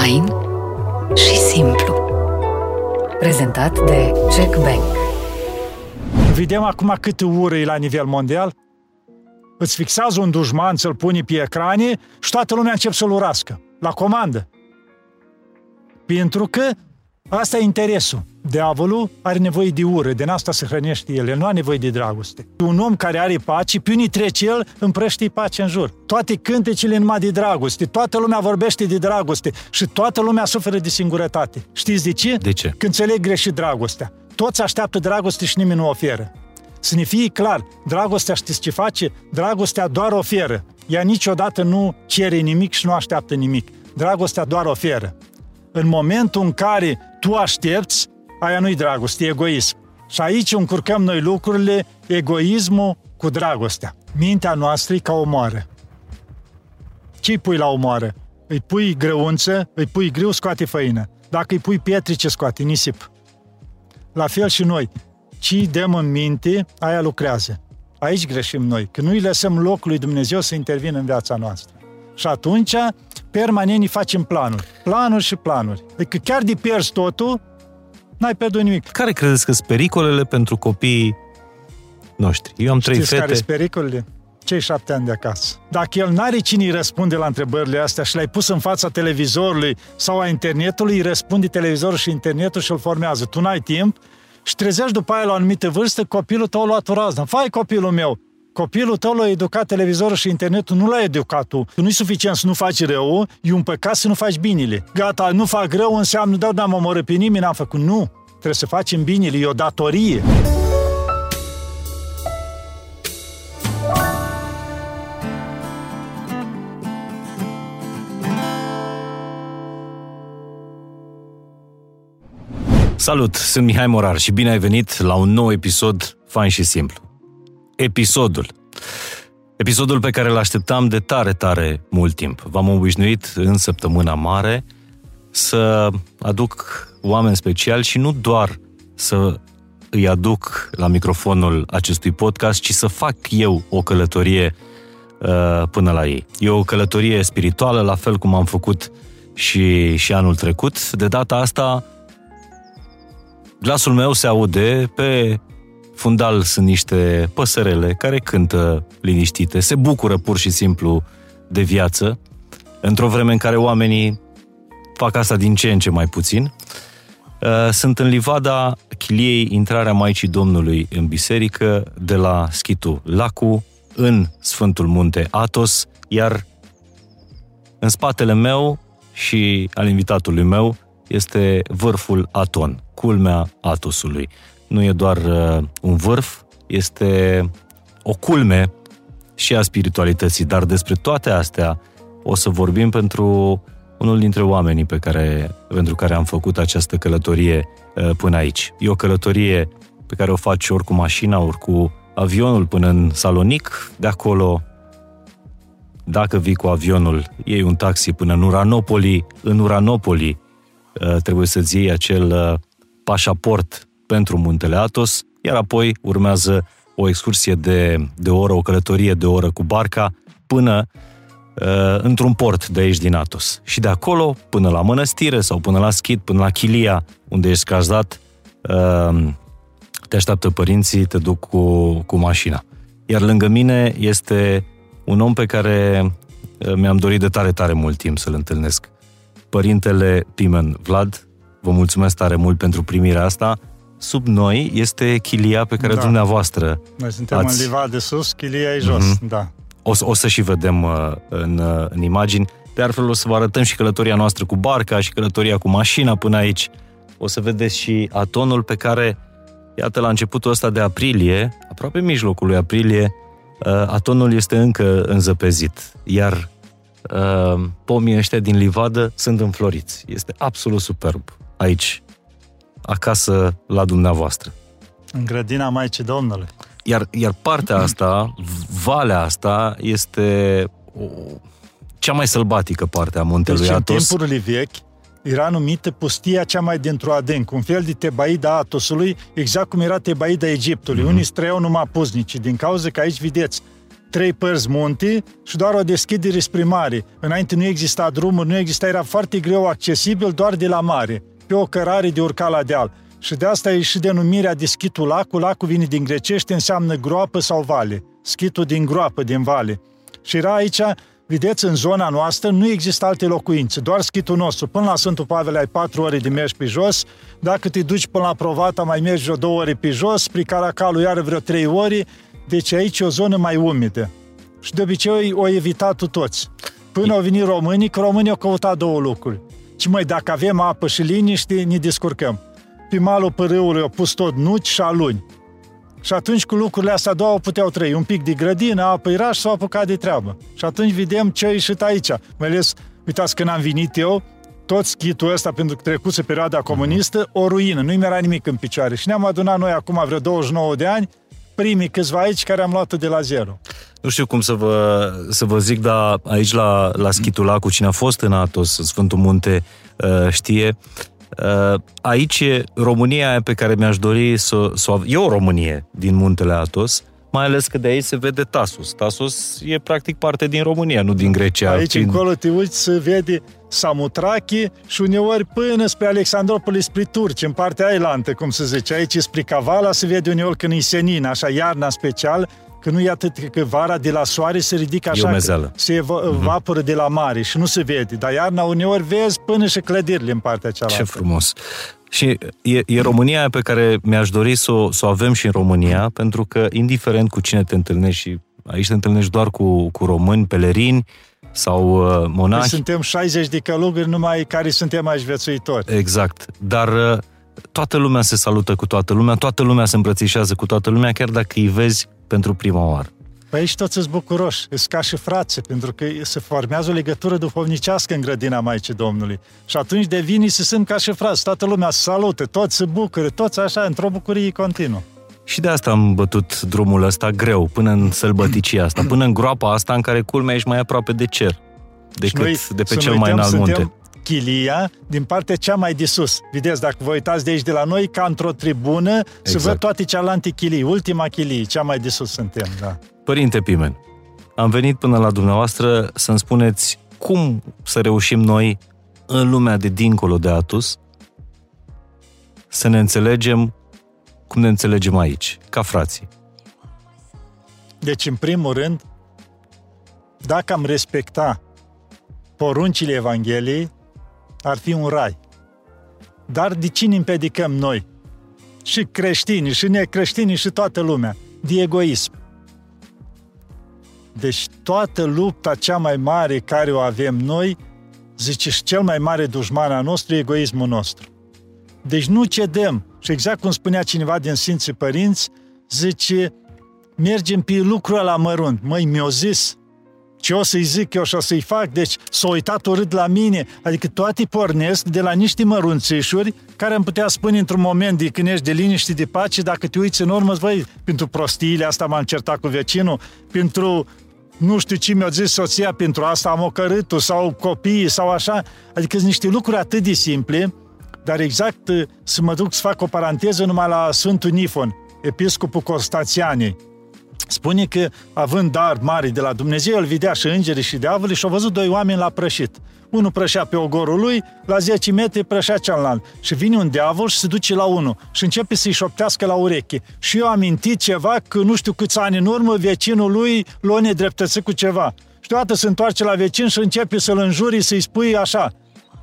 Fain și simplu. Prezentat de Check Bank. Vedem acum câte ură e la nivel mondial? Îți fixează un dușman, ți-l pune pe ecrane și toată lumea încep să-l urască. La comandă. Pentru că asta e interesul. Diavolul are nevoie de ură, din asta se hrănește el, el nu are nevoie de dragoste. Un om care are pace, pe unii trece el, împrăște pace în jur. Toate cântecele numai de dragoste, toată lumea vorbește de dragoste și toată lumea suferă de singurătate. Știți de ce? De ce? Când înțeleg greșit dragostea. Toți așteaptă dragoste și nimeni nu oferă. Să ne fie clar, dragostea știți ce face? Dragostea doar oferă. Ea niciodată nu cere nimic și nu așteaptă nimic. Dragostea doar oferă. În momentul în care tu aștepți, aia nu-i dragoste, e egoism. Și aici încurcăm noi lucrurile, egoismul cu dragostea. Mintea noastră e ca o moară. Ce îi pui la o moară? Îi pui grăunță, îi pui grâu, scoate făină. Dacă îi pui pietrice, scoate nisip. La fel și noi. Ce îi dăm în minte, aia lucrează. Aici greșim noi, că nu îi lăsăm locul lui Dumnezeu să intervină în viața noastră. Și atunci, permanent îi facem planuri. Planuri și planuri. Adică chiar de pierzi totul, n-ai pierdut nimic. Care credeți că sunt pericolele pentru copiii noștri? Eu am trei Știți fete. care sunt pericolele? Cei șapte ani de acasă. Dacă el n-are cine îi răspunde la întrebările astea și le-ai pus în fața televizorului sau a internetului, îi răspunde televizorul și internetul și îl formează. Tu n-ai timp și trezești după aia la o anumită vârstă, copilul tău a luat o raznă. Fai copilul meu! Copilul tău l-a educat televizorul și internetul, nu l-a educat tu. Nu-i suficient să nu faci rău, e un păcat să nu faci binele. Gata, nu fac rău înseamnă, da, n-am omorât pe nimeni, n-am făcut. Nu! Trebuie să facem binele, e o datorie. Salut, sunt Mihai Morar și bine ai venit la un nou episod fain și simplu. Episodul. Episodul pe care îl așteptam de tare, tare mult timp. V-am obișnuit în săptămâna mare să aduc oameni speciali și nu doar să îi aduc la microfonul acestui podcast, ci să fac eu o călătorie uh, până la ei. E o călătorie spirituală, la fel cum am făcut și, și anul trecut. De data asta, glasul meu se aude pe fundal sunt niște păsărele care cântă liniștite, se bucură pur și simplu de viață, într-o vreme în care oamenii fac asta din ce în ce mai puțin. Uh, Sunt în livada chiliei intrarea Maicii Domnului în biserică de la Schitu Lacu, în Sfântul Munte Atos, iar în spatele meu și al invitatului meu este vârful Aton, culmea Atosului. Nu e doar uh, un vârf, este o culme și a spiritualității, dar despre toate astea o să vorbim pentru unul dintre oamenii pe care, pentru care am făcut această călătorie uh, până aici. E o călătorie pe care o faci ori cu mașina, ori cu avionul până în Salonic, de acolo dacă vii cu avionul, iei un taxi până în Uranopoli, în Uranopoli uh, trebuie să-ți iei acel uh, pașaport pentru Muntele Atos, iar apoi urmează o excursie de, de o oră, o călătorie de o oră cu barca până uh, într-un port de aici din Atos. Și de acolo până la mănăstire sau până la Schid, până la Chilia, unde ești cazat, uh, te așteaptă părinții, te duc cu, cu mașina. Iar lângă mine este un om pe care uh, mi-am dorit de tare, tare mult timp să-l întâlnesc. Părintele Pimen Vlad, vă mulțumesc tare mult pentru primirea asta. Sub noi este chilia pe care Da. dumneavoastră Noi suntem Ați- în liva de sus, chilia e jos, Mhm. da. o, să- o să și vedem uh, în, uh, în imagini. De altfel o să vă arătăm și călătoria noastră cu barca și călătoria cu mașina până aici. O să vedeți și atonul pe care, iată, la începutul ăsta de aprilie, aproape mijlocul lui aprilie, uh, atonul este încă înzăpezit, iar uh, pomii ăștia din livadă sunt înfloriți. Este absolut superb aici, acasă la dumneavoastră. În grădina Maicii Domnului. Iar, iar partea asta, valea asta, este o, cea mai sălbatică parte a muntelui Deci în Atos. timpurile vechi era numită pustia cea mai dintr-o adânc, un fel de tebaida Atosului, exact cum era tebaida Egiptului. Mhm. Mm-hmm. Unii străiau numai puznici, din cauza că aici, vedeți, trei părți munte și doar o deschidere spre mare. Înainte nu exista drumuri, nu exista, era foarte greu accesibil doar de la mare, pe o cărare de urca la deal. Și de asta e și denumirea de schitul lacul. Lacul vine din grecește, înseamnă groapă sau vale. Schitul din groapă, din vale. Și era aici, vedeți, în zona noastră nu există alte locuințe, doar schitul nostru. Până la Sfântul Pavel ai patru ore de mergi pe jos, dacă te duci până la Provata mai mergi vreo două ore pe jos, spre Caracalu iară vreo trei ore, deci aici e o zonă mai umedă. Și de obicei o evitat toți. Până au venit românii, că românii au căutat două lucruri. Și mai dacă avem apă și liniște, ne descurcăm. Pe malul părâului au pus tot nuci și aluni. Și atunci cu lucrurile astea două puteau trăi. Un pic de grădină, apă era și s-au apucat de treabă. Și atunci vedem ce a ieșit aici. Mai ales, uitați, când am venit eu, tot schitul ăsta, pentru că trecuse perioada comunistă, o ruină, nu-i era nimic în picioare. Și ne-am adunat noi acum vreo 29 de ani, primii câțiva aici care am luat de la zero. Nu știu cum să vă, să vă zic, dar aici la, la Schitul Lacu, cine a fost în Atos, în Sfântul Munte, uh, știe, uh, aici e România aia pe care mi-aș dori să, să o E o Românie din Muntele Atos, mai ales că de aici se vede Tasos. Tasos e practic parte din România, nu din Grecia. Aici prin... încolo te uiți să vede Samutrachi și uneori până spre Alexandropolis, spre Turci, în partea ailantă, cum se zice. Aici spre Cavala se vede uneori când e senin, așa iarna special, că nu e atât că vara de la soare se ridică așa, se evaporă uh-huh. de la mare și nu se vede. Dar iarna uneori vezi până și clădirile în partea cealaltă. Ce frumos! Și e, e România pe care mi-aș dori să o, să o avem și în România, pentru că indiferent cu cine te întâlnești și aici te întâlnești doar cu, cu români, pelerini sau uh, monași. Noi suntem 60 de călugări numai care suntem aici viețuitori. Exact. Dar uh, toată lumea se salută cu toată lumea, toată lumea se îmbrățișează cu toată lumea, chiar dacă îi vezi pentru prima oară. Păi aici toți sunt bucuroși, sunt ca și frați, pentru că se formează o legătură duhovnicească în grădina Maicii Domnului. Și atunci devine să sunt ca și frați, toată lumea se salută, toți se bucură, toți așa, într-o bucurie continuă. Și de asta am bătut drumul ăsta greu, până în sălbăticia asta, până în groapa asta în care culmea ești mai aproape de cer decât noi, de pe cel mai înalt munte. Chilia din partea cea mai de sus. Vedeți, dacă vă uitați de aici de la noi, ca într-o tribună, exact. se văd toate cealaltă chilii. Ultima chilie, cea mai de sus suntem, da. Părinte Pimen, am venit până la dumneavoastră să-mi spuneți cum să reușim noi în lumea de dincolo de Atus să ne înțelegem cum ne înțelegem aici, ca frații. Deci, în primul rând, dacă am respecta poruncile Evangheliei, ar fi un rai. Dar de cine împedicăm noi? Și creștini, și necreștini, și toată lumea. De egoism. Deci toată lupta cea mai mare care o avem noi, zice, și cel mai mare dușman al nostru e egoismul nostru. Deci nu cedăm. Și exact cum spunea cineva din Sfinții Părinți, zice, mergem pe lucrul la mărunt. Măi, mi-o zis, ce o să-i zic eu și o să-i fac, deci s-a uitat urât la mine, adică toate pornesc de la niște mărunțișuri care am putea spune într-un moment de când ești de liniște, de pace, dacă te uiți în urmă, voi, pentru prostiile asta m-am certat cu vecinul, pentru nu știu ce mi-a zis soția, pentru asta am ocărât sau copiii sau așa, adică sunt niște lucruri atât de simple, dar exact să mă duc să fac o paranteză numai la Sfântul Nifon, episcopul Constanțianei, Spune că, având dar mari de la Dumnezeu, îl vedea și îngerii și diavolii și au văzut doi oameni la prășit. Unul prășea pe ogorul lui, la 10 metri prășea cealaltă. Și vine un diavol și se duce la unul și începe să-i șoptească la ureche. Și eu am mintit ceva că nu știu câți ani în urmă vecinul lui l-a nedreptățit cu ceva. Și deodată se întoarce la vecin și începe să-l înjuri, să-i spui așa,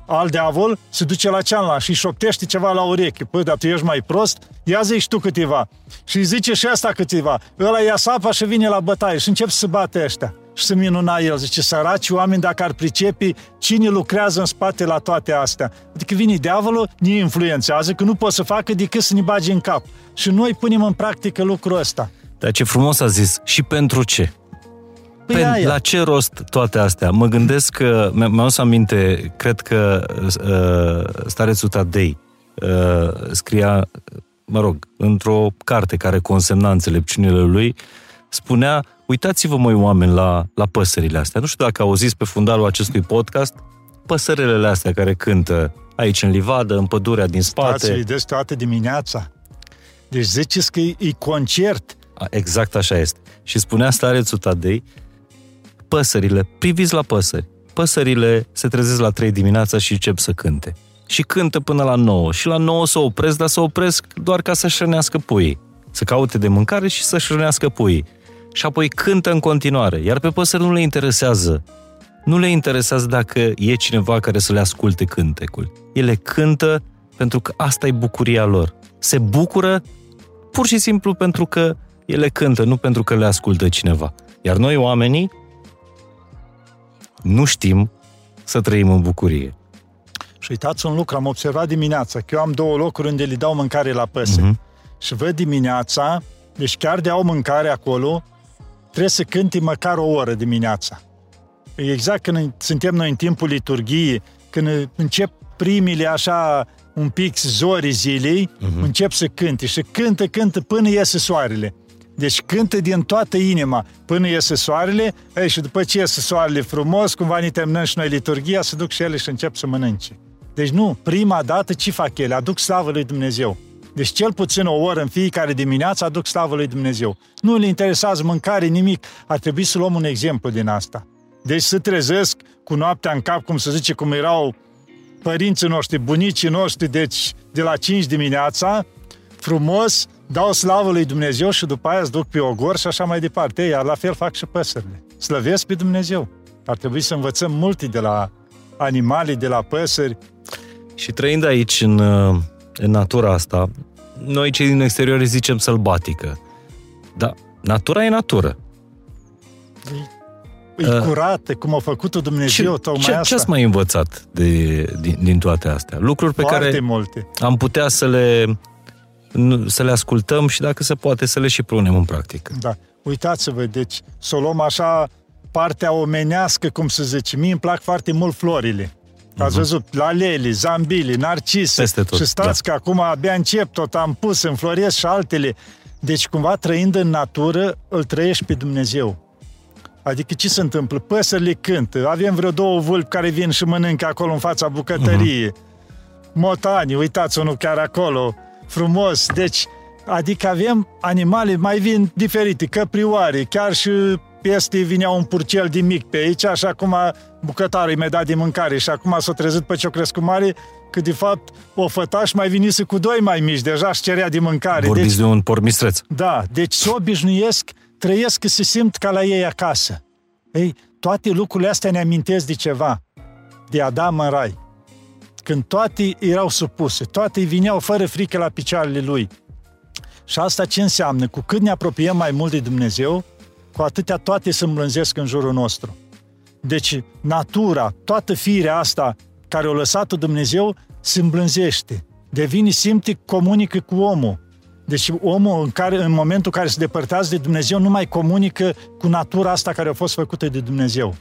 al diavol se duce la cealaltă și șoptește ceva la ureche. Păi, dar tu ești mai prost? Ia zici tu câteva. Și zice și asta câteva. Ăla ia sapa și vine la bătaie și încep să bate ăștia. Și să minuna el. Zice, săraci oameni, dacă ar pricepi cine lucrează în spate la toate astea. Adică vine diavolul, ne influențează, că nu pot să facă decât să ne bage în cap. Și noi punem în practică lucrul ăsta. Dar ce frumos a zis, și pentru ce? Păi Pen, la ce rost toate astea? Mă gândesc că, mi-am să aminte, cred că uh, starețul Tadei uh, scria, mă rog, într-o carte care consemna înțelepciunile lui, spunea, uitați-vă, măi, oameni, la, la păsările astea. Nu știu dacă auziți pe fundalul acestui podcast, păsările astea care cântă aici în livadă, în pădurea din spate. Stați, vedeți toată dimineața. Deci ziceți că e, e concert Exact așa este. Și spunea starețul Tadei, păsările, priviți la păsări. Păsările se trezesc la 3 dimineața și încep să cânte. Și cântă până la 9. Și la 9 să opresc, dar să opresc doar ca să-și rănească puii. Să caute de mâncare și să-și rănească puii. Și apoi cântă în continuare. Iar pe păsări nu le interesează. Nu le interesează dacă e cineva care să le asculte cântecul. Ele cântă pentru că asta e bucuria lor. Se bucură pur și simplu pentru că ele cântă, nu pentru că le ascultă cineva. Iar noi, oamenii, nu știm să trăim în bucurie. Și uitați un lucru, am observat dimineața, că eu am două locuri unde le dau mâncare la păsări. Uh-huh. Și văd dimineața, deci chiar de au mâncare acolo, trebuie să cânti măcar o oră dimineața. Exact când suntem noi în timpul liturghiei, când încep primile așa un pic zorii zilei, uh-huh. încep să cânte și cântă, cântă până iese soarele. Deci cântă din toată inima până iese soarele, ei, și după ce iese soarele frumos, cumva ne terminăm și noi liturgia, se duc și ele și încep să mănânce. Deci nu, prima dată ce fac ele? Aduc slavă lui Dumnezeu. Deci cel puțin o oră în fiecare dimineață aduc slavă lui Dumnezeu. Nu le interesează mâncare, nimic. Ar trebui să luăm un exemplu din asta. Deci să trezesc cu noaptea în cap, cum se zice, cum erau părinții noștri, bunicii noștri, deci de la 5 dimineața, frumos, dau slavă lui Dumnezeu și după aia îți duc pe ogor și așa mai departe. Iar la fel fac și păsările. Slăvesc pe Dumnezeu. Ar trebui să învățăm multe de la animale, de la păsări. Și trăind aici, în, în natura asta, noi cei din exterior zicem sălbatică. Dar natura e natură. E uh, curată, cum a făcut-o Dumnezeu, ce, tocmai ce, asta. Ce ați mai învățat de, din, din toate astea? Lucruri pe Foarte care multe. am putea să le, să le ascultăm și dacă se poate să le și punem în practică. Da. Uitați-vă, deci să o luăm așa partea omenească, cum să zice. Mie îmi plac foarte mult florile. Uh-huh. Ați văzut, laleli, zambili, narcise. Peste tot, și stați da. că acum abia încep tot, am pus, înfloresc și altele. Deci cumva trăind în natură, îl trăiești pe Dumnezeu. Adică ce se întâmplă? Păsările cântă, avem vreo două vulpi care vin și mănâncă acolo în fața bucătăriei. Uh-huh. Motani, uitați unul chiar acolo, frumos. Deci, adică avem animale, mai vin diferite, căprioare, chiar și peste vinea un purcel din mic pe aici, așa cum bucătarul mi-a dat de mâncare și acum s-a trezit pe ce o crescut mare, că de fapt o fătaș mai vinise cu doi mai mici, deja și cerea de mâncare. Vorbiți deci, de un pormistreț. Da, deci se obișnuiesc trăiesc că se simt ca la ei acasă. Ei, toate lucrurile astea ne amintesc de ceva, de Adam în rai. Când toate erau supuse, toate vineau fără frică la picioarele lui. Și asta ce înseamnă? Cu cât ne apropiem mai mult de Dumnezeu, cu atâtea toate se îmblânzesc în jurul nostru. Deci, natura, toată firea asta care o lăsat Dumnezeu, se îmblânzește. Devine simte, comunică cu omul. Deci omul în, care, în momentul în care se depărtează de Dumnezeu nu mai comunică cu natura asta care a fost făcută de Dumnezeu.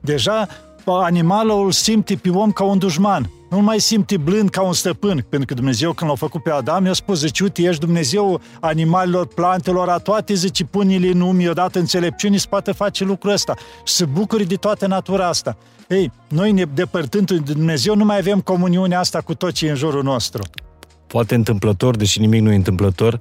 Deja animalul îl simte pe om ca un dușman. Nu mai simte blând ca un stăpân, pentru că Dumnezeu când l-a făcut pe Adam i-a spus, zice, uite, ești Dumnezeu animalelor, plantelor, a toate, zice, pune-le în umii, odată înțelepciunii, se poate face lucrul ăsta. Și se bucuri de toată natura asta. Ei, noi ne depărtând de Dumnezeu, nu mai avem comuniunea asta cu tot ce e în jurul nostru poate întâmplător, deși nimic nu e întâmplător, uh,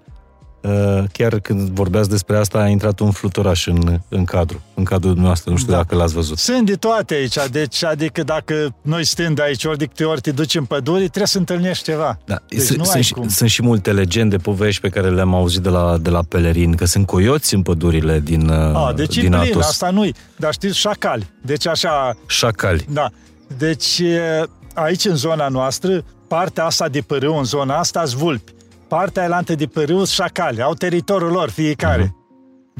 chiar când vorbeați despre asta, a intrat un fluturaș în, în cadru, în cadrul dumneavoastră, nu știu da. dacă l-ați văzut. Sunt de toate aici, deci, adică dacă noi stând aici, ori de câte ori te duci în pădure, trebuie să întâlnești ceva. Da. Deci sunt, sunt, și, sunt și multe legende, povești pe care le-am auzit de la, de la pelerini, că sunt coioți în pădurile din, uh, A, deci din plin, Atos. asta nu-i, dar știți, șacali. Deci așa... Șacali. Da. Deci aici în zona noastră partea asta de părâu, în zona asta, zvulpi. Partea elantă de părâu, șacale. Au teritoriul lor fiecare. Uh-huh.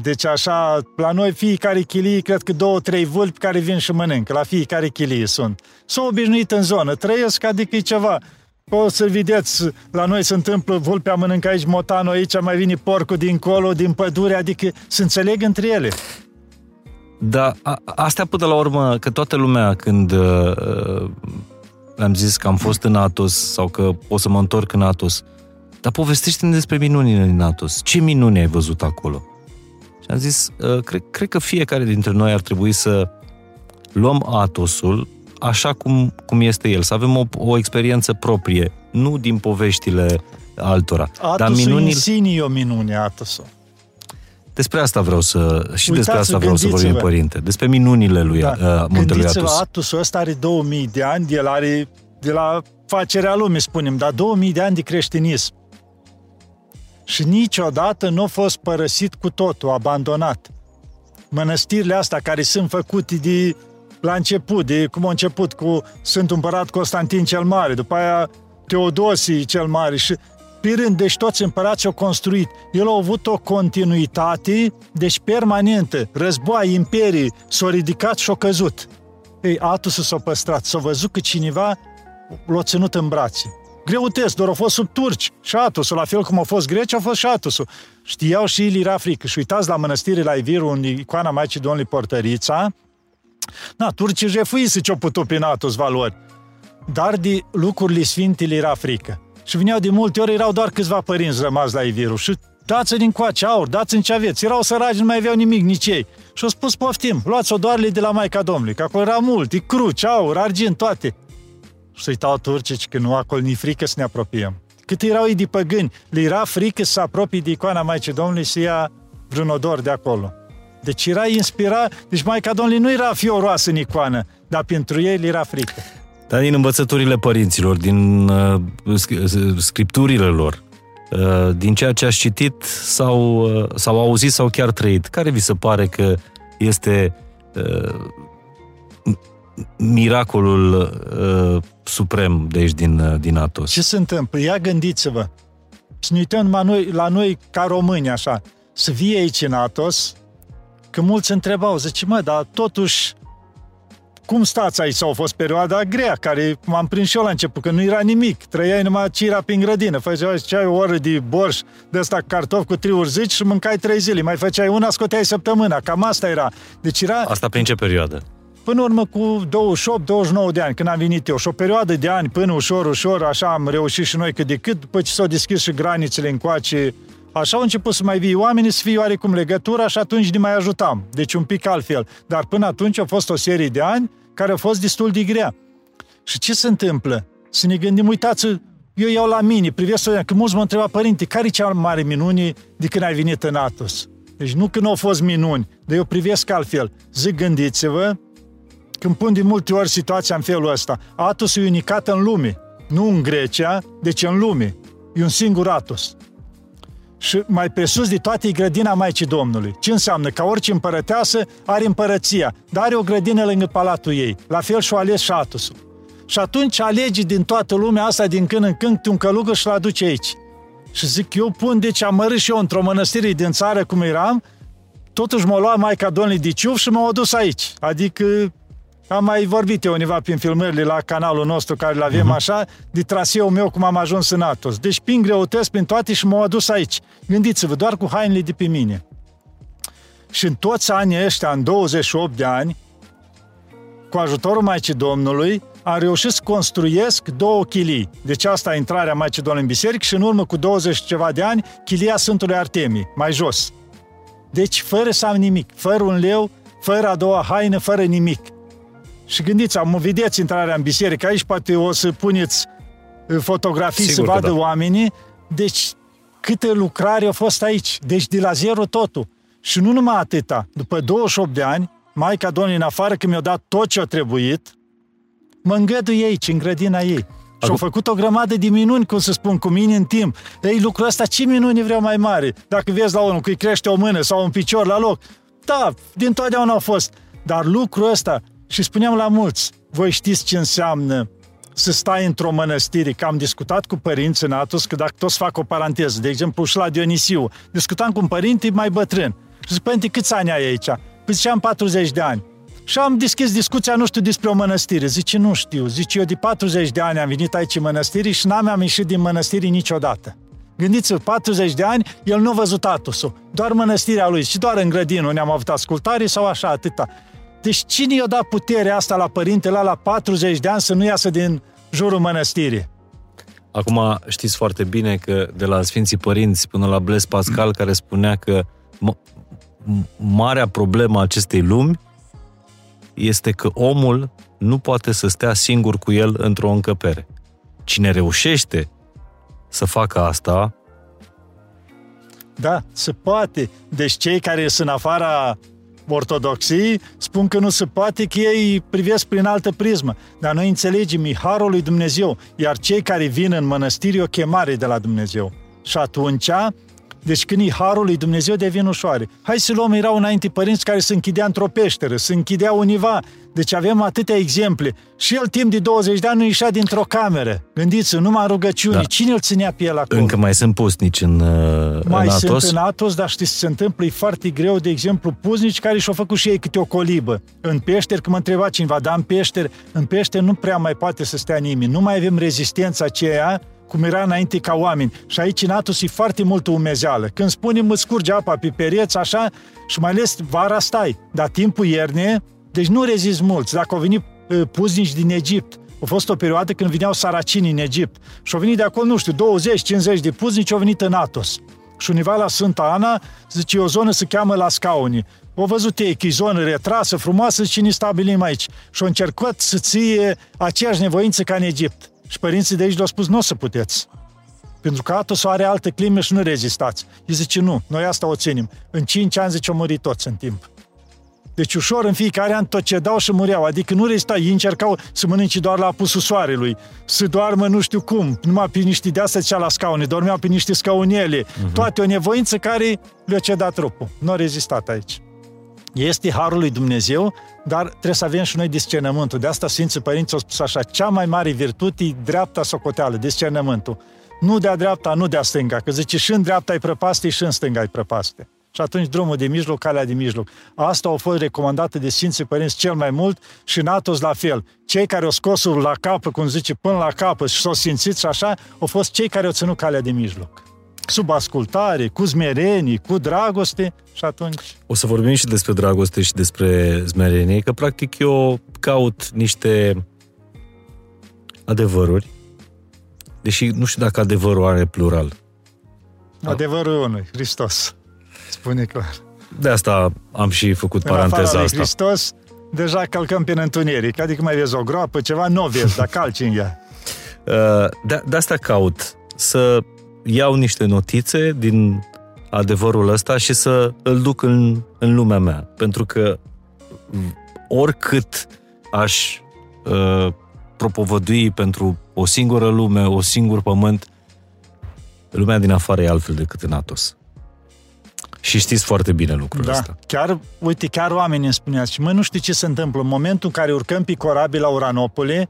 Deci așa, la noi fiecare chilie, cred că două, trei vulpi care vin și mănâncă. La fiecare chilie sunt. S-au obișnuit în zonă, trăiesc, adică e ceva. O să vedeți, la noi se întâmplă, vulpea mănâncă aici, motanul aici, mai vine porcul dincolo, din pădure, adică se înțeleg între ele. Da, a, astea până la urmă, că toată lumea când uh, am zis că am fost în Atos sau că o să mă întorc în Atos. Dar povestește-ne despre minunile din Atos. Ce minuni ai văzut acolo? Și am zis, uh, cred, cred că fiecare dintre noi ar trebui să luăm Atosul așa cum, cum este el, să avem o, o experiență proprie, nu din poveștile altora. Atosul dar minunile... în sine e o minune, Atosul. Despre asta vreau să... Și Uitați-vă, despre asta vreau să vorbim, gândiți-vă. părinte. Despre minunile lui da. uh, muntelui Gândiți-vă, Atos. Atusul ăsta are 2000 de ani, el are de la facerea lumii, spunem, dar 2000 de ani de creștinism. Și niciodată nu a fost părăsit cu totul, abandonat. Mănăstirile astea care sunt făcute de la început, de cum a început cu Sfântul Împărat Constantin cel Mare, după aia Teodosii cel Mare și pe rând, deci toți împărații au construit. El a avut o continuitate, deci permanentă. Război, imperii, s-au ridicat și au căzut. Ei, Atusul s-a păstrat. S-a văzut că cineva l-a ținut în brațe. Greutăți, doar au fost sub turci. Și Șatusul, la fel cum a fost greci, a fost și Șatusul. Știau și ei era frică. Și uitați la mănăstire la Iviru, unde icoana Maicii Domnului Portărița, Na, turcii jefuise ce-au putut prin Atos valori. Dar de lucrurile sfinte le era frică. Și veneau de multe ori, erau doar câțiva părinți rămași la Iviru. Și dați din coace aur, dați-mi ce aveți. Erau săraci, nu mai aveau nimic, nici ei. Și au spus, poftim, luați-o doarele de la Maica Domnului, că acolo era mult, e cruci, aur, argint, toate. Și să uitau turcii că nu acolo ni frică să ne apropiem. Cât erau ei de păgâni, le era frică să se apropie de icoana Maicii Domnului să ia vreun odor de acolo. Deci era inspirat, deci Maica Domnului nu era fioroasă în icoană, dar pentru ei le era frică. Dar din învățăturile părinților, din uh, sc- scripturile lor, uh, din ceea ce ați citit sau, uh, sau auzit sau chiar trăit, care vi se pare că este uh, miracolul uh, suprem de aici din, uh, din Atos? Ce se întâmplă? Ia gândiți-vă. Să ne uităm numai noi, la noi ca români, așa, să vie aici în Atos, că mulți întrebau, zice, mă, dar totuși, cum stați aici? Sau a fost perioada grea, care m-am prins și eu la început, că nu era nimic. Trăiai numai cira prin grădină. Făceai ce ai o oră de borș de ăsta cartof cu triuri zici și mâncai trei zile. Mai făceai una, scoteai săptămâna. Cam asta era. Deci era Asta prin ce perioadă? Până în urmă cu 28-29 de ani, când am venit eu. Și o perioadă de ani, până ușor, ușor, așa am reușit și noi cât de cât, după ce s-au deschis și granițele încoace, Așa au început să mai vii oamenii, să fie oarecum legătura și atunci ne mai ajutam. Deci un pic altfel. Dar până atunci a fost o serie de ani care a fost destul de grea. Și ce se întâmplă? Să ne gândim, uitați eu iau la mine, privesc că mulți mă întreba, părinte, care e cea mai mare minune de când ai venit în Atos? Deci nu că nu au fost minuni, dar eu privesc altfel. Zic, gândiți-vă, când pun de multe ori situația în felul ăsta, Atos e unicat în lume, nu în Grecia, deci în lume. E un singur Atos. Și mai presus de toate e grădina Maicii Domnului. Ce înseamnă? Ca orice împărăteasă are împărăția, dar are o grădină lângă palatul ei. La fel și-o ales și Atusul. Și atunci alegi din toată lumea asta, din când în când, un călugăr și-l aduce aici. Și zic, eu pun, deci am mărât și eu într-o mănăstire din țară cum eram, totuși m-a luat Maica Domnului de ciuf și m-a adus aici. Adică am mai vorbit eu univa prin filmările la canalul nostru care îl avem uh-huh. așa, de traseul meu cum am ajuns în Atos. Deci prin greutăți, prin toate și m-au adus aici. Gândiți-vă, doar cu hainele de pe mine. Și în toți anii ăștia, în 28 de ani, cu ajutorul Maicii Domnului, am reușit să construiesc două chilii. Deci asta e intrarea Maicii Domnului în biserică și în urmă cu 20 ceva de ani, chilia Sfântului Artemii, mai jos. Deci fără să am nimic, fără un leu, fără a doua haină, fără nimic. Și gândiți, am vedeți intrarea în biserică, aici poate o să puneți fotografii Sigur să că vadă da. oamenii. Deci câte lucrare au fost aici. Deci de la zero totul. Și nu numai atâta. După 28 de ani, Maica Domnului, în afară că mi-a dat tot ce a trebuit, mă îngăduie aici, în grădina ei. Și au Acum- făcut o grămadă de minuni, cum să spun, cu mine în timp. Ei, lucrul ăsta, ce minuni vreau mai mare? Dacă vezi la unul că îi crește o mână sau un picior la loc, da, din totdeauna au fost. Dar lucrul ăsta, și spuneam la mulți, voi știți ce înseamnă să stai într-o mănăstire, că am discutat cu părinți în Atos, că dacă toți fac o paranteză, de exemplu și la Dionisiu, discutam cu un părinte mai bătrân. Și zic, părinte, câți ani ai aici? Păi ziceam 40 de ani. Și am deschis discuția, nu știu, despre o mănăstire. Zice, nu știu. Zice, eu de 40 de ani am venit aici în mănăstire și n-am am ieșit din mănăstire niciodată. Gândiți-vă, 40 de ani, el nu a văzut Atosul. Doar mănăstirea lui și doar în grădină ne-am avut ascultare sau așa, atâta. Deci cine i-a dat puterea asta la părintele ăla la 40 de ani să nu iasă din jurul mănăstirii? Acum știți foarte bine că de la Sfinții Părinți până la Blaise Pascal care spunea că m- marea problemă a acestei lumi este că omul nu poate să stea singur cu el într-o încăpere. Cine reușește să facă asta, Da, se poate. Deci cei care sunt în afara ortodoxii spun că nu se poate, că ei privesc prin altă prismă. Dar noi înțelegem, e harul lui Dumnezeu, iar cei care vin în mănăstiri o chemare de la Dumnezeu. Și atunci, deci când e harul lui Dumnezeu devin ușoare. Hai să luăm, erau înainte părinți care se închidea într-o peșteră, se închidea univa. Deci avem atâtea exemple. Și el timp de 20 de ani nu ieșea dintr-o cameră. Gândiți numai rugăciuni. Da. Cine îl ținea pe el acolo? Încă mai sunt pusnici în, uh, mai în Atos? sunt în Atos, dar știți ce se întâmplă? E foarte greu, de exemplu, puznici care și-au făcut și ei câte o colibă. În peșteri, când mă întreba cineva, dar în peșteri, în peșteri nu prea mai poate să stea nimeni. Nu mai avem rezistența aceea cum era înainte ca oameni. Și aici în Atos e foarte multă umezeală. Când spunem îți scurge apa pe pereți, așa, și mai ales vara stai. Dar timpul ierne, deci nu rezist mulți. Dacă au venit uh, puznici din Egipt, a fost o perioadă când vineau saracini în Egipt. Și au venit de acolo, nu știu, 20-50 de puznici au venit în Atos. Și univa la Sfânta Ana, zice, o zonă se cheamă La Scauni. O văzut ei că e zonă retrasă, frumoasă, și ne stabilim aici. Și au încercat să ție aceeași nevoință ca în Egipt. Și părinții de aici le-au spus, nu o să puteți. Pentru că Atos are alte clime și nu rezistați. Îi zice, nu, noi asta o ținem. În 5 ani, zice, au murit toți în timp. Deci ușor în fiecare an tot ce dau și mureau. Adică nu rezista. Ei încercau să mănânce doar la apusul soarelui, să doarmă nu știu cum, numai pe niște de astea la scaune, dormeau pe niște scaunele. Uh-huh. Toate o nevoință care le-a cedat trupul. Nu a rezistat aici. Este harul lui Dumnezeu, dar trebuie să avem și noi discernământul. De asta Sfinții Părinți au spus așa, cea mai mare virtute e dreapta socoteală, discernământul. Nu de-a dreapta, nu de-a stânga, că zice și în dreapta ai prăpaste și în stânga ai prăpaste. Și atunci drumul de mijloc, calea de mijloc. Asta a fost recomandată de Sfinții Părinți cel mai mult și în Atos la fel. Cei care au scos la capă, cum zice, până la capă și s-au simțit și așa, au fost cei care au ținut calea de mijloc sub ascultare, cu smerenie, cu dragoste și atunci... O să vorbim și despre dragoste și despre smerenie, că practic eu caut niște adevăruri, deși nu știu dacă adevărul are plural. Adevărul e unul, Hristos, spune clar. De asta am și făcut în paranteza asta. Hristos, deja călcăm pe întuneric, adică mai vezi o groapă, ceva, nu vezi, dar calci în ea. Uh, de, de asta caut, să iau niște notițe din adevărul ăsta și să îl duc în, în lumea mea. Pentru că oricât aș uh, propovădui pentru o singură lume, o singur pământ, lumea din afară e altfel decât în Atos. Și știți foarte bine lucrul da. ăsta. Chiar, uite, chiar oamenii îmi spuneați, mă, nu știu ce se întâmplă. În momentul în care urcăm pe corabil la Uranopole,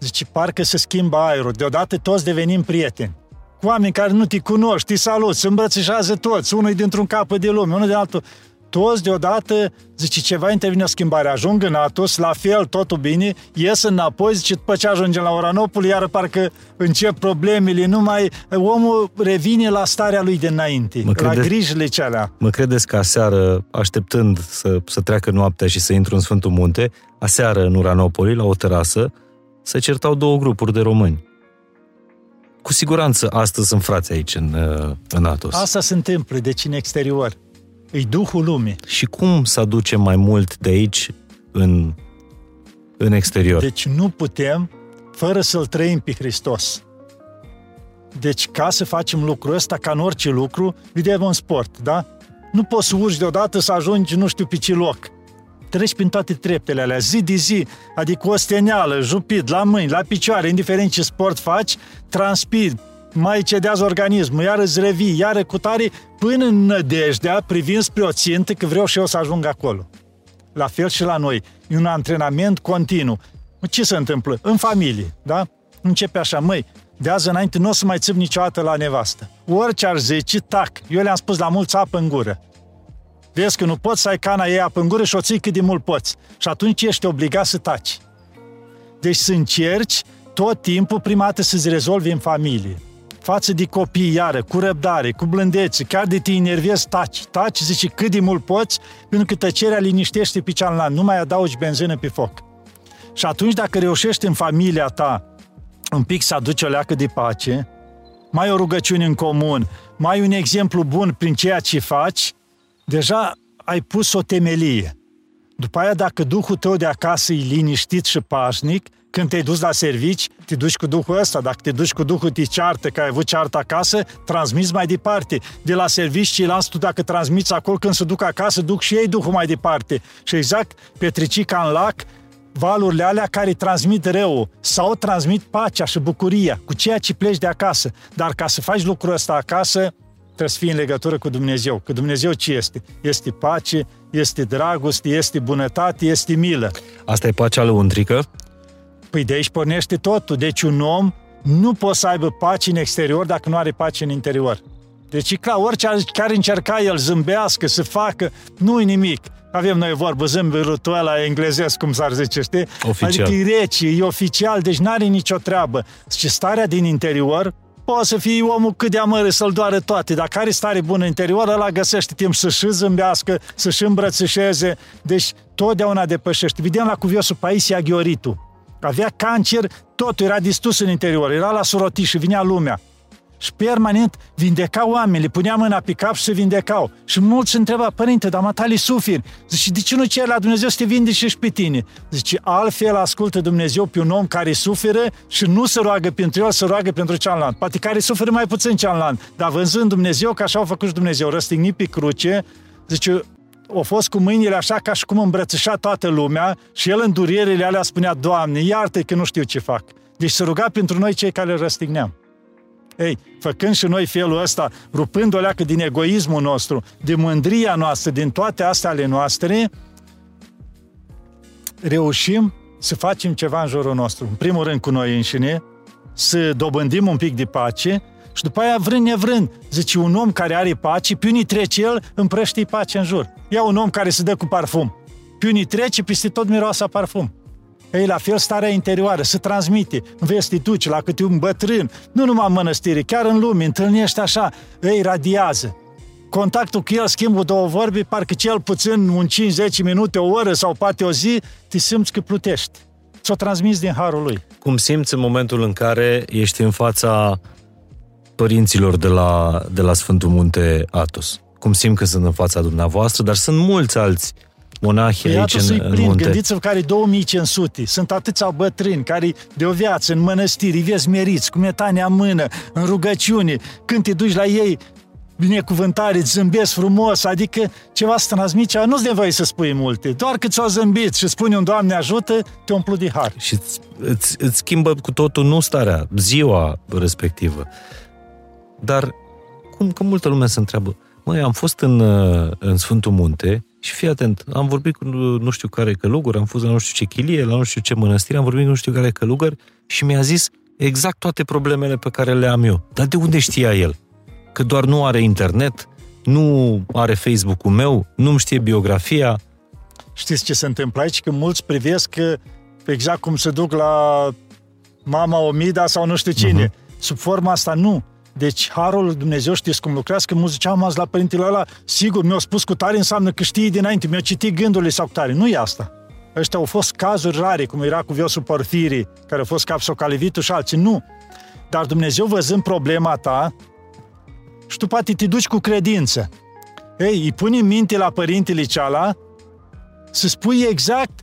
zice, parcă se schimbă aerul. Deodată toți devenim prieteni cu oameni care nu te cunoști, te salut, se îmbrățișează toți, unul dintr-un capăt de lume, unul de altul. Toți deodată, zice, ceva intervine o schimbare. Ajung în Atos, la fel, totul bine, ies înapoi, zice, după ce ajungem la Oranopol, iar parcă încep problemele, numai omul revine la starea lui de înainte, mă la credeți, grijile celea. Mă credeți că aseară, așteptând să, să treacă noaptea și să intru în Sfântul Munte, aseară în Uranopoli, la o terasă, se certau două grupuri de români cu siguranță astăzi sunt frați aici în, uh, în Atos. Asta se întâmplă, deci în exterior. E Duhul lumii. Și cum să aducem mai mult de aici în, în exterior? Deci nu putem fără să-L trăim pe Hristos. Deci ca să facem lucrul ăsta, ca în orice lucru, vedem un sport, da? Nu poți să urci deodată să ajungi nu știu pe ce loc treci prin toate treptele alea, zi de zi, adică o steneală, jupit, la mâini, la picioare, indiferent ce sport faci, transpiri, mai cedează organismul, iar îți revii, iar cu tare, până în nădejdea, privind spre o țintă, că vreau și eu să ajung acolo. La fel și la noi. E un antrenament continuu. Ce se întâmplă? În familie, da? Începe așa, măi, de azi înainte nu o să mai țip niciodată la nevastă. Orice ar zice, tac. Eu le-am spus la mulți apă în gură. Vezi că nu poți să ai cana ei apă în gură și o ții cât de mult poți. Și atunci ești obligat să taci. Deci să încerci tot timpul prima dată să-ți rezolvi în familie. Față de copii, iară, cu răbdare, cu blândețe, chiar de te enervezi, taci. Taci, zici cât de mult poți, pentru că tăcerea liniștește pe cealaltă, nu mai adaugi benzină pe foc. Și atunci dacă reușești în familia ta un pic să aduci o leacă de pace, mai o rugăciune în comun, mai un exemplu bun prin ceea ce faci, deja ai pus o temelie. După aia, dacă Duhul tău de acasă e liniștit și pașnic, Când te-ai dus la servici, te duci cu Duhul ăsta. Dacă te duci cu Duhul, te ceartă, că ai avut ceartă acasă, transmiți mai departe. De la servici, ceilalți, tu dacă transmiți acolo, când se duc acasă, duc și ei Duhul mai departe. Și exact, petricica în lac, valurile alea care transmit rău sau transmit pacea și bucuria cu ceea ce pleci de acasă. Dar ca să faci lucrul ăsta acasă, trebuie să fii în legătură cu Dumnezeu. Că Dumnezeu ce este? Este pace, este dragoste, este bunătate, este milă. Asta e pacea lăuntrică? Păi de aici pornește totul. Deci un om nu poate să aibă pace în exterior dacă nu are pace în interior. Deci e clar, orice care încerca el zâmbească, să facă, nu-i nimic. Avem noi vorbă zâmbetul ăla englezesc, cum s-ar zice, știi? Oficial. Adică e rece, e oficial, deci n-are nicio treabă. Și starea din interior poate să fie omul cât de amără să-l doare toate. Dacă are stare bună în interior, ăla găsește timp să-și zâmbească, să-și îmbrățișeze. Deci totdeauna depășește. Vedem la cuviosul Paisia Ghioritu. Avea cancer, totul era distus în interior, era la surotiș și vinea lumea. Și permanent vindecau oameni, le punea mâna pe cap și se vindecau. Și mulți se întreba, părinte, dar matali suferi. Zice, de ce nu ceri la Dumnezeu să te vindece și pe tine? Zice, altfel ascultă Dumnezeu pe un om care suferă și nu se roagă pentru el, se roagă pentru cealaltă. Poate care suferă mai puțin cealaltă. Dar văzând Dumnezeu, că așa au făcut și Dumnezeu, răstignit pe cruce, zice, au fost cu mâinile așa ca și cum îmbrățișa toată lumea și el în durierile alea spunea, Doamne, iartă că nu știu ce fac. Deci se ruga pentru noi cei care îl răstigneam. Ei, făcând și noi felul ăsta, rupând o leacă din egoismul nostru, din mândria noastră, din toate astea ale noastre, reușim să facem ceva în jurul nostru. În primul rând cu noi înșine, să dobândim un pic de pace și după aia, vrând nevrând, zice, un om care are pace, pe unii trece el, împrăște pace în jur. Ia un om care se dă cu parfum. Pe unii trece, peste tot miroase a parfum. Ei, la fel, starea interioară se transmite în vestituci, la câte un bătrân, nu numai în mănăstire, chiar în lume, întâlnește așa, ei radiază. Contactul cu el, schimbul două vorbe, parcă cel puțin un 5-10 minute, o oră sau poate o zi, te simți că plutești. Ți-o transmis din harul lui. Cum simți în momentul în care ești în fața părinților de la, de la Sfântul Munte Atos? Cum simt că sunt în fața dumneavoastră, dar sunt mulți alți monahi Păi aici în, în plin. munte. Gândiți-vă care 2500. Sunt atâția bătrâni care de o viață în mănăstiri, vieți meriți, cu metania în mână, în rugăciune. Când te duci la ei, binecuvântare, îți zâmbesc frumos, adică ceva să transmiți, nu-ți nevoie să spui multe. Doar că ți-o zâmbit și spune un Doamne ajută, te umplu de har. Și îți, îți, îți schimbă cu totul nu starea, ziua respectivă. Dar cum că multă lume se întreabă, măi, am fost în, uh, în Sfântul Munte și fii atent, am vorbit cu nu știu care călugăr, am fost la nu știu ce chilie, la nu știu ce mănăstire, am vorbit cu nu știu care călugăr și mi-a zis exact toate problemele pe care le am eu. Dar de unde știa el? Că doar nu are internet, nu are Facebook-ul meu, nu-mi știe biografia. Știți ce se întâmplă aici? Că mulți privesc că exact cum se duc la mama Omida sau nu știu cine. Uh-huh. Sub forma asta nu. Deci harul lui Dumnezeu știți cum lucrează, că mă ziceam azi la părintele ăla, sigur, mi-au spus cu tare înseamnă că știi dinainte, mi-au citit gândurile sau cu tare. Nu e asta. Ăștia au fost cazuri rare, cum era cu Viosul Porfirii, care a fost capsocalivitul și alții. Nu. Dar Dumnezeu văzând problema ta, și tu poate te duci cu credință. Ei, îi pune în minte la părintele ceala să spui exact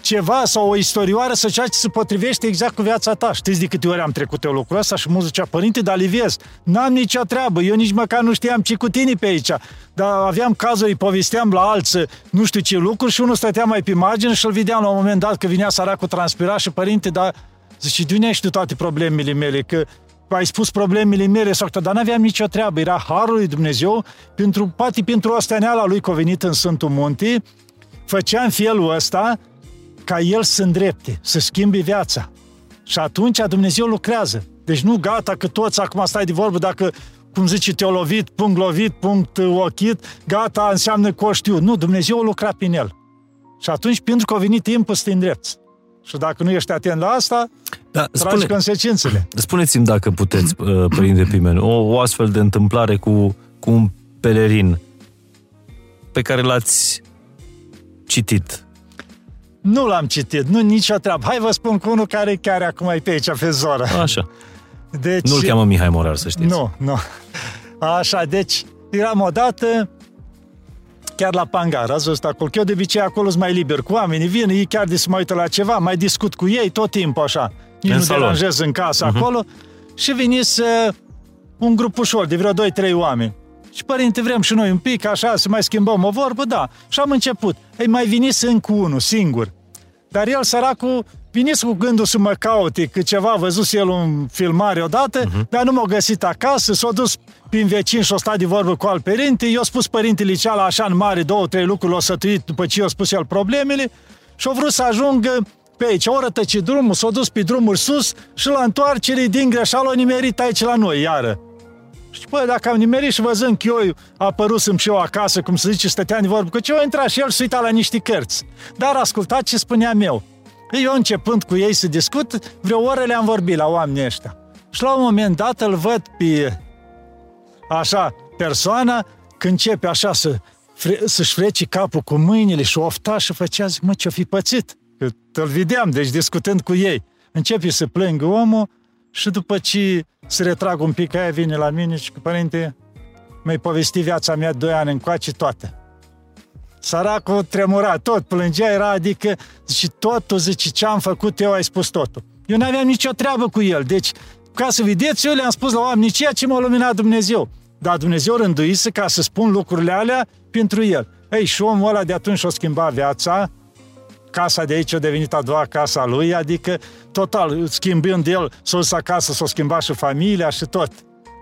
ceva sau o istorioară să ceea ce se potrivește exact cu viața ta. Știți de câte ori am trecut eu lucrul ăsta și mă zicea, părinte, dar Liviez, n-am nicio treabă, eu nici măcar nu știam ce cu tine pe aici. Dar aveam cazuri, îi povesteam la alții, nu știu ce lucruri și unul stătea mai pe margine și îl vedeam la un moment dat că vinea săracul transpira și părinte, dar zice, de unde știu toate problemele mele? Că ai spus problemele mele sau dar n-aveam nicio treabă, era harul lui Dumnezeu, pentru, poate pentru osteneala lui covenit în Sfântul Munte, făcea în felul ăsta ca el să îndrepte, să schimbe viața. Și atunci Dumnezeu lucrează. Deci nu gata că toți acum stai de vorbă dacă cum zice, te-a lovit, punct lovit, punct ochit, gata, înseamnă că o știu. Nu, Dumnezeu a lucrat prin el. Și atunci, pentru că a venit timpul să te îndrepți. Și dacă nu ești atent la asta, da, tragi spune, consecințele. Spuneți-mi dacă puteți, Părinte Pimen, o, o astfel de întâmplare cu, cu un pelerin pe care l-ați citit nu l-am citit, nu nicio treabă. Hai vă spun cu unul care chiar acum e pe aici, pe zoră. Așa. Deci, Nu-l cheamă Mihai Morar, să știți. Nu, nu. Așa, deci eram odată chiar la Pangar, ați văzut acolo. Că eu de obicei acolo sunt mai liber cu oamenii, vin, ei chiar de să mă uită la ceva, mai discut cu ei tot timpul așa. Nici În nu salon. deranjez în casă uh-huh. acolo. Și veniți uh, un grup ușor, de vreo 2-3 oameni. Și părinte, vrem și noi un pic, așa, să mai schimbăm o vorbă, da. Și am început. Ei, mai veniți încă unul, singur. Dar el, săracul, veniți cu gândul să mă caute, că ceva a văzut el un filmare odată, uh-huh. dar nu m-a găsit acasă, s-a dus prin vecin și a stat de vorbă cu alt părinte, i-a spus părintele ceala așa în mare, două, trei lucruri, l-a sătuit după ce i-a spus el problemele și a vrut să ajungă pe aici. O rătăcit drumul, s-a dus pe drumuri sus și la întoarcere din greșeală a nimerit aici la noi, iară. Și bă, dacă am nimerit și văzând că eu apărusem și eu acasă, cum se zice, stăteam de vorbă, că ce o intra și el și uita la niște cărți. Dar ascultat ce spuneam eu. Eu începând cu ei să discut, vreo oră le-am vorbit la oamenii ăștia. Și la un moment dat îl văd pe așa persoana, când începe așa să, fre, să-și frece capul cu mâinile și ofta și făcea, zic, mă, ce-o fi pățit? Că îl vedeam, deci discutând cu ei. Începe să plângă omul și după ce se retrag un pic, aia vine la mine și că, părinte, mi-ai povestit viața mea doi ani încoace toată. Săracul tremura, tot plângea, era, adică, zice, totul, zice, ce am făcut eu, ai spus totul. Eu n-aveam nicio treabă cu el, deci, ca să vedeți, eu le-am spus la oameni ceea ce m-a luminat Dumnezeu. Dar Dumnezeu rânduise ca să spun lucrurile alea pentru el. Ei, și omul ăla de atunci o schimba viața, casa de aici a devenit a doua casa lui, adică total, schimbând el, s-a dus acasă, s-a schimbat și familia și tot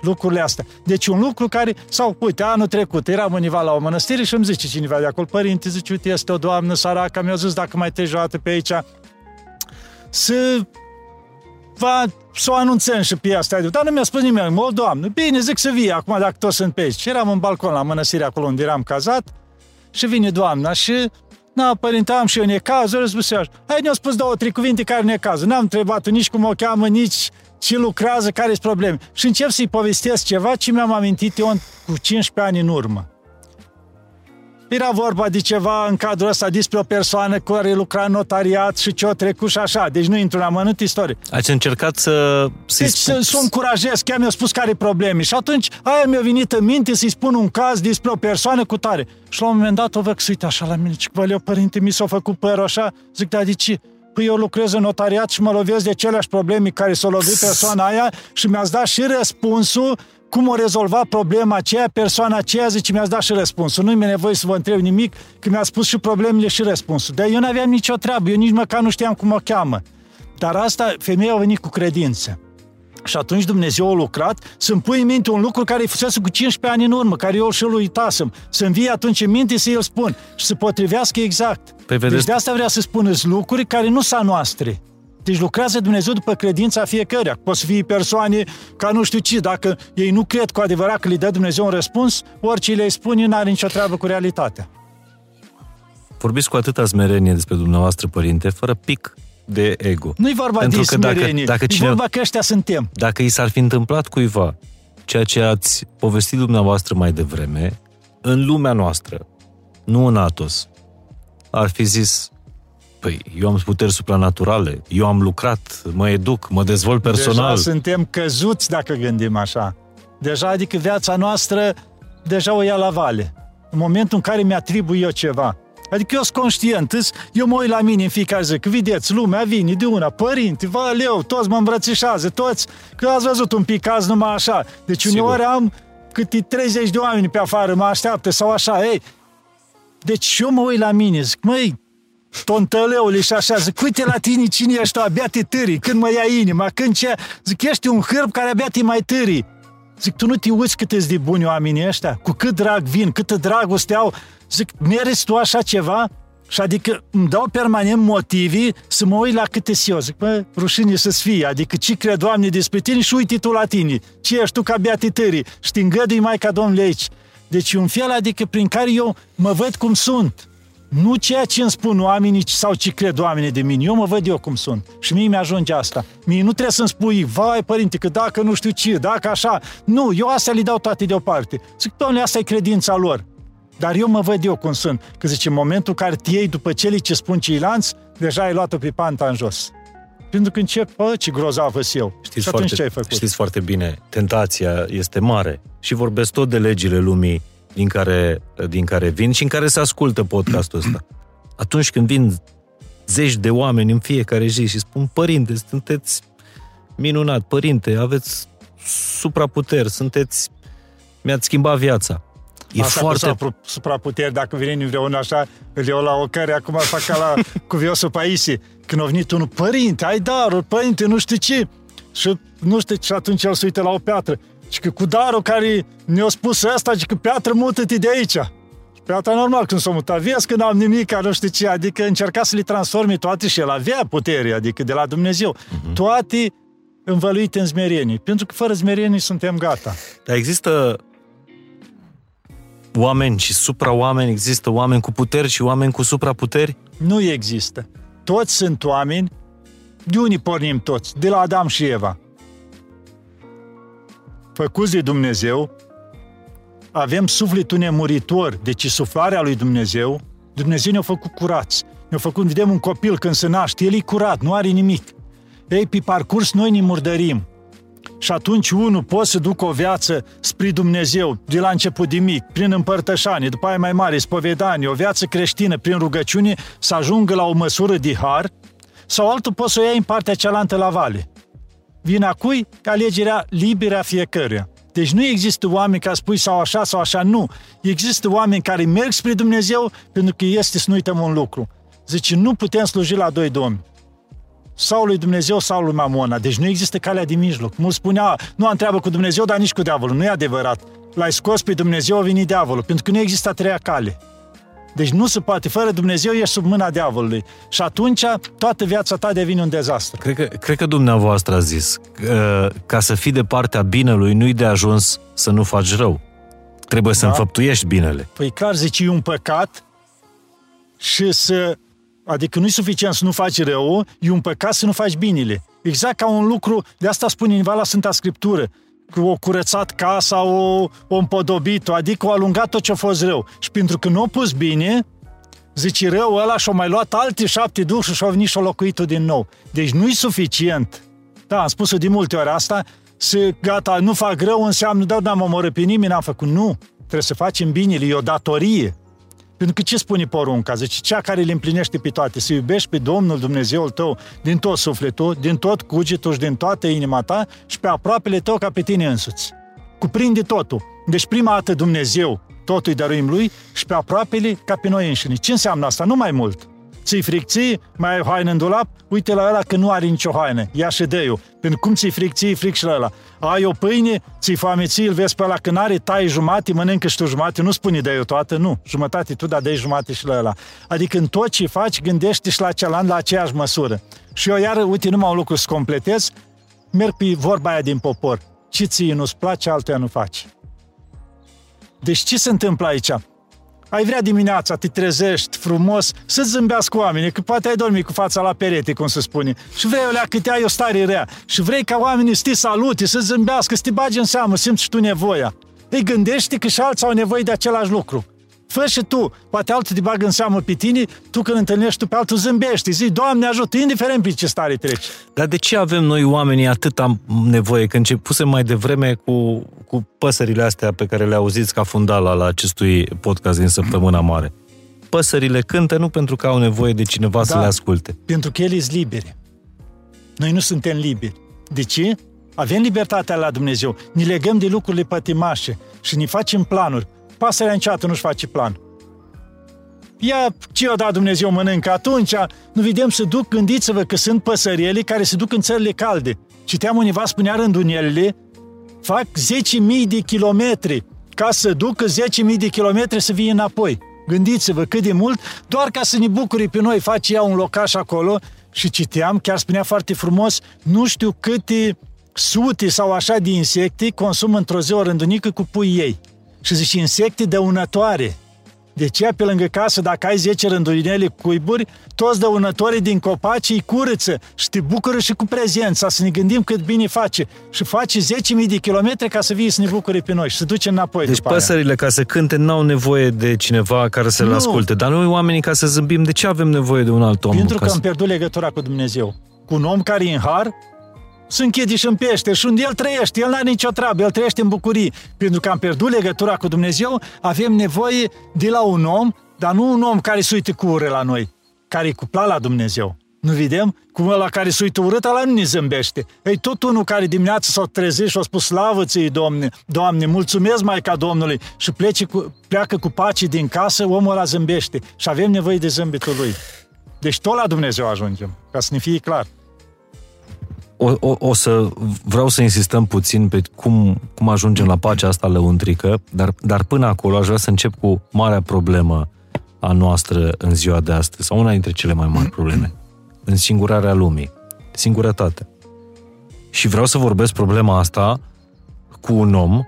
lucrurile astea. Deci un lucru care, sau uite, anul trecut eram univa la o mănăstire și îmi zice cineva de acolo, părinte, zice, uite, este o doamnă săracă, mi-a zis dacă mai treci o dată pe aici, să va, să o anunțăm și pe asta. Dar nu mi-a spus nimeni, o doamnă, bine, zic să vie acum dacă toți sunt pe aici. Și eram în balcon la mănăstire acolo unde eram cazat și vine doamna și Na, părinte, am și eu necazuri, a spus așa. Hai, ne-a spus două, trei cuvinte care necazuri. N-am întrebat nici cum o cheamă, nici ce lucrează, care sunt probleme. Și încep să-i povestesc ceva ce mi-am amintit eu cu 15 ani în urmă. Era vorba de ceva în cadrul ăsta despre o persoană care lucra în notariat și ce-o trecut și așa. Deci nu intru în amănunt istorie. Ați încercat să... să-i Deci să, spun- să o încurajez, chiar mi-a spus care probleme. Și atunci aia mi-a venit în minte să-i spun un caz despre o persoană cu tare. Și la un moment dat o văd că se uită așa la mine. Zic, bă, părinte, mi s-a făcut părul așa. Zic, da, de ce? Păi eu lucrez în notariat și mă lovesc de aceleași probleme care s-a lovit persoana aia și mi-ați dat și răspunsul cum o rezolva problema aceea, persoana aceea, zice, mi-ați dat și răspunsul. Nu-mi e nevoie să vă întreb nimic, că mi-a spus și problemele și răspunsul. Dar eu nu aveam nicio treabă, eu nici măcar nu știam cum o cheamă. Dar asta, femeia a venit cu credință. Și atunci Dumnezeu a lucrat să-mi pui în minte un lucru care fusese cu 15 ani în urmă, care eu și-l uitasem. Să-mi vie atunci în minte să-i spun și să potrivească exact. Păi vedeți- Deci de asta vrea să spună lucruri care nu sunt noastre. Deci lucrează Dumnezeu după credința fiecăruia. Poți să fie persoane ca nu știu ce, dacă ei nu cred cu adevărat că le dă Dumnezeu un răspuns, orice le spune nu are nicio treabă cu realitatea. Vorbiți cu atâta smerenie despre dumneavoastră, părinte, fără pic de ego. Nu-i vorba Pentru de că dacă- smerenie, dacă e cine- vorba că ăștia suntem. Dacă i s-ar fi întâmplat cuiva ceea ce ați povestit dumneavoastră mai devreme, în lumea noastră, nu în Atos, ar fi zis, păi, eu am puteri supranaturale, eu am lucrat, mă educ, mă dezvolt personal. Deja suntem căzuți dacă gândim așa. Deja, adică viața noastră deja o ia la vale. În momentul în care mi-atribui eu ceva. Adică eu sunt conștient, îs- eu mă uit la mine în fiecare zi, că vedeți, lumea vine de una, părinte, valeu, toți mă îmbrățișează, toți, că ați văzut un pic azi numai așa. Deci Sigur. uneori am câte 30 de oameni pe afară, mă așteaptă sau așa, ei. Deci eu mă uit la mine, zic, măi, tontăleule și așa, zic, uite la tine cine ești tu, abia te târi, când mă ia inima, când ce, zic, ești un hârb care abia te mai târi. Zic, tu nu te uiți cât de buni oamenii ăștia, cu cât drag vin, câtă dragoste au. Zic, meriți tu așa ceva? Și adică îmi dau permanent motivi să mă uit la câte eu. Zic, bă, rușine să-ți fie. Adică ce cred, Doamne, despre tine și uite tu la tine. Ce ești tu ca abia te târi și te îngădui mai ca Domnule aici. Deci e un fel, adică prin care eu mă văd cum sunt. Nu ceea ce îmi spun oamenii sau ce cred oamenii de mine. Eu mă văd eu cum sunt. Și mie mi-ajunge asta. Mie nu trebuie să-mi spui, vai părinte, că dacă nu știu ce, dacă așa. Nu, eu astea le dau toate deoparte. Zic, doamne, asta e credința lor. Dar eu mă văd eu cum sunt. Că zice, în momentul în care te iei după cele ce spun ceilalți, deja ai luat-o pe panta în jos. Pentru că încep, bă, ce grozavă eu. Știți și atunci foarte, ce ai făcut? știți foarte bine, tentația este mare și vorbesc tot de legile lumii din care, din care vin și în care se ascultă podcastul ăsta. Atunci când vin zeci de oameni în fiecare zi și spun, părinte, sunteți minunat, părinte, aveți supraputeri, sunteți, mi-ați schimbat viața. E Asta foarte... cu supraputeri, dacă vine vreunul așa, îl iau la o care acum fac ca la cuviosul Paisi. Când a venit unul, părinte, ai darul, părinte, nu știu ce. Și nu știu, și atunci el se uită la o piatră. Și că cu darul care ne-a spus ăsta, și că piatră mută-te de aici. Și piatra normal când s-a mutat. Vezi că n-am nimic, nu știu ce. Adică încerca să le transforme toate și el avea putere, adică de la Dumnezeu. Uh-huh. Toate învăluite în smerenie. Pentru că fără smerenie suntem gata. Dar există oameni și supra-oameni, există oameni cu puteri și oameni cu supraputeri? Nu există. Toți sunt oameni, de unii pornim toți, de la Adam și Eva. Făcuți de Dumnezeu, avem sufletul nemuritor, deci suflarea lui Dumnezeu, Dumnezeu ne-a făcut curați. Ne-a făcut, vedem un copil când se naște, el e curat, nu are nimic. Ei, pe parcurs noi ne murdărim. Și atunci unul poate să ducă o viață spre Dumnezeu, de la început de mic, prin împărtășanie, după aia mai mare, spovedanie, o viață creștină prin rugăciune, să ajungă la o măsură de har, sau altul poate să o iei în partea cealaltă la vale. Vina cui? Alegerea liberă a fiecăruia. Deci nu există oameni care spui sau așa sau așa, nu. Există oameni care merg spre Dumnezeu pentru că este să nu uităm un lucru. Zice, nu putem sluji la doi domni sau lui Dumnezeu sau lui Mamona. Deci nu există calea din mijloc. Mulți spunea, nu am treabă cu Dumnezeu, dar nici cu diavolul. Nu e adevărat. L-ai scos pe Dumnezeu, a venit diavolul, pentru că nu există a treia cale. Deci nu se poate. Fără Dumnezeu ești sub mâna diavolului. Și atunci toată viața ta devine un dezastru. Cred că, cred că dumneavoastră a zis că ca să fii de partea binelui nu-i de ajuns să nu faci rău. Trebuie să da? înfăptuiești binele. Păi clar zici, e un păcat și să Adică nu e suficient să nu faci rău, e un păcat să nu faci binele. Exact ca un lucru, de asta spune Niva la Sfânta Scriptură, că o curățat casa, o, o împodobit-o, adică o alungat tot ce a fost rău. Și pentru că nu a pus bine, zice rău ăla și-a mai luat alte șapte duși și-a venit și-a locuit-o din nou. Deci nu e suficient. Da, am spus-o de multe ori asta, să gata, nu fac rău înseamnă, da, n-am omorât pe nimeni, n-am făcut. Nu, trebuie să facem binele, e o datorie. Pentru că ce spune porunca? Zice, cea care le împlinește pe toate, să iubești pe Domnul Dumnezeul tău din tot sufletul, din tot cugetul și din toată inima ta și pe aproapele tău ca pe tine însuți. Cuprinde totul. Deci prima dată Dumnezeu, totul îi dăruim lui și pe aproapele ca pe noi înșine. Ce înseamnă asta? Nu mai mult. Ți-i fricții, mai ai haină în dulap, uite la ăla că nu are nicio haină, ia și dă eu. Pentru cum ți-i fric, ți fric și la ăla. Ai o pâine, ți-i foame, ți îl vezi pe ăla că n-are, tai jumate, mănâncă și tu jumate, nu spune de eu toată, nu. Jumătate tu, dar dai jumate și la ăla. Adică în tot ce faci, gândești și la cealaltă la aceeași măsură. Și eu iar, uite, numai un lucru să completez, merg pe vorba aia din popor. Ce ție nu-ți place, altuia nu faci. Deci ce se întâmplă aici? Ai vrea dimineața, te trezești frumos, să-ți zâmbească oamenii, că poate ai dormit cu fața la perete, cum se spune. Și vrei o că te ai o stare rea. Și vrei ca oamenii să te salute, să zâmbească, să te bagi în seamă, simți și tu nevoia. Ei, gândește că și alții au nevoie de același lucru. Fă și tu. Poate altul te bagă în seamă pe tine, tu când întâlnești tu pe altul zâmbești, zi, Doamne ajută, indiferent pe ce stare treci. Dar de ce avem noi oamenii atât am nevoie? Că începusem mai devreme cu, cu păsările astea pe care le auziți ca fundala la acestui podcast din Săptămâna Mare. Păsările cântă nu pentru că au nevoie de cineva da, să le asculte. pentru că ele sunt libere. Noi nu suntem liberi. De ce? Avem libertatea la Dumnezeu, ne legăm de lucrurile pătimașe și ne facem planuri pasărea înceată nu-și face plan. Ia ce o dat Dumnezeu mănâncă atunci, nu vedem să duc, gândiți-vă că sunt păsăriele care se duc în țările calde. Citeam univa, spunea rândunelele, fac 10.000 de kilometri ca să ducă 10.000 de kilometri să vie înapoi. Gândiți-vă cât de mult, doar ca să ne bucuri pe noi, face ea un locaș acolo și citeam, chiar spunea foarte frumos, nu știu câte sute sau așa de insecte consumă într-o zi o rândunică cu pui ei și zice insecte dăunătoare. De ce pe lângă casă, dacă ai 10 rânduinele cuiburi, toți dăunătorii din copaci îi curăță și te bucură și cu prezența, să ne gândim cât bine face. Și face 10.000 de kilometri ca să vii să ne bucure pe noi și să duce înapoi Deci păsările aia. ca să cânte n-au nevoie de cineva care să le asculte, dar noi oamenii ca să zâmbim, de ce avem nevoie de un alt om? Pentru că să... am pierdut legătura cu Dumnezeu. Cu un om care e în har, se închide și în pește și unde el trăiește, el n-are nicio treabă, el trăiește în bucurii. Pentru că am pierdut legătura cu Dumnezeu, avem nevoie de la un om, dar nu un om care se uită cu ură la noi, care e cuplat la Dumnezeu. Nu vedem? Cum ăla care se uită urât, ăla nu ne zâmbește. Ei, tot unul care dimineața s-a trezit și a spus slavă ție, Doamne, Doamne, mulțumesc mai ca Domnului și plece cu, pleacă cu pace din casă, omul ăla zâmbește și avem nevoie de zâmbetul lui. Deci tot la Dumnezeu ajungem, ca să ne fie clar. O, o, o să vreau să insistăm puțin pe cum, cum ajungem la pacea asta lăuntrică, dar, dar până acolo aș vrea să încep cu marea problemă a noastră în ziua de astăzi, sau una dintre cele mai mari probleme în singurarea lumii. Singurătate. Și vreau să vorbesc problema asta cu un om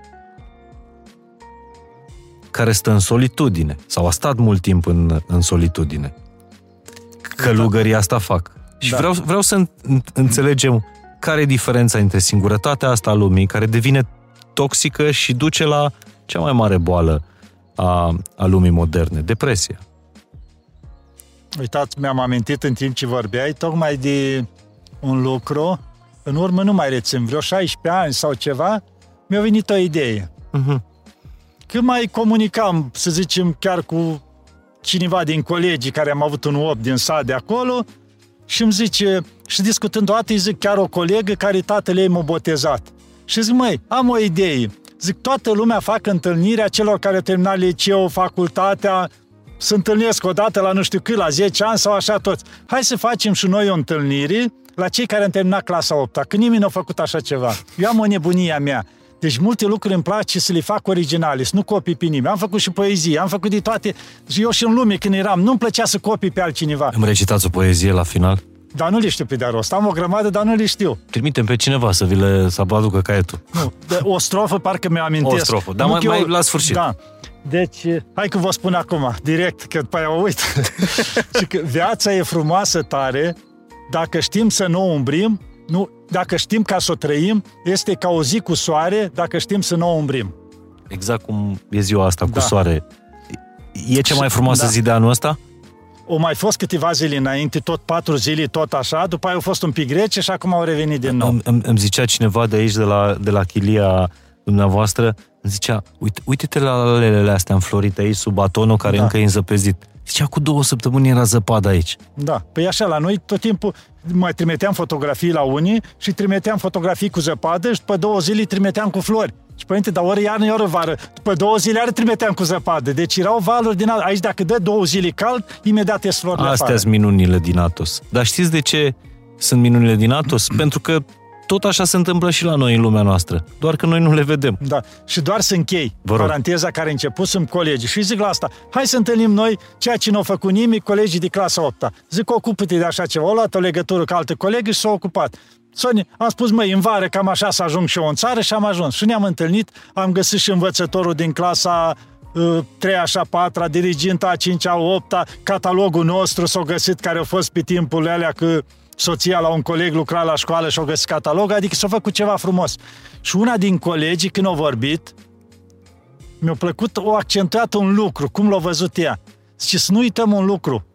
care stă în solitudine sau a stat mult timp în, în solitudine. Călugării asta fac. Și da. vreau, vreau să înțelegem care e diferența între singurătatea asta a lumii, care devine toxică și duce la cea mai mare boală a, a lumii moderne, depresia. Uitați, mi-am amintit în timp ce vorbeai tocmai de un lucru, în urmă nu mai rețin, vreo 16 ani sau ceva, mi-a venit o idee. Uh-huh. Când mai comunicam, să zicem, chiar cu cineva din colegii care am avut un op din sat de acolo și îmi zice, și discutând o dată, îi zic chiar o colegă care tatăl ei m-a botezat. Și zic, măi, am o idee. Zic, toată lumea fac întâlnirea celor care au terminat liceu, facultatea, se întâlnesc o dată la nu știu cât, la 10 ani sau așa toți. Hai să facem și noi o întâlnire la cei care au terminat clasa 8 că nimeni nu a făcut așa ceva. Eu am o nebunie a mea. Deci multe lucruri îmi place să le fac originale, să nu copii pe nimeni. Am făcut și poezie, am făcut de toate. Și eu și în lume când eram, nu-mi plăcea să copii pe altcineva. Îmi recitați o poezie la final? Dar nu le știu pe de rost. Am o grămadă, dar nu le știu. Trimitem pe cineva să vi le să aducă caietul. Nu, o strofă parcă mi-o amintesc. O strofă, dar mai, eu, mai la sfârșit. Da. Deci, hai că vă spun acum, direct, că după aia o uit. și că viața e frumoasă tare, dacă știm să nu o umbrim, nu, dacă știm ca să o trăim, este ca o zi cu soare, dacă știm să nu o umbrim. Exact cum e ziua asta cu da. soare. E cea mai frumoasă da. zi de anul ăsta? O mai fost câteva zile înainte, tot patru zile, tot așa, după aia au fost un pic rece și acum au revenit din nou. Îmi, îmi zicea cineva de aici, de la, de la chilia dumneavoastră, îmi zicea, uite, uite-te la alelele astea înflorite aici sub batonul care da. încă e înzăpezit. Zicea, cu două săptămâni era zăpadă aici. Da, păi așa, la noi tot timpul mai trimiteam fotografii la unii și trimiteam fotografii cu zăpadă și după două zile trimiteam cu flori. Și părinte, dar ori iarnă, ori vară. După două zile are trimiteam cu zăpadă. Deci erau valuri din Aici dacă dă două zile cald, imediat e flori Astea sunt minunile din Atos. Dar știți de ce sunt minunile din Atos? Pentru că tot așa se întâmplă și la noi în lumea noastră, doar că noi nu le vedem. Da, și doar să închei paranteza care a început, sunt colegi și zic la asta, hai să întâlnim noi ceea ce nu au făcut nimic colegii de clasa 8 Zic, ocupă-te de așa ceva, au luat o legătură cu alte colegi și s-au ocupat. Sony, am spus, măi, în vară cam așa să ajung și eu în țară și am ajuns. Și ne-am întâlnit, am găsit și învățătorul din clasa 3 uh, așa 4 diriginta a 5 a 8 catalogul nostru s-a găsit care a fost pe timpul alea că soția la un coleg lucra la școală și-o găsit catalog, adică s-a făcut ceva frumos. Și una din colegii, când a vorbit, mi-a plăcut, o accentuat un lucru, cum l-a văzut ea. Zice, să nu uităm un lucru.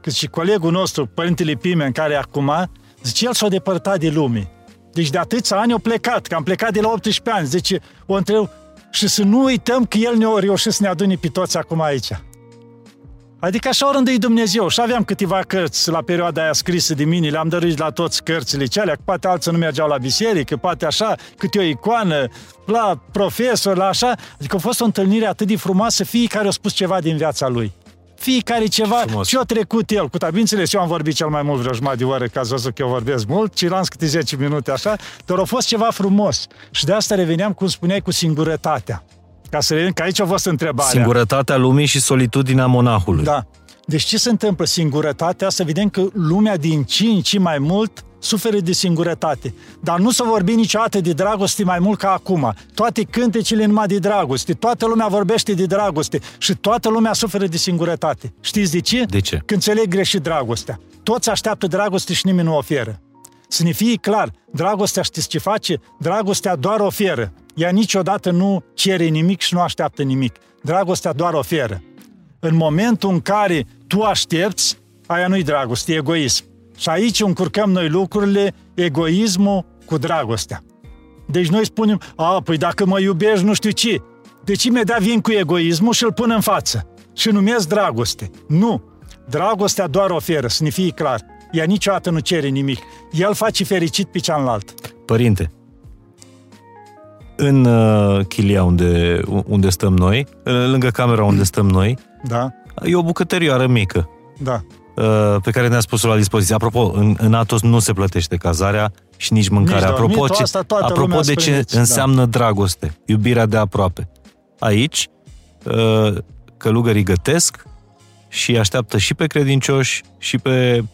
Că și colegul nostru, părintele Pimen, care e acum, zice, el s-a depărtat de lume. Deci de atâția ani au plecat, că am plecat de la 18 ani. Zice, o întreb, și să nu uităm că el ne-a reușit să ne adune pe toți acum aici. Adică așa o rândui Dumnezeu. Și aveam câteva cărți la perioada aia scrise de mine, le-am dăruit la toți cărțile cealea, poate alții nu mergeau la biserică, poate așa, câte o icoană, la profesor, la așa. Adică a fost o întâlnire atât de frumoasă, fiecare a spus ceva din viața lui. Fiecare ceva, Frumos. ce a trecut el. Cu bineînțeles, eu am vorbit cel mai mult vreo jumătate de oră, că ați văzut că eu vorbesc mult, ceilalți câte 10 minute așa, dar a fost ceva frumos. Și de asta reveneam, cum spuneai, cu singurătatea. Ca să vedem că aici a fost întrebarea. Singurătatea lumii și solitudinea monahului. Da. Deci ce se întâmplă? Singurătatea, să vedem că lumea din ce în ce mai mult suferă de singurătate. Dar nu să vorbi niciodată de dragoste mai mult ca acum. Toate cântecele numai de dragoste, toată lumea vorbește de dragoste și toată lumea suferă de singurătate. Știți de ce? De ce? Când înțeleg greșit dragostea. Toți așteaptă dragoste și nimeni nu oferă. Să ne fie clar, dragostea știți ce face? Dragostea doar oferă. Ea niciodată nu cere nimic și nu așteaptă nimic. Dragostea doar oferă. În momentul în care tu aștepți, aia nu-i dragoste, e egoism. Și aici încurcăm noi lucrurile, egoismul cu dragostea. Deci noi spunem, a, păi dacă mă iubești, nu știu ce. Deci imediat vin cu egoismul și îl pun în față. Și numesc dragoste. Nu. Dragostea doar oferă, să ne fie clar. Ea niciodată nu cere nimic. El face fericit pe cealaltă. Părinte, în uh, chilia unde, unde stăm noi, lângă camera unde stăm noi, Da, e o bucătărioară mică da. uh, pe care ne-a spus-o la dispoziție. Apropo, în, în Atos nu se plătește cazarea și nici mâncarea. Nici apropo, dormitul, ce, asta toată apropo lumea de ce spuneți, da. înseamnă dragoste, iubirea de aproape. Aici, uh, călugării gătesc și așteaptă și pe credincioși și pe,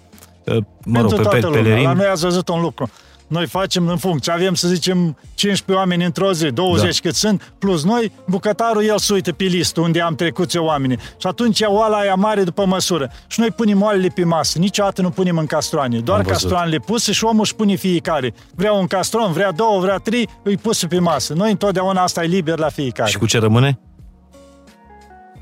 uh, mă rog, Pentru pe, pe toată lumea. La pelerini. noi ați văzut un lucru. Noi facem în funcție. Avem, să zicem, 15 oameni într-o zi, 20 Da. cât sunt, plus noi, bucătarul el se uită pe listă unde am trecut eu oamenii. Și atunci ia oala aia mare după măsură. Și noi punem oalele pe masă. Niciodată nu punem în castroane. Doar Am văzut. castroanele puse și omul își pune fiecare. Vrea un castron, vrea două, vrea trei, îi puse pe masă. Noi întotdeauna asta e liber la fiecare. Și cu ce rămâne?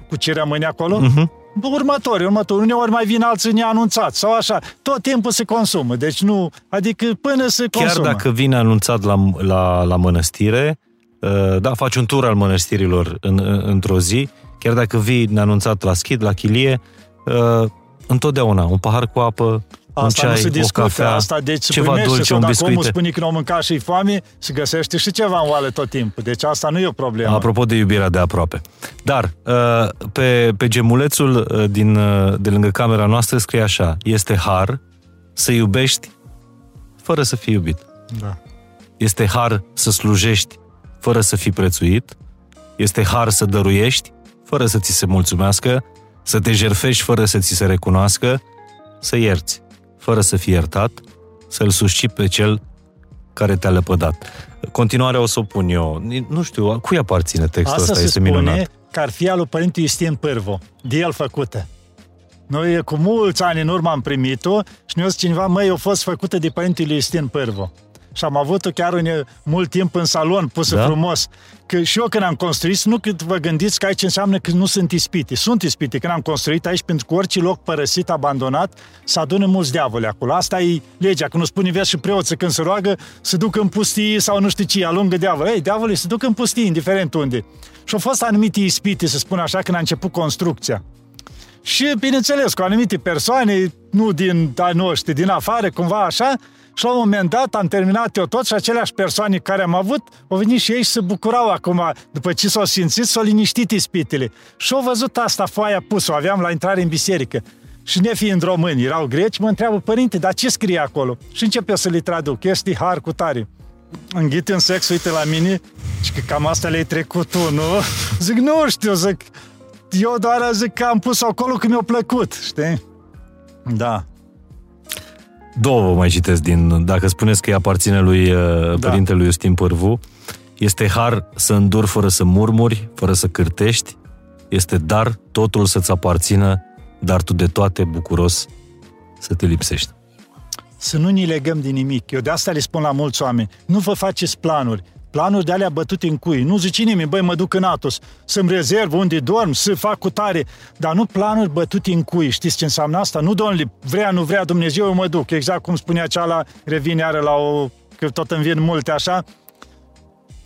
cu ce rămâne acolo? Mhm. Următori, următori. Uneori mai vin alții neanunțați sau așa. Tot timpul se consumă. Deci nu, adică până se Chiar consumă. dacă vine anunțat la, la, la mănăstire, uh, da, faci un tur al mănăstirilor în, în, într-o zi, chiar dacă vii neanunțat la schid, la chilie, uh, întotdeauna un pahar cu apă, un Asta ceai, nu se o discută, cafea, asta deci se ceva primește, dulce, sau un dacă omul biscuit. spune că nu a mâncat și foame, se găsește și ceva în oală tot timpul. Deci asta nu e o problemă. Apropo de iubirea de aproape. Dar, uh, pe, pe gemulețul uh, din, uh, de lângă camera noastră scrie așa, este har să iubești fără să fii iubit. Da. Este har să slujești fără să fii prețuit. Este har să dăruiești fără să ți se mulțumească, să te jerfești fără să ți se recunoască, să ierți fără să fii iertat, să-l susții pe cel care te-a lepădat. Continuarea o să o pun eu. Nu știu, cui aparține textul Asta ăsta? se Este spune minunat. că ar fi al lui Părinte Iustin Pârvo, de el făcută. Noi cu mulți ani în urmă am primit-o și ne-a zis cineva, măi, a fost făcută de Părintele Iustin Pârvo. Și am avut-o chiar în, mult timp în salon, pusă Da? da? frumos. Că și eu când am construit, nu cât vă gândiți că aici înseamnă că nu sunt ispite. Sunt ispite când am construit aici, pentru că orice loc părăsit, abandonat, se adună mulți diavoli acolo. Asta e legea, când nu spune vezi și preoții când se roagă, se duc în pustii sau nu știu ce, alungă diavol. Ei, diavolii se duc în pustii, indiferent unde. Și au fost anumite ispite, să spun așa, când a început construcția. Și, bineînțeles, cu anumite persoane, nu din a noștri, din afară, cumva așa, și la un moment dat am terminat eu tot și aceleași persoane care am avut, au venit și ei și se bucurau acum, după ce s-au simțit, s-au liniștit ispitele. Și au văzut asta, foaia pusă, o aveam la intrare în biserică. Și nefiind români, erau greci, mă întreabă, părinte, dar ce scrie acolo? Și încep eu să le traduc, este har cu tare. Înghit în sex, uite la mine și că cam asta le-ai trecut tu, nu? Zic, nu știu, zic, eu doar zic că am pus acolo că mi-a plăcut, știi? Da. Două vă mai citesc din, dacă spuneți că îi aparține lui uh, Da. părintelui Iustin Pârvu, este har să înduri fără să murmuri, fără să cârtești, este dar totul să-ți aparțină, dar tu de toate bucuros să te lipsești. Să nu ne legăm de nimic. Eu de asta le spun la mulți oameni. Nu vă faceți planuri. Planuri de alea bătute în cui. Nu zice nimeni, băi, mă duc în Atos, să-mi rezerv unde dorm, să fac cu tare. Dar nu planuri bătute în cui. Știți ce înseamnă asta? Nu, domnule, vrea, nu vrea Dumnezeu, eu mă duc. Exact cum spunea ceala, revine iară la o... că tot îmi vin multe așa.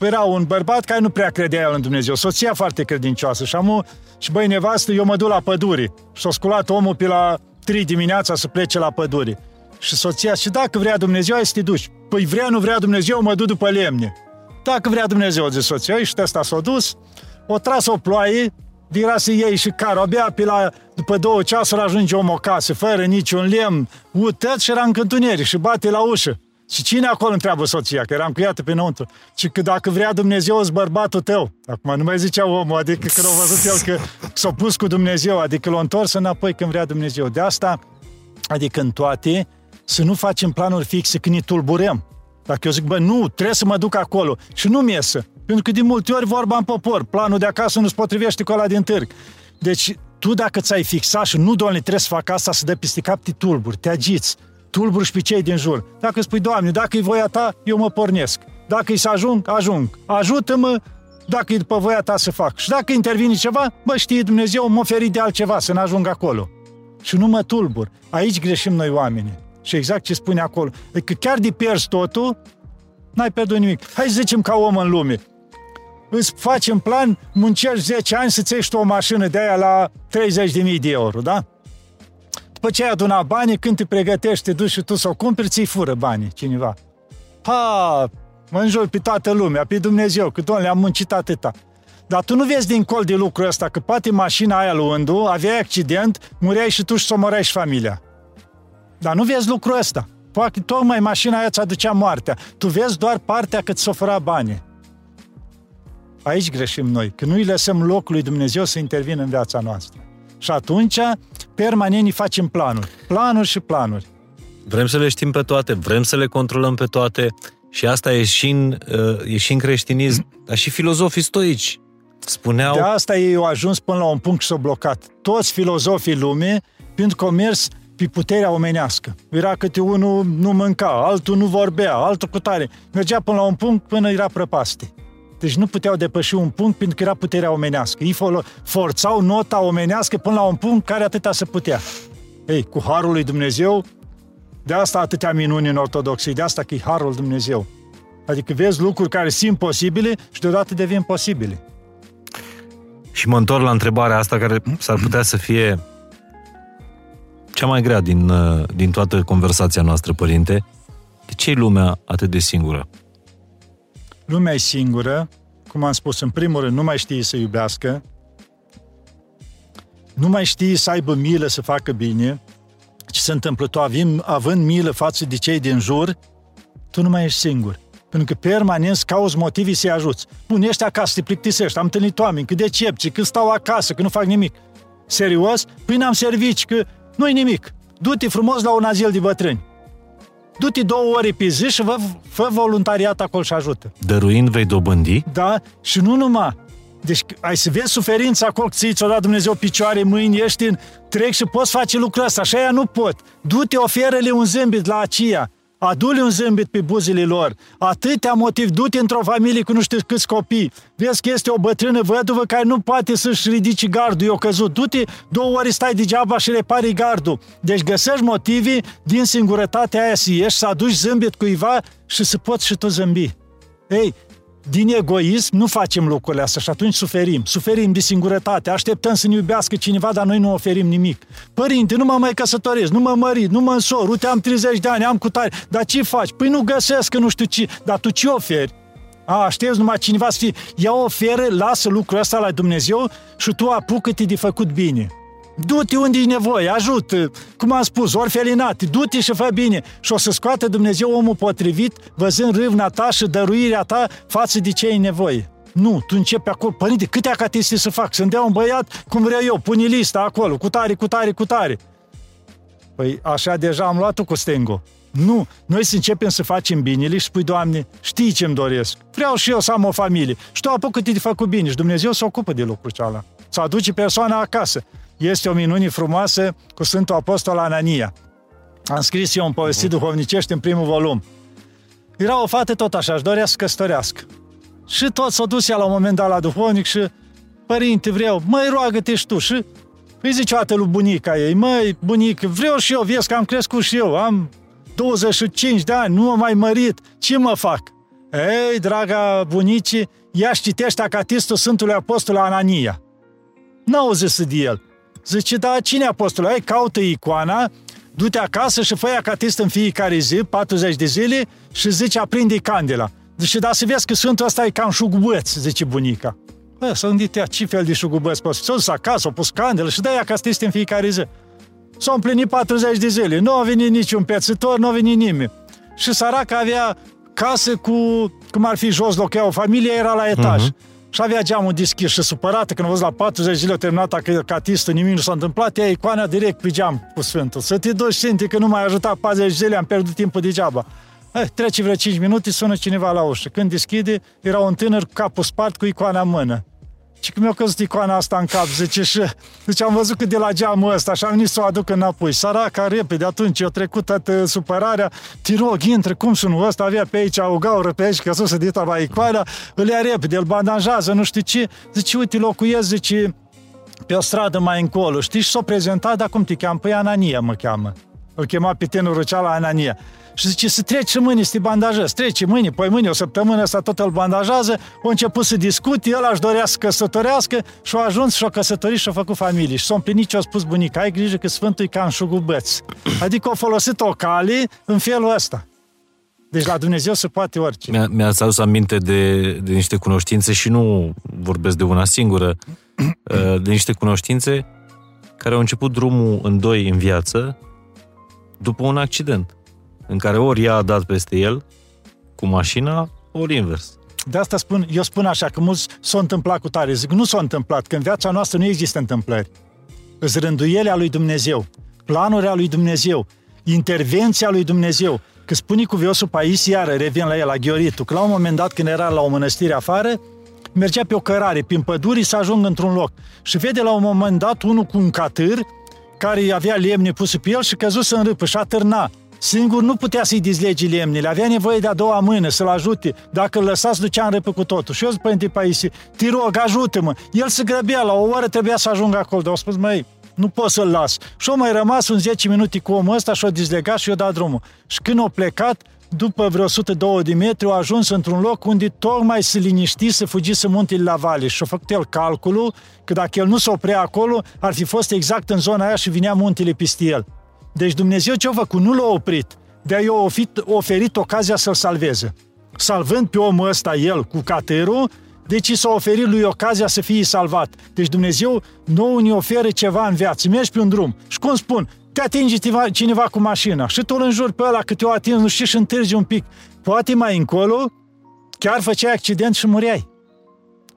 Era un bărbat care nu prea credea el în Dumnezeu. Soția foarte credincioasă. Și, amu, și băi, nevastă, eu mă duc la pădure. Și s-a sculat omul pe la 3 dimineața să plece la pădure. Și soția, și dacă vrea Dumnezeu, ai să te duci. Păi vrea, nu vrea Dumnezeu, mă duc după lemne. Dacă vrea Dumnezeu, zice soția, și ăsta s-a dus, o tras o ploaie, era să iei și carul, abia pe la, după două ceasuri ajunge om o casă, fără niciun lemn, utăt și era în întuneric și bate la ușă. Și cine acolo întreabă soția, că eram cu ea pe înăuntru. Și că dacă vrea Dumnezeu, îți bărbatul tău. Acum nu mai zicea omul, adică când a văzut el că s-a pus cu Dumnezeu, adică l-a întors înapoi când vrea Dumnezeu. De asta, adică în toate, să nu facem planuri fixe când ne tulburăm. Dacă eu zic, bă, nu, trebuie să mă duc acolo și nu-mi iesă. Pentru că de multe ori vorba în popor, planul de acasă nu se potrivește cu ăla din târg. Deci, tu dacă ți-ai fixat și nu, doamne, trebuie să fac asta, să dă peste cap, te tulburi, te agiți, tulburi și pe cei din jur. Dacă spui, Doamne, dacă e voia ta, eu mă pornesc. Dacă e să ajung, ajung. Ajută-mă dacă e după voia ta să fac. Și dacă intervine ceva, bă, știe Dumnezeu, mă oferi de altceva, să ne ajung acolo. Și nu mă tulbur. Aici greșim noi oamenii. Și exact ce spune acolo. Adică chiar de pierzi totul, N-ai pierdut nimic. Hai să zicem ca om în lume. Îți faci în plan, muncești 10 ani să-ți ieși tu o mașină de aia la 30.000 de euro, da? După ce ai adunat banii, când te pregătești, te duci și tu să o cumperi, ți-i fură banii cineva. Ha, mă înjur pe toată lumea, pe Dumnezeu, că doamne, am muncit atâta. Dar tu nu vezi din col de lucrul ăsta că poate mașina aia lui Undu, avea accident, mureai și tu și s-o și familia. Dar nu vezi lucrul ăsta. Poate tocmai mașina aia ți-aducea moartea. Tu vezi doar partea cât s-o făra bani. Aici greșim noi, că nu îi lăsăm locul lui Dumnezeu să intervină în viața noastră. Și atunci, permanent, facem planuri. Planuri și planuri. Vrem să le știm pe toate, vrem să le controlăm pe toate și asta e și în, uh, e și în creștinism, dar și filozofii stoici spuneau... De asta ei au ajuns până la un punct și s-au blocat. Toți filozofii lumii, pentru că au mers pe puterea omenească. Era câte unul nu mânca, altul nu vorbea, altul cu tare. Mergea până la un punct până era prăpaste. Deci nu puteau depăși un punct pentru că era puterea omenească. Ei forțau nota omenească până la un punct care atâta se putea. Ei, cu Harul lui Dumnezeu, de asta atâtea minuni în ortodoxie, de asta că e Harul Dumnezeu. Adică vezi lucruri care sunt posibile și deodată devin posibile. Și mă întorc la întrebarea asta care s-ar putea să fie cea mai grea din, uh, din toată conversația noastră, părinte. De ce e lumea atât de singură? Lumea e singură, cum am spus, în primul rând, nu mai știe să iubească, nu mai știe să aibă milă să facă bine. Ce se întâmplă? Tu având, având milă față de cei din jur, tu nu mai ești singur. Pentru că permanent cauți motivii să-i ajuți. Bun, ești acasă, te plictisești, am întâlnit oameni, cât decepți, că stau acasă, că nu fac nimic. Serios? Păi n-am servici, că nu-i nimic. Du-te frumos la un azil de bătrâni. Du-te două ore pe zi și fă, fă voluntariat acolo și ajută. Dăruind vei dobândi? Da, și nu numai. Deci ai să vezi suferința acolo, că ți-o dat Dumnezeu picioare, mâini, ești în trec și poți face lucrul ăsta. Așa ea nu pot. Du-te, oferă-le un zâmbit la aceea adu-le un zâmbit pe buzile lor. Atâtea motiv, du-te într-o familie cu nu știu câți copii. Vezi că este o bătrână văduvă care nu poate să-și ridice gardul, eu căzut. Du-te, două ori stai degeaba și repari gardul. Deci găsești motivi din singurătatea aia să ieși, să aduci zâmbit cuiva și să poți și tu zâmbi. Ei, din egoism nu facem lucrurile astea și atunci suferim. Suferim de singurătate, așteptăm să ne iubească cineva, dar noi nu oferim nimic. Părinte, nu mă mai căsătoresc, nu mă mărit, nu mă însor, uite, am 30 de ani, am cu tare, dar ce faci? Păi nu găsesc, că nu știu ce, dar tu ce oferi? A, aștepți numai cineva să fie, ia oferă, lasă lucrul ăsta la Dumnezeu și tu apucă-te de făcut bine. Du-te unde e nevoie, ajută, cum am spus, orfelinat, du-te și fă bine. Și o să scoată Dumnezeu omul potrivit, văzând râvna ta și dăruirea ta față de ce e nevoie. Nu, tu începi acolo, părinte, câte acatiste să fac? Să-mi dea un băiat cum vreau eu, pune lista acolo, cu tare, cu tare, cu tare. Păi așa deja am luat-o cu stengo. Nu, noi să începem să facem binele și spui, Doamne, știi ce-mi doresc. Vreau și eu să am o familie. Și tu apucă-te de făcut bine și Dumnezeu se ocupă de lucrul cealaltă. Să aduce persoana acasă este o minune frumoasă cu Sfântul Apostol Anania. Am scris eu un povestit duhovnicești în primul volum. Era o fată tot așa, își dorea să căsătorească. Și tot s-a dus ea la un moment dat la duhovnic și Părinte, vreau, măi, roagă-te și tu. Și îi zice o dată lui bunica ei, măi, bunică, vreau și eu, vezi că am crescut și eu, am 25 de ani, nu m-am mai mărit, ce mă fac? Ei, draga bunici, ea citește acatistul Sfântului Apostol Anania. N-au zis de el. Zice, da, cine apostol? Ai, caută icoana, du-te acasă și fă acatist în fiecare zi, 40 de zile, și zice, aprinde candela. Zice, da, să vezi că Sfântul ăsta e cam șugubăț, zice bunica. Bă, s-a gândit ea, ce fel de șugubăț poți? S-a dus acasă, a pus candelă și dai acatist în fiecare zi. S-au împlinit 40 de zile, nu a venit niciun pețitor, nu a venit nimeni. Și săraca avea casă cu, cum ar fi jos locuia o familie, era la etaj. Uh-huh și avea geamul deschis și supărată când a văzut la 40 zile terminat catistă, nimic nu s-a întâmplat, ea icoana direct pe geam cu Sfântul. Să te duci, Sfinte, că nu mai ajutat 40 zile, am pierdut timpul degeaba. Eh, trece vreo 5 minute, sună cineva la ușă. Când deschide, era un tânăr cu capul spart cu icoana în mână. Și cum mi-a căzut icoana asta în cap, zice, și zice, am văzut că de la geamul ăsta și am venit să o aduc înapoi. Săraca, repede, atunci a trecut toată supărarea, te rog, intră, cum sună ăsta, avea pe aici o gaură pe aici, că sus de la icoana, îl ia repede, îl bandajează, nu știu ce, zice, uite, locuiesc, zice, pe o stradă mai încolo, știi, și s-o prezentat, dar cum te cheamă? Păi Anania mă cheamă. îl chema pe tenorul cea la Anania. Și zice, să treci mâine să te bandajezi. Trece mâine, păi mâine, o săptămână asta tot îl bandajează, o început să discute, el aș dorea să căsătorească și a ajuns și a căsătorit și a făcut familie. Și s-a împlinit ce a spus bunica, ai grijă că Sfântul e ca în șugubăț. Adică a folosit o cale în felul ăsta. Deci la Dumnezeu se poate orice. Mi-a, mi-ați adus aminte de, de niște cunoștințe și nu vorbesc de una singură, de niște cunoștințe care au început drumul în doi în viață după un accident în care ori ea a dat peste el cu mașina, ori invers. De asta spun, eu spun așa, că mulți s-au întâmplat cu tare. Zic, nu s-au întâmplat, că în viața noastră nu există întâmplări. Îți rânduielea lui Dumnezeu, planurile lui Dumnezeu, intervenția lui Dumnezeu. Că spune cu Viosul Pais, iară revin la el, la Ghioritu, că la un moment dat când era la o mănăstire afară, mergea pe o cărare, prin păduri, să ajungă într-un loc. Și vede la un moment dat unul cu un catâr, care avea lemne puse pe el și căzuse în râpă și atârna. Singur nu putea să-i dizlege lemnele, avea nevoie de a doua mână să-l ajute. Dacă îl lăsați, ducea în râpă cu totul. Și eu zic, Părinte Paisie, te rog, ajută-mă. El se grăbea, la o oră trebuia să ajungă acolo, dar au spus, măi, nu pot să-l las. Și au mai rămas un 10 minute cu omul ăsta și o dizlegat și eu dat drumul. Și când au plecat, după vreo 102 de metri, au ajuns într-un loc unde tocmai se liniști să fugise muntele la vale și a făcut el calculul că dacă el nu se oprea acolo, ar fi fost exact în zona aia și vinea muntele peste el. Deci Dumnezeu ce a făcut? Nu l-a oprit. De-aia i-a oferit ocazia să-l salveze. Salvând pe omul ăsta el cu caterul, deci s-a oferit lui ocazia să fie salvat. Deci Dumnezeu nu ne oferă ceva în viață. Mergi pe un drum și cum spun, te atinge cineva cu mașina și tu îl înjuri pe ăla că te-o atins, nu știi și întârzi un pic. Poate mai încolo chiar făceai accident și mureai.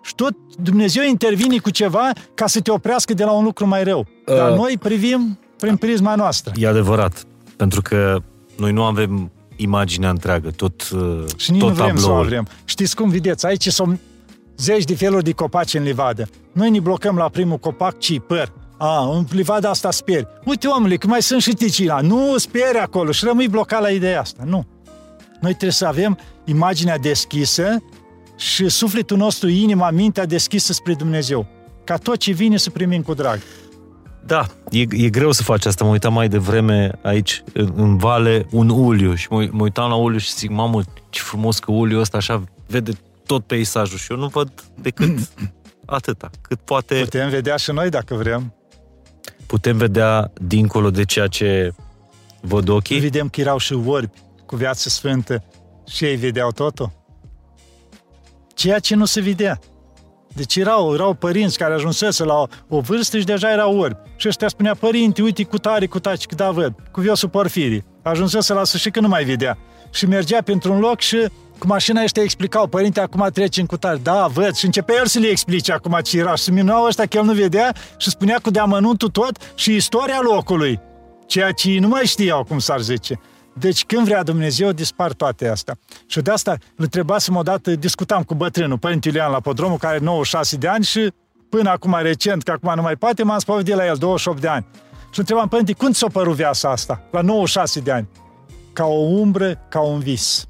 Și tot Dumnezeu intervine cu ceva ca să te oprească de la un lucru mai rău. Dar uh, noi privim prin prisma noastră. E adevărat, pentru că noi nu avem imaginea întreagă, tot uh, Și nici tot nu vrem tabloul. să o avem. Știți cum, vedeți, aici sunt zeci de feluri de copaci în livadă. Noi ne blocăm la primul copac, ci păr. A, în livada asta speri. Uite, omule, că mai sunt și ticina. Nu speri acolo și rămâi blocat la ideea asta. Nu. Noi trebuie să avem imaginea deschisă și sufletul nostru, inima, mintea deschisă spre Dumnezeu. Ca tot ce vine să primim cu drag. Da, e, e greu să faci asta. Mă uitam mai devreme aici, în, în vale, un uliu și mă, mă uitam la uliu și zic, mamă, ce frumos că uliul ăsta așa vede tot peisajul și eu nu văd decât atâta, cât poate... Putem vedea și noi dacă vrem. Putem vedea dincolo de ceea ce văd ochii. Vedem că erau și orbi cu viață sfântă și ei vedeau totul. Ceea ce nu se vedea. Deci erau, erau părinți care ajunsese la o, o vârstă și deja erau orbi. Și ăștia spunea, părinte, uite, cu tare, cu taci, că da, văd, cu viosul porfirii. Ajunsese la sfârșit că nu mai vedea. Și mergea pentru un loc și cu mașina ăștia explicau, părinte, acum trece în cutare. Da, văd. Și începea el să le explice acum ce era. Și se minuau ăștia că el nu vedea și spunea cu deamănuntul tot și istoria locului. Ceea ce nu mai știau, cum s-ar zice. Deci când vrea Dumnezeu, dispar toate astea. Și de asta îl întrebasem odată, discutam cu bătrânul, Părintele Iulian la Podromul, care are 96 de ani și până acum recent, că acum nu mai poate, m-am spovedit la el, 28 de ani. Și întrebam, Părinte, când ți-a părut viața asta, la 96 de ani? Ca o umbră, ca un vis.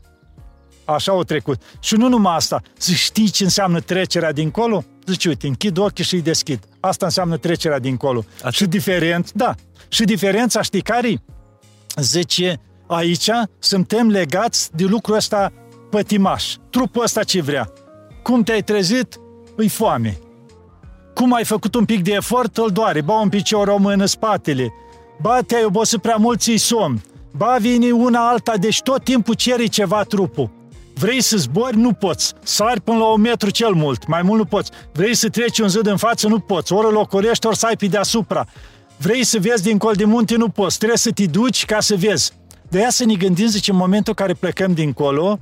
Așa au trecut. Și nu numai asta. Zic, știi ce înseamnă trecerea dincolo? Zice, uite, închid ochii și îi deschid. Asta înseamnă trecerea dincolo. Atât? Și diferent, da. Și diferența, știi care Zice, aici suntem legați de lucrul ăsta pătimaș. Trupul ăsta ce vrea. Cum te-ai trezit, îi foame. Cum ai făcut un pic de efort, îl doare. Ba un picior, o mână, spatele. Ba te-ai obosit prea mult, ți somn. Ba vine una alta, deci tot timpul ceri ceva trupul. Vrei să zbori? Nu poți. Sari până la un metru cel mult. Mai mult nu poți. Vrei să treci un zid în față? Nu poți. Ori îl ocolești, ori să ai pe deasupra. Vrei să vezi dincolo de munte? Nu poți. Trebuie să te duci ca să vezi. De aia să ne gândim, zice, în momentul în care plecăm dincolo,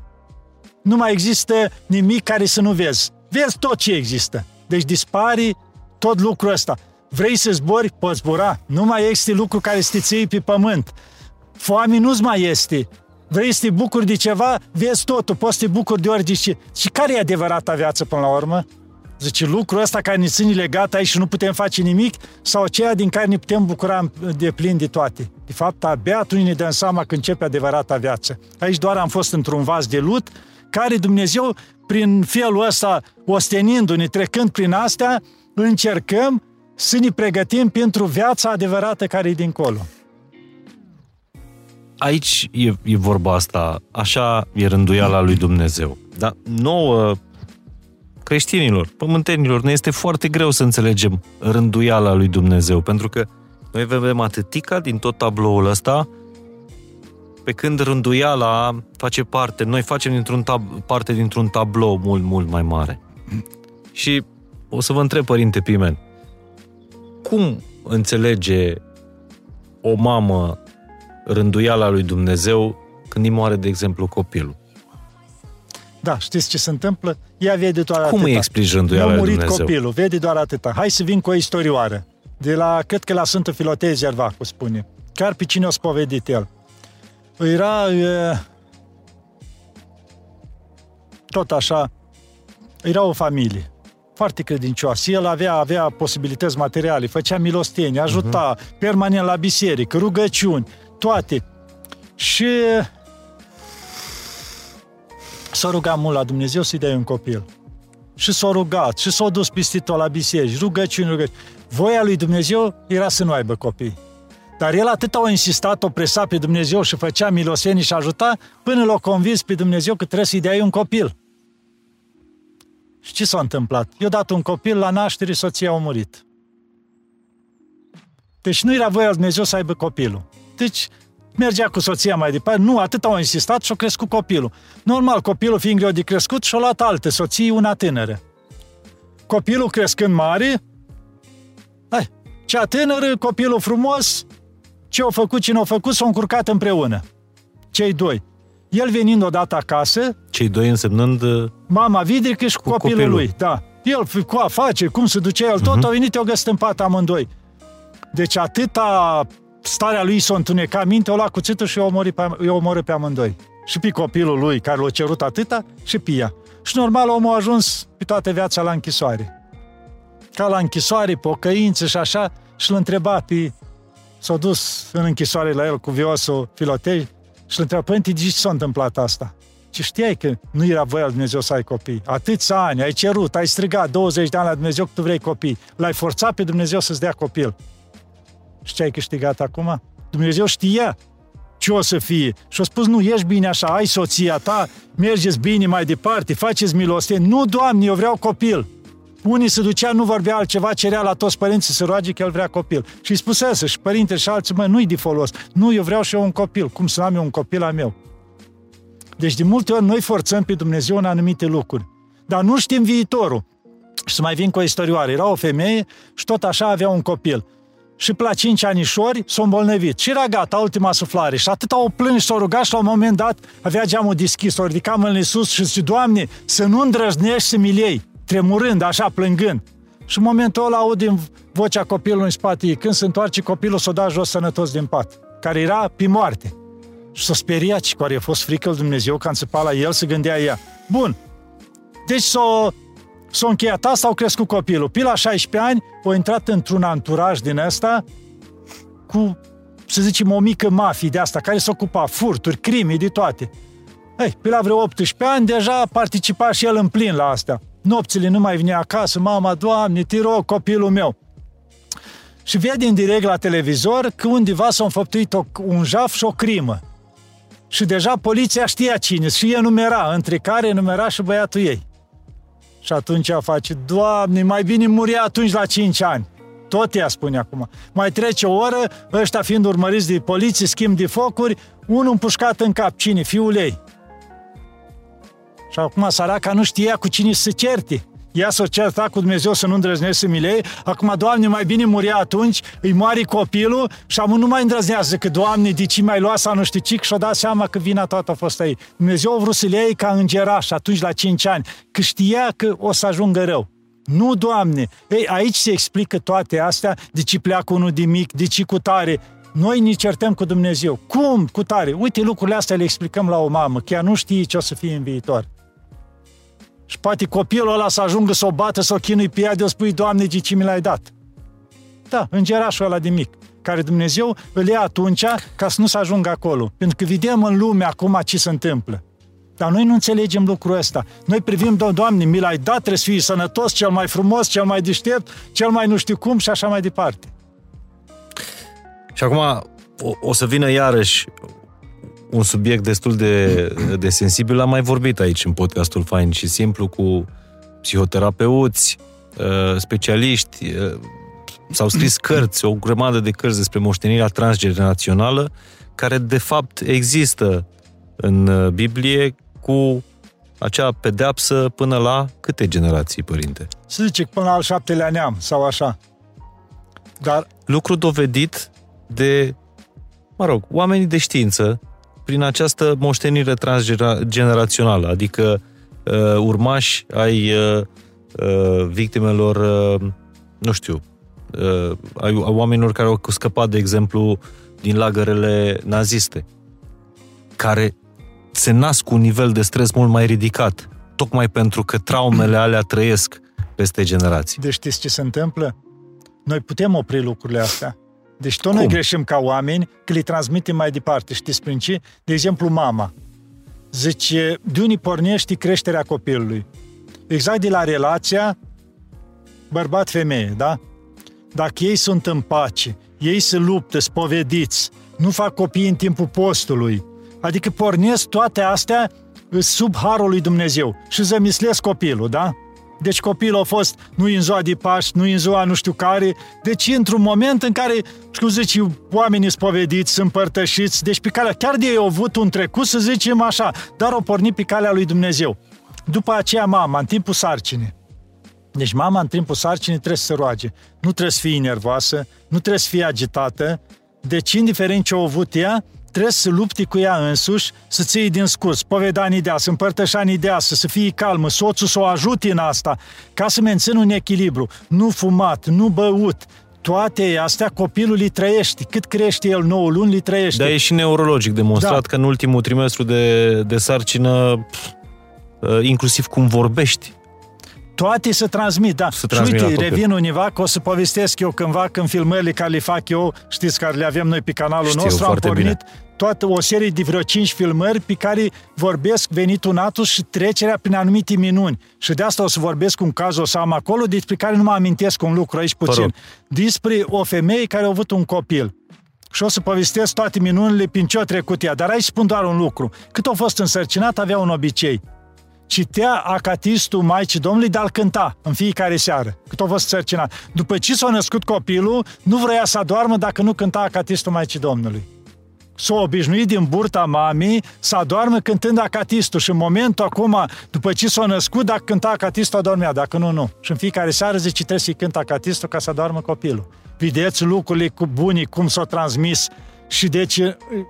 nu mai există nimic care să nu vezi. Vezi tot ce există. Deci dispari tot lucrul ăsta. Vrei să zbori? Poți zbura. Nu mai este lucru care să te ții pe pământ. Foame nu-ți mai este. Vrei să te bucuri de ceva? Vezi totul, poți să te bucuri de orice. Și care e adevărata viață până la urmă? Zice, lucrul ăsta care ne ține legat aici și nu putem face nimic sau aceea din care ne putem bucura de plin de toate. De fapt, abia atunci ne dăm seama că începe adevărata viață. Aici doar am fost într-un vas de lut care Dumnezeu, prin felul ăsta, ostenindu-ne, trecând prin astea, încercăm să ne pregătim pentru viața adevărată care e dincolo. aici e, e vorba asta, așa e rânduiala lui Dumnezeu. Dar nouă, creștinilor, pământenilor, ne este foarte greu să înțelegem rânduiala lui Dumnezeu, pentru că noi vedem atâtica din tot tabloul ăsta, pe când rânduiala face parte, noi facem dintr-un tab- parte dintr-un tablou mult, mult mai mare. Și o să vă întreb, Părinte Pimen, cum înțelege o mamă rânduiala lui Dumnezeu când îi moare, de exemplu, copilul? Da, știți ce se întâmplă? Ea vede doar Cum atâta. îi explici rânduiala Mi-a lui murit Dumnezeu? copilul, vede doar atâta. Hai să vin cu o istorioară. De la, cred că la Sfântul Filotei Zervacu spune. Chiar pe cine o spovedit el. Era e, tot așa, era o familie foarte credincioasă. El avea, avea posibilități materiale, făcea milostenie, ajuta uh-huh. permanent la biserică, rugăciuni, toate. Și s-a rugat mult la Dumnezeu să-i dea un copil. Și s-a rugat, și s-a dus pistitul la biserici, rugăciuni, rugăciuni. Voia lui Dumnezeu era să nu aibă copii. Dar el atât a insistat, o presa pe Dumnezeu și făcea milosenii și ajuta, până l-a convins pe Dumnezeu că trebuie să-i dea un copil. Și ce s-a întâmplat? I-a dat un copil, la naștere soția a murit. Deci nu era voia lui Dumnezeu să aibă copilul. Deci mergea cu soția mai departe, nu, atât au insistat și-a crescut copilul. Normal, copilul fiind greu de crescut și-a luat alte soții, una tânără. Copilul crescând mare, hai, cea tânără, copilul frumos, ce au făcut, cine au făcut, s-au încurcat împreună. Cei doi. El venind odată acasă, Cei doi însemnând uh, mama vidrică și cu, Cu copilul, copilul. lui. Da. El cu afaceri, cum se ducea el, tot, uh-huh. au venit, au găsit în pat amândoi. Deci atâta starea lui s-a întunecat minte, o lua cuțitul și i-a omorât pe, i-a omorât pe amândoi. Și pe copilul lui, care l-a cerut atâta, și pe ea. Și normal, omul a ajuns pe toată viața la închisoare. Ca la închisoare, pocăință și așa, și l întreba pe... S-a dus în închisoare la el cu viosul filotei și l întreba, părinte, de ce s-a întâmplat asta? Ce știai că nu era voia lui Dumnezeu să ai copii. Atâția ani, ai cerut, ai strigat 20 de ani la Dumnezeu că tu vrei copii. L-ai forțat pe Dumnezeu să-ți dea copil. Și ce ai câștigat acum? Dumnezeu știa ce o să fie. Și a spus, nu, ești bine așa, ai soția ta, mergeți bine mai departe, faceți milostenie. Nu, Doamne, eu vreau copil. Unii se ducea, nu vorbea altceva, cerea la toți părinții să roage că el vrea copil. Și îi spusese și părinte și alții, mă, nu-i de folos. Nu, eu vreau și eu un copil. Cum să am eu un copil al meu? Deci de multe ori noi forțăm pe Dumnezeu în anumite lucruri. Dar nu știm viitorul. Și să mai vin cu o istorioară. Era o femeie și tot așa avea un copil. Și la cinci anișori s-a îmbolnăvit. Și era gata, ultima suflare. Și atât au plâns și s-au rugat și la un moment dat avea geamul deschis, s-a ridicat mâinile sus și zice, Doamne, să nu îndrăznești să mi iei, tremurând, așa, plângând. Și în momentul ăla aud din vocea copilului în spate ei. Când se întoarce copilul, s-o da jos sănătos din pat, care era pe moarte. Și s-a speriat și care a fost frică lui Dumnezeu, că a înțepat la el, se gândea ea. Bun, deci s-a, s-a încheiat asta, au crescut copilul. Pe la 16 ani, a intrat într-un anturaj din ăsta cu, să zicem, o mică mafie de asta, care se ocupa furturi, crime, de toate. Ei, pe la vreo 18 ani, deja participa și el în plin la astea. Nopțile nu mai vinea acasă, mama, doamne, te rog, copilul meu. Și vede în direct la televizor că undeva s-a înfăptuit o, un jaf și o crimă. Și deja poliția știa cine și el numera, între care numera și băiatul ei. Și atunci ea face, Doamne, mai bine muria atunci la 5 ani. Tot ea spune acum. Mai trece o oră, ăștia fiind urmăriți de poliție, schimb de focuri, unul împușcat în cap. Cine? Fiul ei. Și acum săraca nu știa cu cine să se certe. Ea s-o certa cu Dumnezeu să nu îndrăznești să milei. Acum, Doamne, mai bine muria atunci, îi moare copilul și acum nu mai îndrăznează că, Doamne, de ce mai lua sau nu știu ce, și-o dat seama că vina toată a fost ei. Dumnezeu a vrut să le iei ca îngeraș atunci la 5 ani, că știa că o să ajungă rău. Nu, Doamne! Ei, aici se explică toate astea, de ce pleacă unul de mic, de ce cu tare. Noi ne certăm cu Dumnezeu. Cum cu tare? Uite, lucrurile astea le explicăm la o mamă, că ea nu știe ce o să fie în viitor. Și poate copilul ăla să ajungă să o bată, să o chinui pe ea, de o spui, Doamne, de ce mi l-ai dat? Da, îngerașul ăla de mic, care Dumnezeu îl ia atunci ca să nu să ajungă acolo. Pentru că vedem în lume acum ce se întâmplă. Dar noi nu înțelegem lucrul ăsta. Noi privim, Do- Doamne, mi l-ai dat, trebuie să fii sănătos, cel mai frumos, cel mai deștept, cel mai nu știu cum și așa mai departe. Și acum o, o să vină iarăși un subiect destul de, de sensibil. Am mai vorbit aici în podcastul Fain și Simplu cu psihoterapeuți, uh, specialiști, uh, s-au scris cărți, o grămadă de cărți despre moștenirea transgenerațională, care de fapt există în uh, Biblie cu acea pedeapsă până la câte generații, părinte? Se zice până la al șaptelea neam sau așa. Dar... Lucru dovedit de, mă rog, oamenii de știință prin această moștenire transgenerațională, adică uh, urmași ai uh, uh, victimelor, uh, nu știu, uh, ai, ai oamenilor care au scăpat, de exemplu, din lagărele naziste, care se nasc cu un nivel de stres mult mai ridicat, tocmai pentru că traumele alea trăiesc peste generații. Deci știți ce se întâmplă? Noi putem opri lucrurile astea. Deci tot Cum? noi greșim ca oameni că le transmitem mai departe. Știți prin ce? De exemplu, mama. Zice, de unii pornești creșterea copilului. Exact de la relația bărbat-femeie, da? Dacă ei sunt în pace, ei se luptă, spovediți, nu fac copii în timpul postului, adică pornesc toate astea sub harul lui Dumnezeu și zămislesc copilul, da? Deci copilul a fost nu în ziua de Paști, nu în ziua nu știu care, deci într-un moment în care, cum zici, oamenii spovediți, sunt împărtășiți, deci pe calea, chiar de ei au avut un trecut, să zicem așa, dar au pornit pe calea lui Dumnezeu. După aceea mama, în timpul sarcinii, deci mama în timpul sarcinii trebuie să se roage. Nu trebuie să fie nervoasă, nu trebuie să fie agitată, deci indiferent ce a avut ea, trebuie să lupti cu ea însuși, să ții din scurs, povedanii de să împărtășanii de să, să fie calmă, soțul să o ajute în asta, ca să mențină un echilibru. Nu fumat, nu băut, toate astea copilul îi trăiește. Cât crește el 9 luni, îi trăiește. Dar e și neurologic demonstrat da. că în ultimul trimestru de, de sarcină, uh, inclusiv cum vorbești, toate se transmit, da. Se transmit și uite, revin univa, că o să povestesc eu cândva când filmările care le fac eu, știți care le avem noi pe canalul Știu, nostru, am pornit bine. toată o serie de vreo 5 filmări pe care vorbesc venitul natus și trecerea prin anumite minuni. Și de asta o să vorbesc un caz, o să am acolo, despre care nu mă amintesc un lucru aici puțin. Despre o femeie care a avut un copil. Și o să povestesc toate minunile prin ce a trecut ea. Dar aici spun doar un lucru. Cât a fost însărcinat, avea un obicei citea acatistul Maicii Domnului, dar îl cânta în fiecare seară, cât a fost sărcinat. După ce s-a născut copilul, nu vrea să adormă dacă nu cânta acatistul Maicii Domnului. S-a obișnuit din burta mamei să adormă cântând acatistul și în momentul acum, după ce s-a născut, dacă cânta acatistul, adormea, dacă nu, nu. Și în fiecare seară zice, trebuie să-i cântă acatistul ca să adormă copilul. Vedeți lucrurile cu bunii, cum s-au transmis și deci,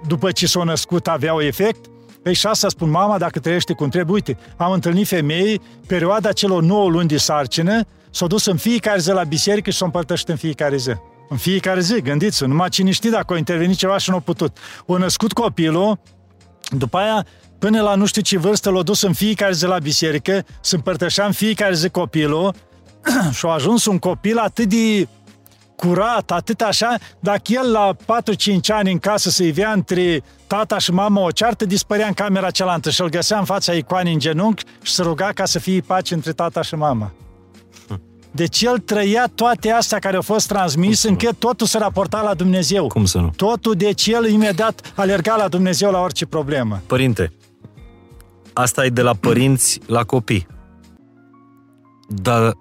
după ce s-a născut, aveau efect? Păi și asta spun mama, dacă trăiește cum trebuie. Uite, am întâlnit femei, perioada celor 9 luni de sarcină, s-au dus în fiecare zi la biserică și s-au împărtășit în fiecare zi. În fiecare zi, gândiți-vă, numai cine știe dacă a intervenit ceva și nu a putut. O născut copilul, după aia, până la nu știu ce vârstă, l-a dus în fiecare zi la biserică, să împărtășea în fiecare zi copilul și a ajuns un copil atât de curat, atât așa, dacă el la 4-5 ani în casă se ivea între tata și mama o ceartă, dispărea în camera cealaltă și îl găsea în fața icoanei în genunchi și se ruga ca să fie pace între tata și mama. Deci el trăia toate astea care au fost transmise, încât totul se raporta la Dumnezeu. Cum să nu? Totul, deci el imediat alerga la Dumnezeu la orice problemă. Părinte, asta e de la părinți la copii. Dar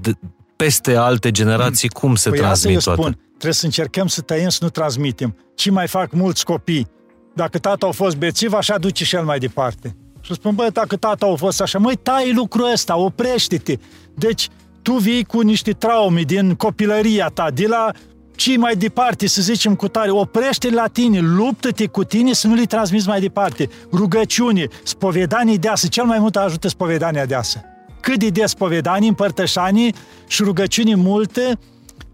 de, peste alte generații, cum se păi transmit toate? spun, trebuie să încercăm să tăiem, să nu transmitem. Ce mai fac mulți copii? Dacă tata a fost bețiv, așa duce și el mai departe. Și spun, băi, dacă tata a fost așa, măi, tai lucrul ăsta, oprește-te. Deci, tu vii cu niște traume din copilăria ta, de la ci mai departe, să zicem cu tare, oprește la tine, luptă-te cu tine să nu le transmiți mai departe. Rugăciune, spovedanie deasă, cel mai mult ajută spovedania deasă cât de des povedanii, împărtășanii și rugăciuni multe,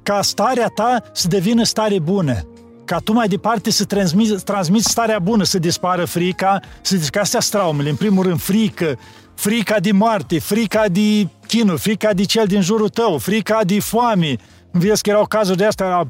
ca starea ta să devină stare bună. Ca tu mai departe să transmiți, transmiți starea bună, să dispară frica, să zici că astea traumele. În primul rând, frică, frica de moarte, frica de chinul, frica de cel din jurul tău, frica de foame. Vezi că erau cazuri de astea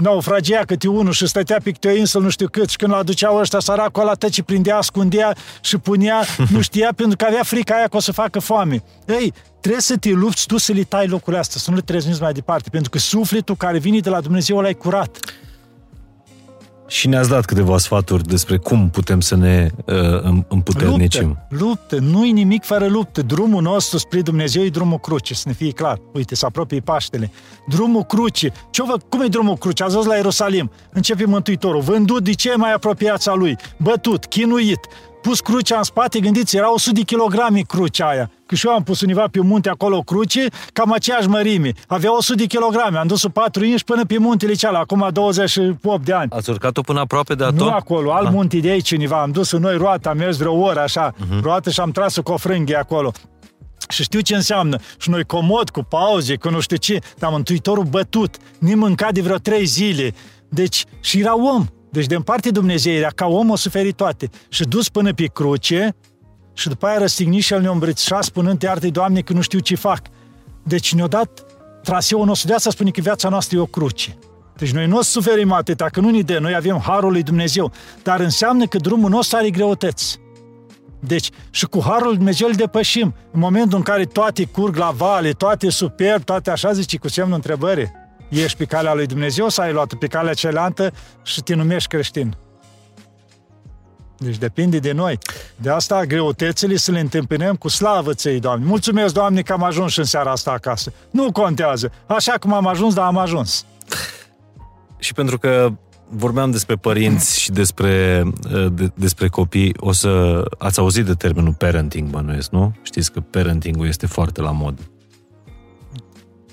naufragea câte unul și stătea pe câte o insulă nu știu cât și când l aduceau ăștia săracul la tăci prindea, ascundea și punea, nu știa pentru că avea frica aia că o să facă foame. Ei, trebuie să te lupți tu să le tai locurile astea, să nu le transmiți mai departe, pentru că sufletul care vine de la Dumnezeu ăla e curat. Și ne-ați dat câteva sfaturi despre cum putem să ne uh, împuternicim. Lupte, lupte, nu-i nimic fără lupte. Drumul nostru spre Dumnezeu e drumul cruce, să ne fie clar. Uite, se apropie Paștele. Drumul cruce. Ce vă, cum e drumul cruce? Ați văzut la Ierusalim. Începe Mântuitorul. Vândut de ce mai apropiați a lui. Bătut, chinuit, pus crucea în spate, gândiți, era 100 de kilograme crucea aia. Că și eu am pus univa pe munte acolo cruce, cam aceeași mărime. Avea 100 de kilograme, am dus-o 4 inși până pe muntele cealaltă, acum 28 de ani. Ați urcat-o până aproape de atom? Nu acolo, alt ah. munte de aici univa. Am dus noi roata, am mers vreo oră așa, uh-huh. roată și am tras-o cu o frânghie acolo. Și știu ce înseamnă. Și noi comod, cu pauze, cu nu știu ce, dar mântuitorul bătut, ni mâncat de vreo trei zile. Deci, și era om. Deci, de partea Dumnezeu era ca om o suferit toate. Și dus până pe cruce, și după aia răstignit și el ne-a îmbrățișat spunând, iartă Doamne, că nu știu ce fac. Deci ne-a dat traseul nostru, de asta spune că viața noastră e o cruce. Deci noi nu suferim atâta, că nu ni de, noi avem Harul lui Dumnezeu, dar înseamnă că drumul nostru are greutăți. Deci, și cu Harul lui Dumnezeu îl depășim. În momentul în care toate curg la vale, toate superb, toate așa, zice, cu semnul întrebării. Ești pe calea lui Dumnezeu sau ai luat pe calea cealaltă și te numești creștin? Deci depinde de noi. De asta greutățile să le întâmpinăm cu slavă ți Doamne. Mulțumesc, Doamne, că am ajuns și în seara asta acasă. Nu contează. Așa cum am ajuns, dar am ajuns. Și pentru că vorbeam despre părinți și despre, de, despre copii, o să ați auzit de termenul parenting, bănuiesc, nu? Știți că parentingul este foarte la mod.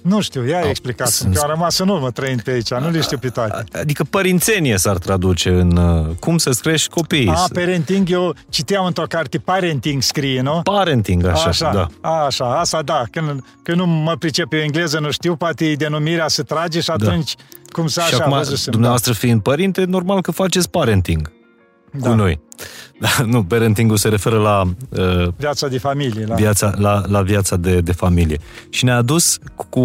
Nu știu, ia explicat sunt... că am rămas în urmă trăind pe aici, nu le știu pe toate. Adică părințenie s-ar traduce în uh, cum să-ți crești copiii. A, parenting, eu citeam într-o carte, parenting scrie, nu? Parenting, așa, așa da. Așa, asta da, când, când nu mă pricep pe engleză, nu știu, poate denumirea se trage și da. atunci da. cum să așa, acum, dumneavoastră da. fiind părinte, normal că faceți parenting da. cu noi. Da, nu, parenting se referă la... Uh, viața de familie. La, viața, la, la viața de, de familie. Și ne-a dus cu,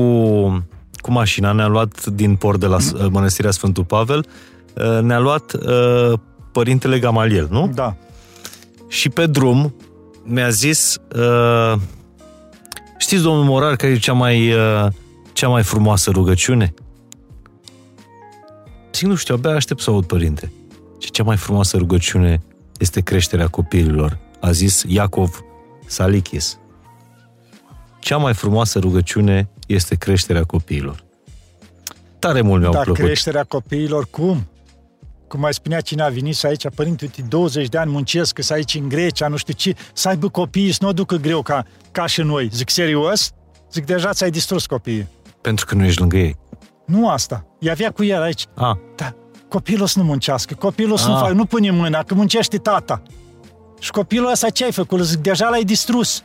cu mașina, ne-a luat din port de la uh, Mănăstirea Sfântul Pavel, uh, ne-a luat uh, Părintele Gamaliel, nu? Da. Și pe drum mi-a zis... Uh, știți, domnul Morar, care e cea mai, uh, cea mai frumoasă rugăciune? Zic, nu știu, abia aștept să aud, părinte. Și cea mai frumoasă rugăciune este creșterea copiilor, a zis Iacov Salichis. Cea mai frumoasă rugăciune este creșterea copiilor. Tare mult mi-au Dar plăcut. creșterea copiilor cum? Cum mai spunea cine a venit și aici, părinte, uite, 20 de ani muncesc, să aici în Grecia, nu știu ce, să aibă copii, să nu o ducă greu ca, ca și noi. Zic, serios? Zic, deja ți-ai distrus copiii. Pentru că nu ești lângă ei. Nu asta. I avea cu el aici. A. Da, copilul să nu muncească, copilul să nu ah. facă, nu pune mâna, că muncește tata. Și copilul ăsta ce ai făcut? Zic, deja l-ai distrus.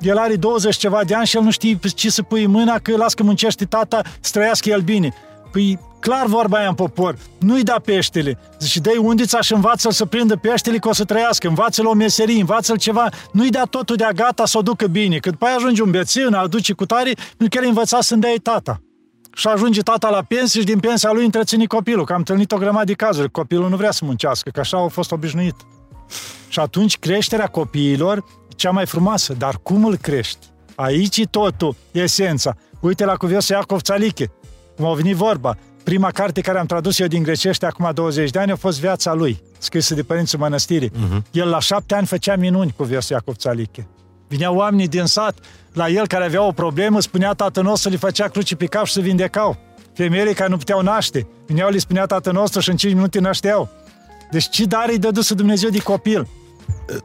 El are 20 ceva de ani și el nu știe ce să pui mâna, că las că muncește tata, să trăiască el bine. Păi clar vorba aia în popor, nu-i da peștele. Zice, dă-i undița și învață-l să prindă peștele că o să trăiască, învață-l o meserie, învață-l ceva, nu-i da totul de-a gata să o ducă bine, că după aia ajunge un bețin, aduce cu tare, pentru că el învăța să dea tata și ajunge tata la pensie și din pensia lui întreține copilul, că am întâlnit o grămadă de cazuri. Copilul nu vrea să muncească, că așa au fost obișnuit. Și atunci creșterea copiilor e cea mai frumoasă, dar cum îl crești? Aici e totul, esența. Uite la cuviosul Iacov Țaliche, cum a venit vorba. Prima carte care am tradus eu din grecește acum 20 de ani a fost Viața lui, scrisă de părinții mănăstirii. Uh-huh. El la șapte ani făcea minuni cu viosul Iacov Țaliche. Vineau oamenii din sat la el care avea o problemă, spunea tatăl nostru, le făcea cruci pe cap și se vindecau. Femeile care nu puteau naște, vineau, le spunea tatăl nostru și în 5 minute nașteau. Deci ce dar îi dăduse Dumnezeu de copil?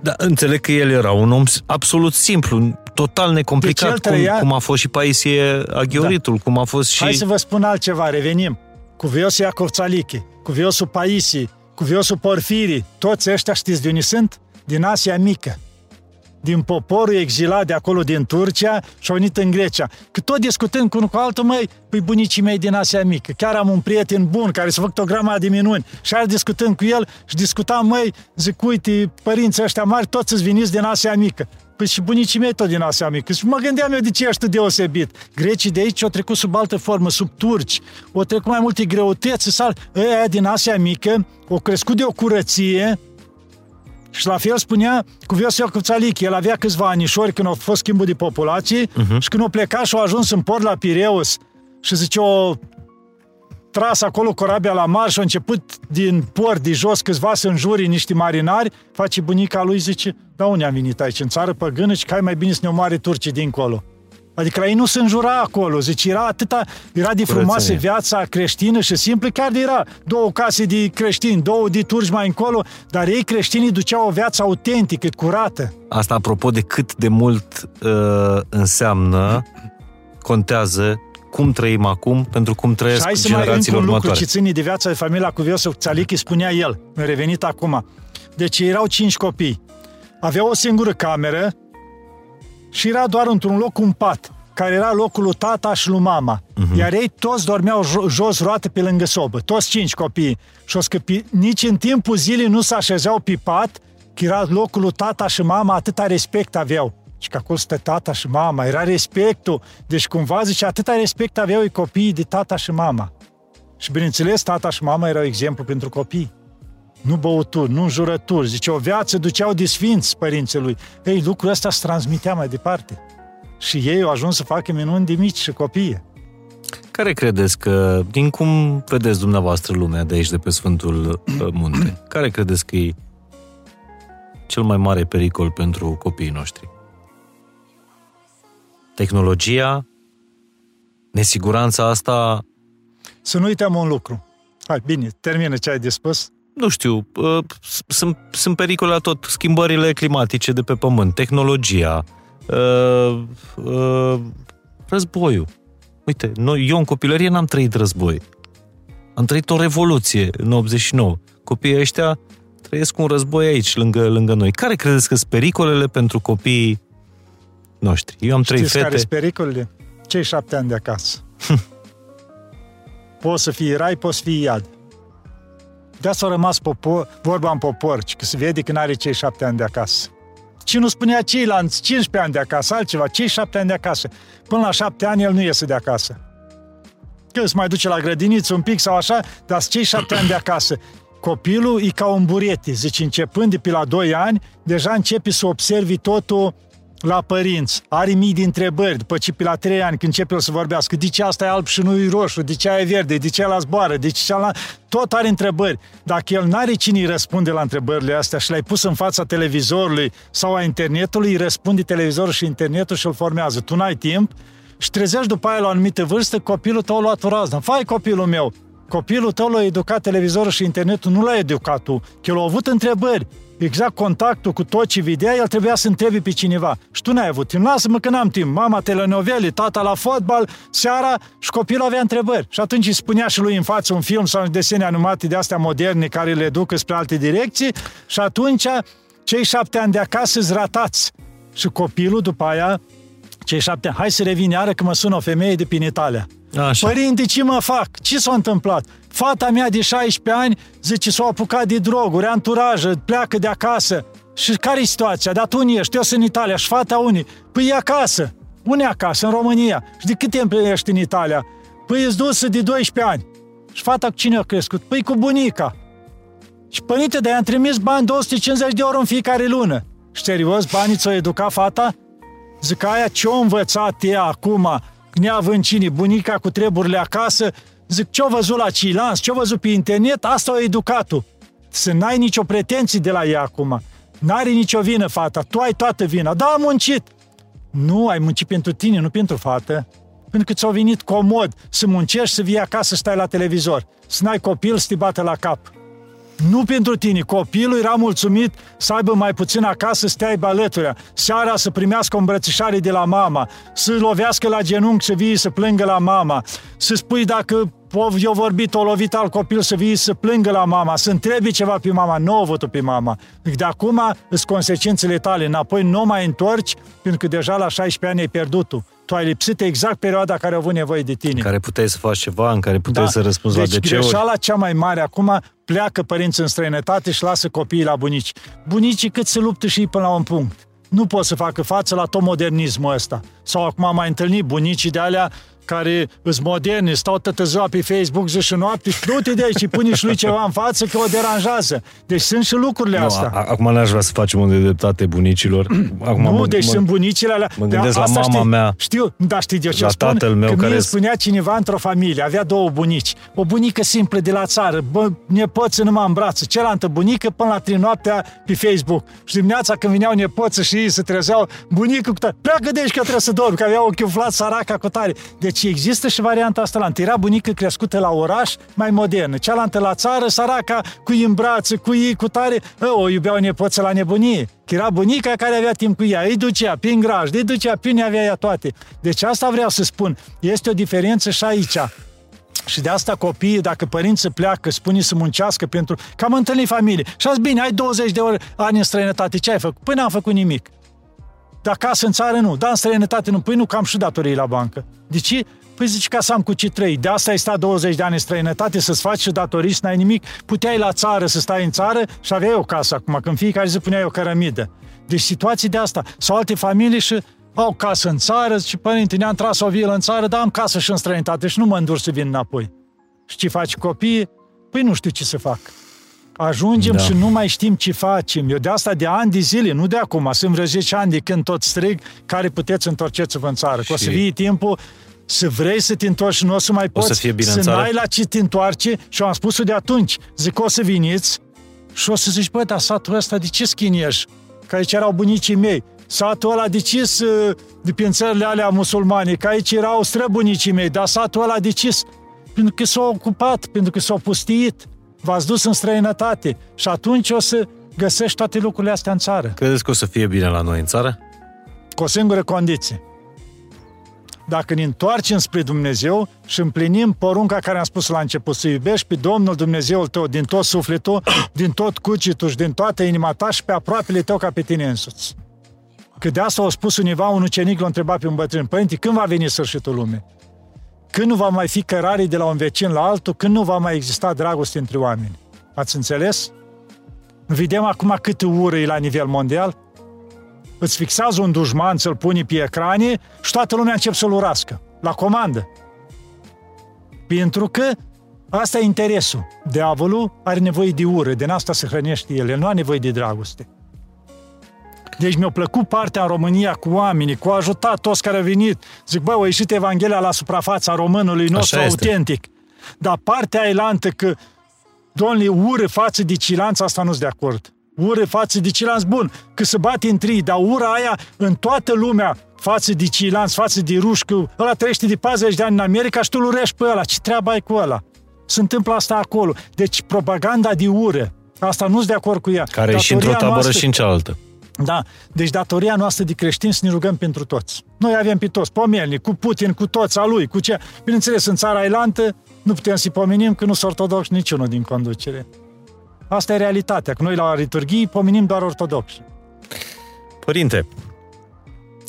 Da, înțeleg că el era un om absolut simplu, total necomplicat, deci trăia... cum, cum a fost și Paisie Aghioritul, da. cum a fost și... Hai să vă spun altceva, revenim. Cuviosul Iacov Țalichi, cuviosul Paisie, cuviosul Porfirii, toți ăștia știți de unde sunt? Din Asia Mică din poporul exilat de acolo din Turcia și au venit în Grecia. Că tot discutând cu unul cu altul, măi, păi bunicii mei din Asia Mică, chiar am un prieten bun care s-a făcut o grămadă de minuni și ar discutând cu el și discutam, măi, zic, uite, părinții ăștia mari, toți îți veniți din Asia Mică. Păi și bunicii mei tot din Asia Mică. Și mă gândeam eu de ce ești deosebit. Grecii de aici au trecut sub altă formă, sub turci. Au trecut mai multe greutăți, sal. Ăia din Asia Mică au crescut de o curăție, și la fel spunea cu Viosel Cuțalic, el avea câțiva anișori când a fost schimbul de populație uh-huh. și când a plecat și a ajuns în port la Pireus și zice o tras acolo corabia la mar și a început din port de jos câțiva să înjuri niște marinari, face bunica lui, zice, da, unde am venit aici, în țară păgână și că ai mai bine să ne omoare turcii dincolo. Adică la ei nu se înjura acolo, zice, era atâta, era de frumoasă Curățenie. viața creștină și simplă, chiar de era două case de creștini, două de turci mai încolo, dar ei creștinii duceau o viață autentică, curată. Asta apropo de cât de mult uh, înseamnă, contează cum trăim acum pentru cum Și trăiesc hai să mai încă generațiile un lucru următoare. ce ține de viața de familia cu Iosif Țalichi, spunea el, mi-a revenit acum. Deci erau cinci copii. Aveau o singură cameră și era doar într-un loc un pat, care era locul lui tata și lui mama. Uh-huh. Iar ei toți dormeau jo- jos roate pe lângă sobă, toți cinci copii. Și o scăpi, nici în timpul zilei nu se așezau pe pat, că era locul lui tata și mama, atâta respect aveau. Și că acolo stă tata și mama, era respectul. Deci cumva zice, atâta respect aveau ei copiii de tata și mama. Și bineînțeles, tata și mama erau exemplu pentru copii. Nu băuturi, nu jurături. Zice, o viață duceau de sfinți părinții lui. Ei, lucrul ăsta se transmitea mai departe. Și ei au ajuns să facă minuni de mici și copii. Care credeți că, din cum vedeți dumneavoastră lumea de aici, de pe Sfântul uh, Munte, care credeți că e cel mai mare pericol pentru copiii noștri? Tehnologia, nesiguranța asta, Să nu uităm un lucru. Hai, bine, termină ce ai de spus. Nu știu, uh, s- sunt, sunt pericole la tot, schimbările climatice de pe pământ, tehnologia, uh, uh, războiul. Uite, noi, eu în copilărie n-am trăit război. Am trăit o revoluție în 89. Copiii ăștia trăiesc un război aici, lângă, lângă noi. Care credeți că sunt pericolele pentru copiii noștri? Eu am trei Știți care fete. sunt pericolele? Cei șapte ani de acasă. poți să fii rai, poți să fii iad. De asta a rămas popor, vorba în popor, că se vede că n-are cei șapte ani de acasă. Ce nu spunea ceilalți 15 ani de acasă, altceva, cei șapte ani de acasă. Până la șapte ani el nu iese de acasă. Că se mai duce la grădiniță un pic sau așa, dar cei șapte ani de acasă. Copilul e ca un burete, zice, începând de pe la 2 ani, deja începe să observi totul la părinți. Are mii de întrebări, după ce pe la 3 ani, când începe el să vorbească, de ce asta e alb și nu e roșu, de ce aia e verde, de ce la zboară, de ce la... Tot are întrebări. Dacă el n-are cine îi răspunde la întrebările astea și le-ai pus în fața televizorului sau a internetului, îi răspunde televizorul și internetul și îl formează. Tu n-ai timp și trezești după aia la o anumită vârstă, copilul tău a luat o raznă. Fai copilul meu! Copilul tău l-a educat televizorul și internetul, nu l-a educat tu, că el a avut întrebări. Exact contactul cu tot ce vedea, el trebuia să întrebi pe cineva. Și tu n-ai avut timp. Lasă-mă că n-am timp. Mama telenovele, tata la fotbal, seara și copilul avea întrebări. Și atunci îi spunea și lui în față un film sau un desene animate de astea moderne care le duc spre alte direcții și atunci cei șapte ani de acasă îți ratați. Și copilul după aia cei șapte ani, hai să revin iară că mă sună o femeie de prin Italia. Așa. Părinte, ce mă fac? Ce s-a întâmplat? Fata mea de 16 ani zice s-a apucat de droguri, anturajă, pleacă de acasă. Și care e situația? Dar tu unde ești? Eu sunt în Italia și fata unii? Păi e acasă. Unde e acasă? În România. Și de cât timp ești în Italia? Păi ești dusă de 12 ani. Și fata cu cine a crescut? Păi cu bunica. Și părinte, de am trimis bani 250 de euro în fiecare lună. Și serios, banii ți-o educa fata? Zic, aia ce-o învățat ea acum, neavând cine, bunica cu treburile acasă, zic, ce-o văzut la Cilans, ce-o văzut pe internet, asta o educat-o. Să n-ai nicio pretenții de la ea acum. N-are nicio vină fata, tu ai toată vina. Da, am muncit. Nu, ai muncit pentru tine, nu pentru fată. Pentru că ți-au venit comod să muncești, să vii acasă, să stai la televizor. Să n-ai copil să te bată la cap. Nu pentru tine. Copilul era mulțumit să aibă mai puțin acasă, să te aibă alături. Seara să primească o îmbrățișare de la mama, să lovească la genunchi, să vii să plângă la mama, să spui dacă i-a vorbit, o lovit al copil, să vii să plângă la mama, să întrebi ceva pe mama, nu o văd pe mama. De acum sunt consecințele tale, înapoi nu mai întorci, pentru că deja la 16 ani ai pierdut-o. Tu ai lipsit exact perioada care a avut nevoie de tine. În care puteai să faci ceva, în care puteai să răspunzi deci la de ce greșeala cea mai mare acum, pleacă părinții în străinătate și lasă copiii la bunici. Bunicii cât se luptă și ei până la un punct. Nu pot să facă față la tot modernismul ăsta. Sau acum am mai întâlnit bunicii de alea, care îs moderni, stau toată ziua pe Facebook zi și noapte și du-te de aici și pune și lui ceva în față că o deranjează. Deci sunt și lucrurile Nu, astea. a- a- acum n-aș vrea să facem o dreptate bunicilor. Acum nu, mă, deci mă, sunt bunicile alea. mă De gândesc la asta mama știi, mea, Știu, dar știi de ce la spun? tatăl meu că care mie s- spunea cineva într-o familie, avea două bunici. O bunică simplă de la țară, bă, nepoță numai în brațe. Cealaltă bunică până la trei noaptea pe Facebook. Și dimineața când veneau nepoță și ei se trezeau, bunică cu tare, pleacă de aici că trebuie să dormi, că avea ochiul umflat săraca cu tare. Deci există și varianta asta la întâi. Era bunică crescută la oraș, mai modernă. Cealaltă la țară, săraca, cu ei în brațe, cu ei cu tare, ă, o iubeau nepoță la nebunie. Că era bunica care avea timp cu ea, îi ducea prin graj, îi ducea prin avea ea toate. Deci asta vreau să spun. Este o diferență și aici. Și de asta copiii, dacă părinții pleacă, spune să muncească pentru... Că am întâlnit familie. Și azi bine, ai 20 de ori ani în străinătate, ce ai făcut? Păi n-am făcut nimic. Dar acasă în țară nu, dar în străinătate nu. Păi nu, că am și datorii la bancă. De ce? Păi zici ca să am cu ce trăi. De asta ai stat 20 de ani în străinătate, să-ți faci și datorii, să n-ai nimic. Puteai la țară să stai în țară și aveai o casă acum, când fiecare zi puneai o cărămidă. Deci situații de asta. Sau alte familii și au casă în țară, și părinte, ne-am tras o vilă în țară, dar am casă și în străinătate și nu mă îndur să vin înapoi. Și ce faci copiii? Păi nu știu ce să fac. Ajungem Da. da. și nu mai știm ce facem. Eu de asta de ani de zile, nu de acum, sunt vreo 10 ani de când tot strig, care puteți întorceți-vă în țară. Că o să Și- fie timpul să vrei să te întorci și nu o să mai poți, să fie bine în să țară? n-ai la ce te întoarce și eu am spus-o de atunci. Zic, o să veniți și o să zici, bă, dar satul ăsta de ce schinieri? Că aici erau bunicii mei. Satul ăla de ce de prin țările alea musulmane? Că aici erau străbunicii mei, dar satul ăla de ce Pentru că s-au ocupat, pentru că s-au pustiit. V-ați dus în străinătate și atunci o să găsești toate lucrurile astea în țară. Credeți că o să fie bine la noi în țară? Cu o singură condiție. Dacă ne întoarcem spre Dumnezeu și împlinim porunca care am spus la început, să iubești pe Domnul Dumnezeul tău din tot sufletul, din tot cucitul și din toată inima ta și pe aproapele tău ca pe tine însuți. Că de asta a spus univa un ucenic, l-a întrebat pe un bătrân, Părinte, când va veni sfârșitul lumii? Când nu va mai fi cărare de la un vecin la altul? Când nu va mai exista dragoste între oameni? Ați înțeles? Vedem acum câte ură e la nivel mondial? Îți fixează un dușman, ți-l pune pe ecrane și toată lumea încep să-l urască. La comandă. Pentru că asta e interesul. Diavolul are nevoie de ură, din asta se hrănește el. El nu are nevoie de dragoste. Deci mi-a plăcut partea în România cu oamenii, cu a ajutat toți care au venit. Zic, bă, a ieșit Evanghelia la suprafața românului nostru Așa este. autentic. Dar partea ailantă că, domnule, ură față de cilanț, asta nu-s de acord. Ură față de cilanț, bun, că se bate în trii, dar ura aia în toată lumea față de cilanț, față de ruși, că ăla trăiește de 40 de ani în America și tu îl urești pe ăla. Ce treabă ai cu ăla? Se întâmplă asta acolo. Deci propaganda de ură, asta nu-s de acord cu ea. Care e și într-o Datoria tabără noastră- și în cealaltă. Da, deci datoria noastră de creștini să ne rugăm pentru toți. Noi avem pe toți, pomelni, cu Putin, cu toți, a lui, cu ce... Bineînțeles, în țara ailantă nu putem să-i pomenim că nu sunt ortodoxi niciunul din conducere. Asta e realitatea, că noi la liturghii pomenim doar ortodoxi. Părinte,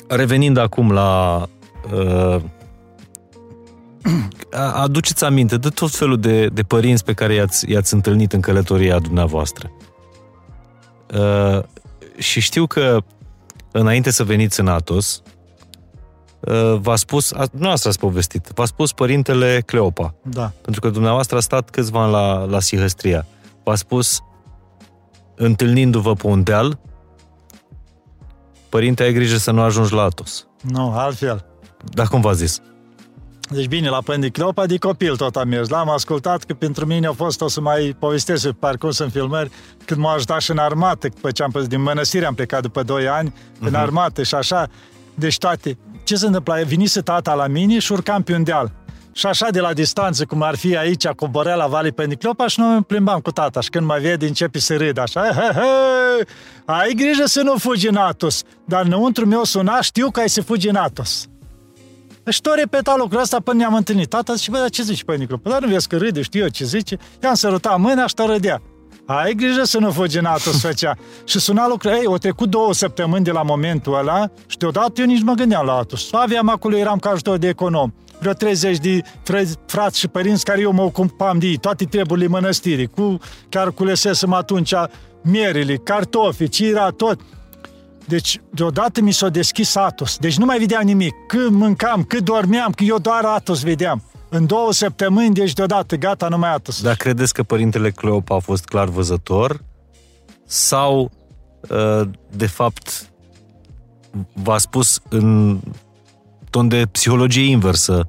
revenind acum la... Uh, a- aduceți aminte de tot felul de, de părinți pe care i-ați, i-ați întâlnit în călătoria dumneavoastră. Uh, și știu că înainte să veniți în Atos, uh, v-a spus, a, nu ați povestit, v-a spus părintele Cleopa, Da. pentru că dumneavoastră a stat câțiva ani la, la Sihăstria. V-a spus, întâlnindu-vă pe un deal, părinte, ai grijă să nu ajungi la Atos. Nu, altfel. Dar cum v-a zis? Deci bine, la Pândiclopa de copil tot am mers. L-am ascultat că pentru mine a fost, o să mai povestesc pe parcurs în filmări, când m-a ajutat și în armată, după ce am plecat din mănăstire, am plecat după 2 ani, uh-huh. în armată și așa. Deci toate. Ce se întâmpla? Venise tata la mine și urcam pe un deal. Și așa de la distanță, cum ar fi aici, coborea la Vale Pândiclopa și noi îmi plimbam cu tata. Și când mă vede, începe să râd așa. He, he, ai grijă să nu fugi în Atos. Dar înăuntru meu suna, știu că ai să fugi în Atos. Și tot repeta lucrul ăsta până ne-am întâlnit. Tata zice, bă, dar ce zici, părinte Păi, dar nu vezi că râde, știu eu ce zice. I-am sărutat mâna și tot râdea. Ai grijă să nu fugi în Atos, făcea. și suna lucrul, ei, o trecut două săptămâni de la momentul ăla și deodată eu nici nu mă gândeam la Atos. Aveam acolo, eram ca ajutor de econom. Vreo 30 de fră- frați și părinți care eu mă ocupam de ei, toate treburile mănăstirii, cu, chiar culesesem atunci mierile, cartofi, ce era tot. Deci, deodată mi s-a deschis Atos. Deci nu mai vedeam nimic. Cât mâncam, cât dormeam, că eu doar Atos vedeam. În două săptămâni, deci deodată, gata, numai Atos. Dar credeți că părintele Cleopa a fost clar văzător? Sau, uh, de fapt, v-a spus în ton de psihologie inversă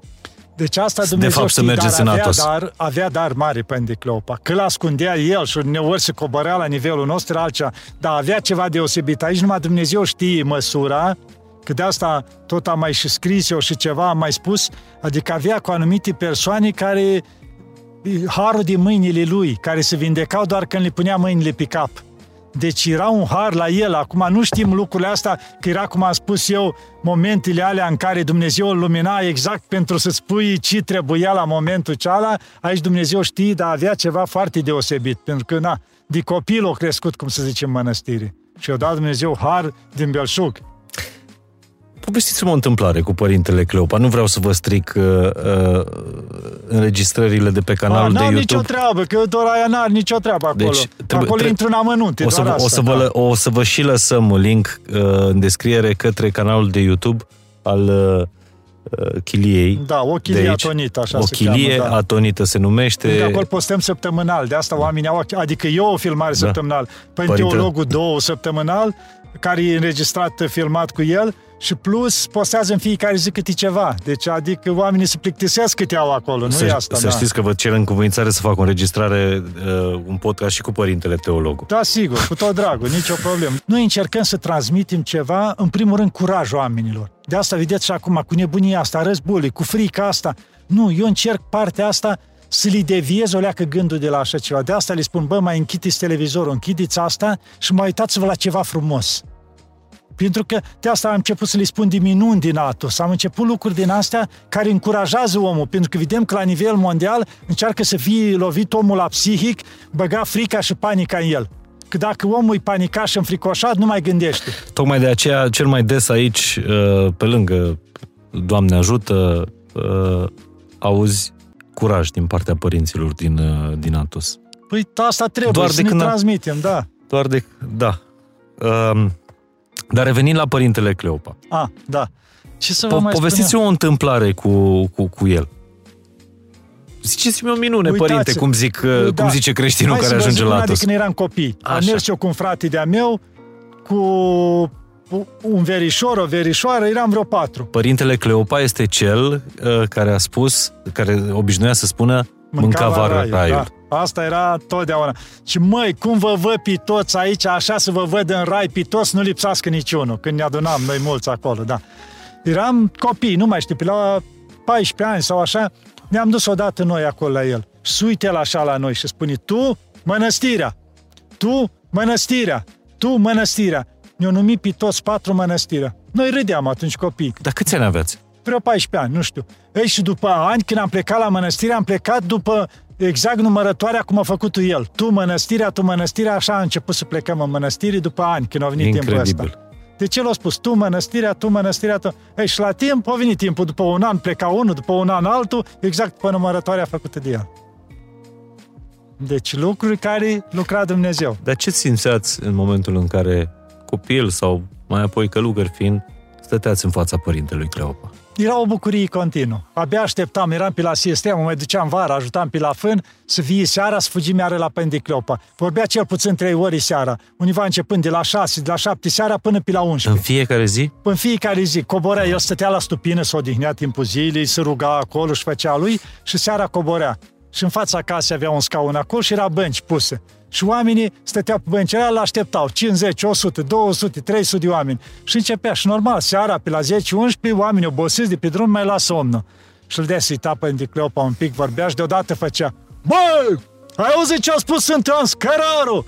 Deci asta De Dumnezeu fapt, să știe, mergeți dar în avea Atos. dar, avea dar mare pentru Cleopa. Că l-ascundea el și uneori se coborea la nivelul nostru altceva, dar avea ceva deosebit. Aici numai Dumnezeu știe măsura, că de asta tot am mai și scris eu și ceva am mai spus, adică avea cu anumite persoane care harul din mâinile lui, care se vindecau doar când le punea mâinile pe cap. Deci era un har la el. Acum nu știm lucrurile astea, că era, cum am spus eu, momentele alea în care Dumnezeu îl lumina exact pentru să spui ce trebuia la momentul ceala. Aici Dumnezeu știe, dar avea ceva foarte deosebit, pentru că, na, de copil a crescut, cum să zicem, în mănăstire. Și a dat Dumnezeu har din belșug. Povestiți-mă o întâmplare cu părintele Cleopa. Nu vreau să vă stric uh, uh, înregistrările de pe canalul Ah, de n-am YouTube. nicio treabă, că doar aia n-are nicio treabă acolo. Deci, trebuie- acolo trebuie- intru în amănunte, O să, doar vă, o, asta, să vă, da. lă- o să vă și lăsăm un link uh, în descriere către canalul de YouTube al uh, uh, Chiliei. Da, o chilie de aici. atonită, așa o se chilie cheamă, da. atonită se numește. Pentru că acolo postăm săptămânal, de asta oamenii au, adică eu o filmare Da. săptămânal, pe Părinte- teologul două săptămânal, care e înregistrat, filmat cu el, și plus postează în fiecare zi câte ceva. Deci, adică oamenii se plictisesc câte au acolo, nu să, e asta, să da. știți că vă cer în cuvințare să fac o înregistrare, uh, un podcast și cu părintele teologul. Da, sigur, cu tot dragul, nicio problemă. Noi încercăm să transmitem ceva, în primul rând, curaj oamenilor. De asta, vedeți și acum, cu nebunia asta, războiului, cu frica asta. Nu, eu încerc partea asta să li deviez o leacă gândul de la așa ceva. De asta le spun, bă, mai închideți televizorul, închideți asta și mai uitați-vă la ceva frumos. Pentru că de asta am început să le spun de minuni din Atos. Am început lucruri din astea care încurajează omul, pentru că vedem că la nivel mondial încearcă să fie lovit omul la psihic, băga frica și panica în el. Că dacă omul e panicat și înfricoșat, nu mai gândește. Tocmai de aceea, cel mai des aici, uh, pe lângă Doamne ajută, uh, auzi curaj din partea părinților din, uh, din Atos. Păi asta trebuie Doar să de ne când am- transmitem, da. Doar de... Da. Um, dar revenind la părintele Cleopa. A, da. Ce să vă Po- mai povestiți-mi o întâmplare cu, cu, cu el. Ziceți-mi o minune, Uitați, părinte, cum, zic, uh, Da. cum zice creștinul Hai care să vă ajunge zic la una de Atos. când eram copii. Am Așa. mers eu cu un frate de-a meu, cu un verișor, o verișoară, eram vreo patru. Părintele Cleopa este cel uh, care a spus, care obișnuia să spună mânca vară raiul. raiul. Da. Asta era totdeauna. Și măi, cum vă văd pe toți aici, așa să vă văd în rai pe toți, nu lipsească niciunul, când ne adunam noi mulți acolo, da. Eram copii, nu mai știu, pe la 14 ani sau așa, ne-am dus odată noi acolo la el. Și uite el așa la noi și spune, tu, mănăstirea, tu, mănăstirea, tu, mănăstirea. Ne-au numit pe toți patru mănăstirea. Noi râdeam atunci copii Dar câți ani aveți? vreo 14 ani, nu știu. Ei, și după ani, când am plecat la mănăstire, am plecat după exact numărătoarea cum a făcut el. Tu mănăstirea, tu mănăstirea, așa a început să plecăm în mănăstire după ani, când a venit timpul Incredibil. ăsta. De ce l-a spus? Tu mănăstirea, tu mănăstirea, tu... Ei, și la timp a venit timpul, după un an pleca unul, după un an altul, exact după numărătoarea făcută de el. Deci lucruri care lucra Dumnezeu. Dar ce simțeați în momentul în care copil sau mai apoi călugăr fiind, stăteați în fața părintelui Cleopa? Era o bucurie continuă. Abia așteptam, eram pe la siestea, mă mai duceam vara, ajutam pe la fân, să fie seara, să fugim iară la Pendicleopa. Vorbea cel puțin trei ori seara, univa începând de la 6, de la 7 seara până pe la 11. În fiecare zi? În fiecare zi, coborea, el stătea la stupină, se odihnea timpul zilei, se ruga acolo și făcea lui și seara coborea. Și în fața casei avea un scaun acolo și era bănci puse. Și oamenii stăteau pe băncile alea, l-așteptau. 50, 100, 200, 300 de oameni. Și începea. Și normal, seara, pe la 10-11, oamenii obosiți de pe drum mai la somnă. Și îl dea să-i tapă în Cleopa un pic, vorbea și deodată făcea Băi, ai auzit ce a spus Sfânt Ioan Scăraru?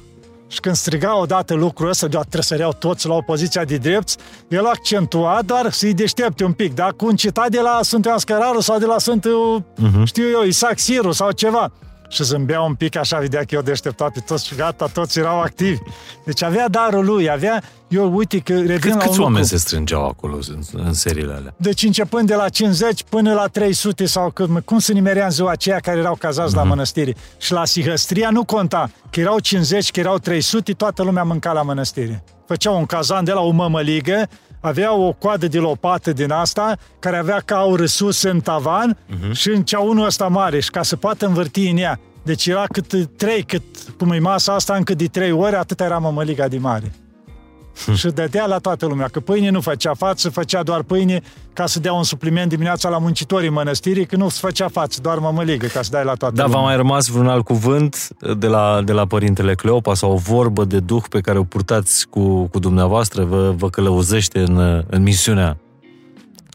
Și când striga odată lucrul ăsta, deodată trăsăreau toți la opoziția de drept, el accentua, dar să-i deștepte un pic. Dacă un citat de la Sfântul Ioan Scăraru sau de la Sfântul, uh-huh. știu eu, Isaac Siru sau ceva. Și zâmbea un pic așa, vedea că eu deșteptat pe toți și gata, toți erau activi. Deci avea darul lui, avea, eu uite că revin Cât, la câți un oameni lucru. se strângeau acolo în, în seriile alea? Deci începând de la 50 până la 300 sau cum, cum se nimerea în ziua aceea care erau cazați Mhm. mm-hmm. la mănăstire. Și la Sihăstria nu conta, că erau 50, că erau 300, toată lumea mânca la mănăstire. făcea un cazan de la o mămăligă, avea o coadă de lopată din asta, care avea caură sus în tavan uh-huh. și încea unul ăsta mare și ca să poată învârti în ea. Deci era cât trei, cât cum e masa asta, încă de trei ori, atât era mămăliga de mare. Hm. Și dădea la toată lumea, că pâine nu făcea față, făcea doar pâine ca să dea un supliment dimineața la muncitorii mănăstirii, că nu se făcea față, doar mămăligă, ca să dai la toată Da, lumea. v-a mai rămas vreun alt cuvânt de la, de la Părintele Cleopa sau o vorbă de duh pe care o purtați cu, cu dumneavoastră, vă, vă călăuzește în, în misiunea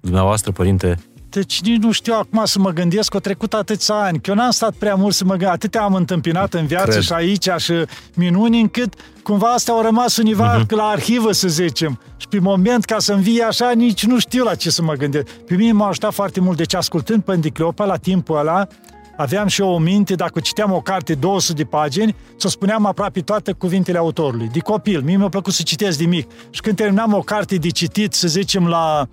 dumneavoastră, Părinte? Deci nici nu știu acum să mă gândesc că au trecut atâția ani, că eu n-am stat prea mult să mă gândesc, atâtea am întâmpinat în viață Cred. și aici și minuni încât cumva astea au rămas undeva uh-huh. la arhivă, să zicem. Și pe moment, ca să învie așa, nici nu știu la ce să mă gândesc. Pe mine m-a ajutat foarte mult, deci ascultând pe Dicleopa la timpul ăla, aveam și eu o minte, dacă citeam o carte 200 de pagini, să spuneam aproape toate cuvintele autorului. De copil, mie mi-a plăcut să citesc de mic. Și când terminam o carte de citit, să zicem, la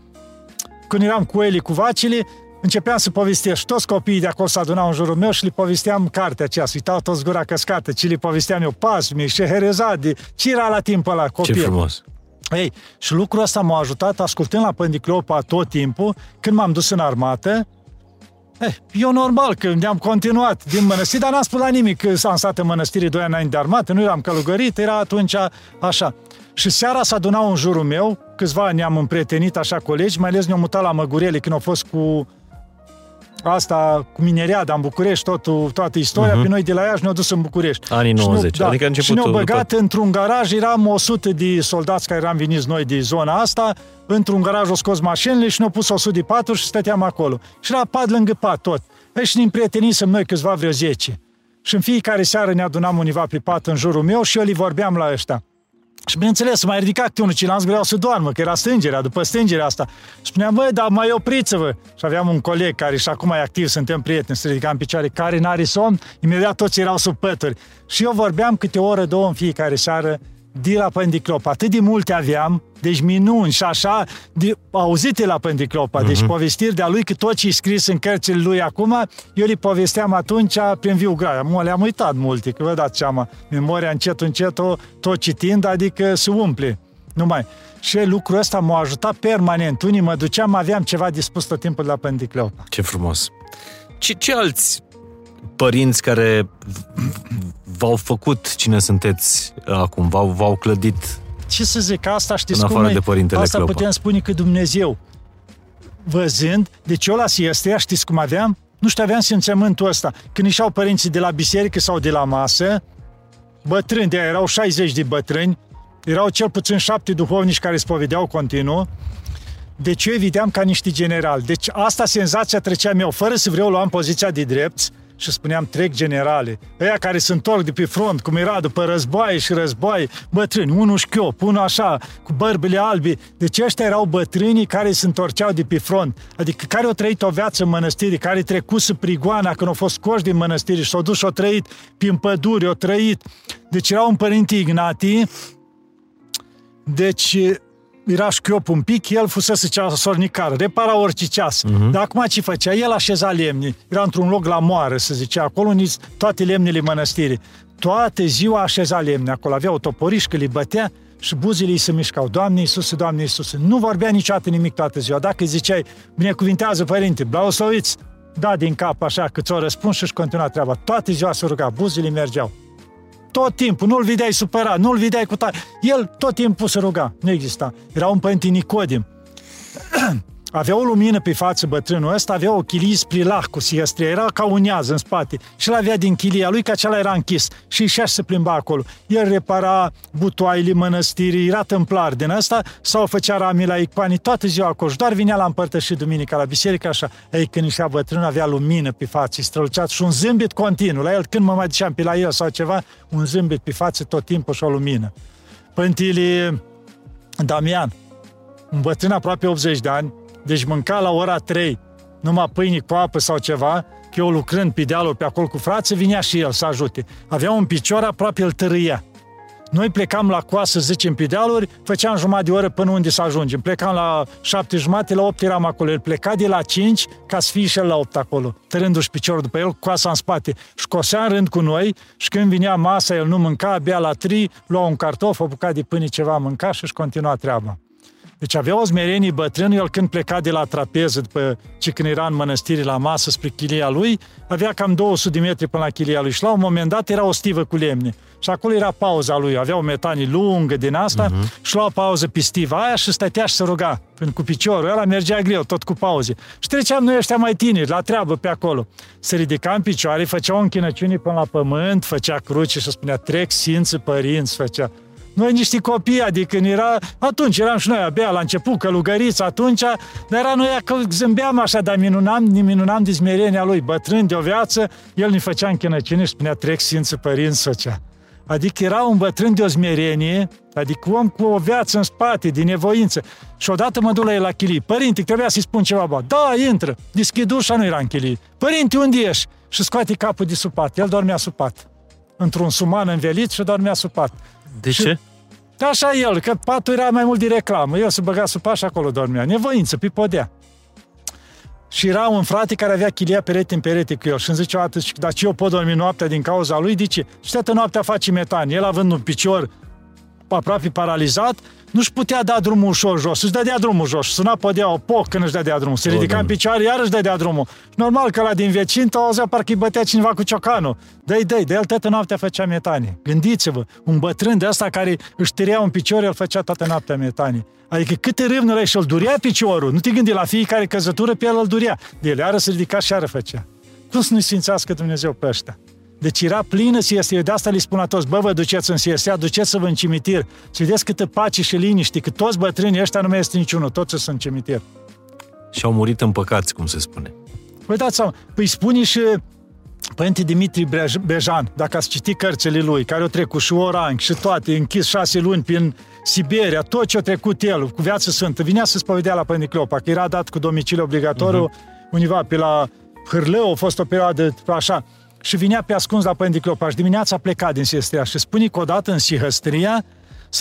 când eram cu Eli, cu vacile, începeam să povestesc și toți copiii de acolo se adunau în jurul meu și le povesteam cartea aceea, se uitau toți gura căscată, ce le povesteam eu, Pasmi, Șeherezade, ce era la timpul ăla copil. Ce frumos! Ei, și lucrul ăsta m-a ajutat ascultând la Pândicleopa tot timpul, când m-am dus în armată, Eh, eu normal că ne-am continuat din mănăstire, dar n-am spus la nimic că am stat în mănăstire doi ani înainte de armată, nu eram călugărit, era atunci așa. Și seara s-a adunat în jurul meu, câțiva ne-am împrietenit așa colegi, mai ales ne-au mutat la Măgurele când au fost cu asta, cu mineriada în București, totul, toată istoria, uh-huh. pe noi de la Iași ne-au dus în București. Anii Și 90, ne-au- adică Și începutul ne-au băgat după- într-un garaj, eram 100 de soldați care eram veniți noi de zona asta, într-un garaj au scos mașinile și ne-au pus 100 de paturi și stăteam acolo. Și era pat lângă pat tot. Păi și ne împrietenisem noi câțiva vreo 10. Și în fiecare seară ne adunam univa pe pat în jurul meu și eu li vorbeam la ăștia. Și bineînțeles, mai ridicat câte unul ceilalți vreau să doarmă, că era stângerea, după stângerea asta. Și spuneam, băi, dar mai opriți-vă. Și aveam un coleg care și acum e activ, suntem prieteni, se ridica în picioare, care n-are somn, imediat toți erau sub pături. Și eu vorbeam câte o oră, două în fiecare seară, de la Pândiclop. Atât de multe aveam, deci minuni și așa, de, auzite la Pândiclopa, deci povestiri de-a lui, că tot ce e scris în cărțile lui acum, eu le povesteam atunci prin viu grai. Mă, le-am uitat multe, că vă dați seama, memoria încet, încet, o, tot citind, adică se umple. Numai. Și lucrul ăsta m-a ajutat permanent. Unii mă duceam, aveam ceva de spus tot timpul la Pândiclopa. Ce frumos! Ce, ce alți părinți care v-au făcut cine sunteți acum, v-au, v-au clădit ce să zic, asta știți În cum afară e? de Părintele Asta Cleopa. putem spune că Dumnezeu, văzând, deci eu la siestea, știți cum aveam? Nu știu, aveam simțământul ăsta. Când ieșeau părinții de la biserică sau de la masă, bătrâni, de erau 60 de bătrâni, erau cel puțin șapte duhovnici care spovedeau continuu, deci eu îi vedeam ca niște generali. Deci asta senzația trecea meu, fără să vreau luam poziția de drept și spuneam trec generale. Ăia care se întorc de pe front, cum era după războaie și războaie, bătrâni, unul șchiop, unul așa, cu bărbile albi. Deci ăștia erau bătrânii care se întorceau de pe front. Adică care au trăit o viață în mănăstire, care trecuse prigoana când au fost scoși din mănăstire și s-au dus și au trăit prin păduri, au trăit. Deci era un părinte Ignatii, deci era șchiop un pic, el fusese ceasornicar, repara orice ceas. Uh-huh. Dar acum ce făcea? El așeza lemne. Era într-un loc la moară, să zicea, acolo unde toate lemnele mănăstirii. Toate ziua așeza lemne acolo. Avea o toporișcă, le bătea și buzile îi se mișcau. Doamne Iisuse, Doamne Iisuse. Nu vorbea niciodată nimic toată ziua. Dacă îi ziceai, binecuvintează părinte, blausoviți, da din cap așa că ți-o răspuns și își continua treaba. Toate ziua se ruga, buzile mergeau tot timpul, nu-l vedeai supărat, nu-l vedeai cu tare. El tot timpul se ruga, nu exista. Era un părinte Nicodim. avea o lumină pe față bătrânul ăsta, avea o chilie sprilah cu siestria, era ca un iaz în spate. Și el avea din chilia lui, că acela era închis. Și ieșea și se plimba acolo. El repara butoaile mănăstirii, era tâmplar din ăsta, sau făcea rami la icpani toată ziua acolo. Și doar vinea la împărtășit duminica la biserică, așa. Ei, când ieșea bătrânul, avea lumină pe față, strălucea și un zâmbet continuu. La el, când mă mai duceam pe la el sau ceva, un zâmbet pe față tot timpul și o lumină. Pântile Damian, un bătrân aproape 80 de ani, deci mânca la ora 3 numai pâine cu apă sau ceva, că eu lucrând pe dealul pe acolo cu frații, vinea și el să ajute. Avea un picior, aproape îl târâia. Noi plecam la coasă, zicem, pe dealuri, făceam jumătate de oră până unde să ajungem. Plecam la șapte jumate, la opt eram acolo. El pleca de la cinci ca să fie și el la opt acolo, tărându-și piciorul după el, coasa în spate. Și cosea în rând cu noi și când vinea masa, el nu mânca, abia la tri, lua un cartof, o bucată de pâine, ceva mânca și își continua treaba. Deci avea o smerenie bătrân, el când pleca de la trapeză, după ce când era în mănăstire la masă spre chilia lui, avea cam 200 de metri până la chilia lui și la un moment dat era o stivă cu lemne. Și acolo era pauza lui, avea o metanie lungă din asta uh-huh. și lua pauză pe stiva aia și stătea și se ruga. Pentru cu piciorul ăla mergea greu, tot cu pauze. Și treceam noi ăștia mai tineri, la treabă pe acolo. Se ridica în picioare, făcea o închinăciune până la pământ, făcea cruce și spunea, trec sfinți părinți, făcea. Noi niște copii, adică era, atunci eram și noi abia la început, călugăriți atunci, dar era noi că zâmbeam așa, dar minunam, ne minunam de smerenia lui, bătrân de o viață, el ne făcea închinăciune și spunea, trec sfinți părinți, făcea. Adică era un bătrân de o smerenie, adică om cu o viață în spate, din nevoință. Și odată mă duc la el la chilii. Părinte, trebuia să-i spun ceva, bă. Da, intră. Deschid ușa, nu era în chilii. Părinte, unde ești? Și scoate capul de supat. El dormea supat. Într-un suman învelit și dormea supat. De și, ce? Așa el, că patul era mai mult de reclamă. El se băga supat și acolo dormea. Nevoință, pe podea. Și era un frate care avea chilia perete în perete cu el și îmi zice o dată, dar ce eu pot dormi noaptea din cauza lui? De ce? Și toată noaptea face metan. El având un picior aproape paralizat, nu-și putea da drumul ușor jos, își dădea drumul jos, suna podea o poc când își dădea drumul, se ridica în picioare, iar își dădea drumul. Și normal că la din vecin, te auzea parcă îi bătea cineva cu ciocanul. Dă-i, dă de el toată noaptea făcea metanie. Gândiți-vă, un bătrân de asta care își tăria un picior, el făcea toată noaptea metanie. Adică câte râvnă și îl durea piciorul, nu te gândi la fiecare căzătură pe el îl durea. De el iară se ridica și iară făcea. Cum să nu-i sfințească Dumnezeu pe ăștia? Deci era plină siestea. De asta le spun la toți, bă, vă duceți în siestea, duceți-vă în cimitir. Și vedeți câtă pace și liniște, că toți bătrânii ăștia nu mai este niciunul, toți sunt în cimitir. Și au murit împăcați, cum se spune. Păi dați seama, păi spune și Părinte Dimitri Bejan, dacă ați citit cărțile lui, care au trecut și Oranг și toate, închis șase luni prin Siberia, tot ce a trecut el cu viață sfântă, vinea să spovedea la Părinte Cleopa, că era dat cu domiciliu obligatoriu uh-huh. undeva pe la Hârlău, a fost o perioadă așa și vinea pe ascuns la Părinte Cleopa și dimineața a plecat din Sihăstria și spune că odată în Sihăstria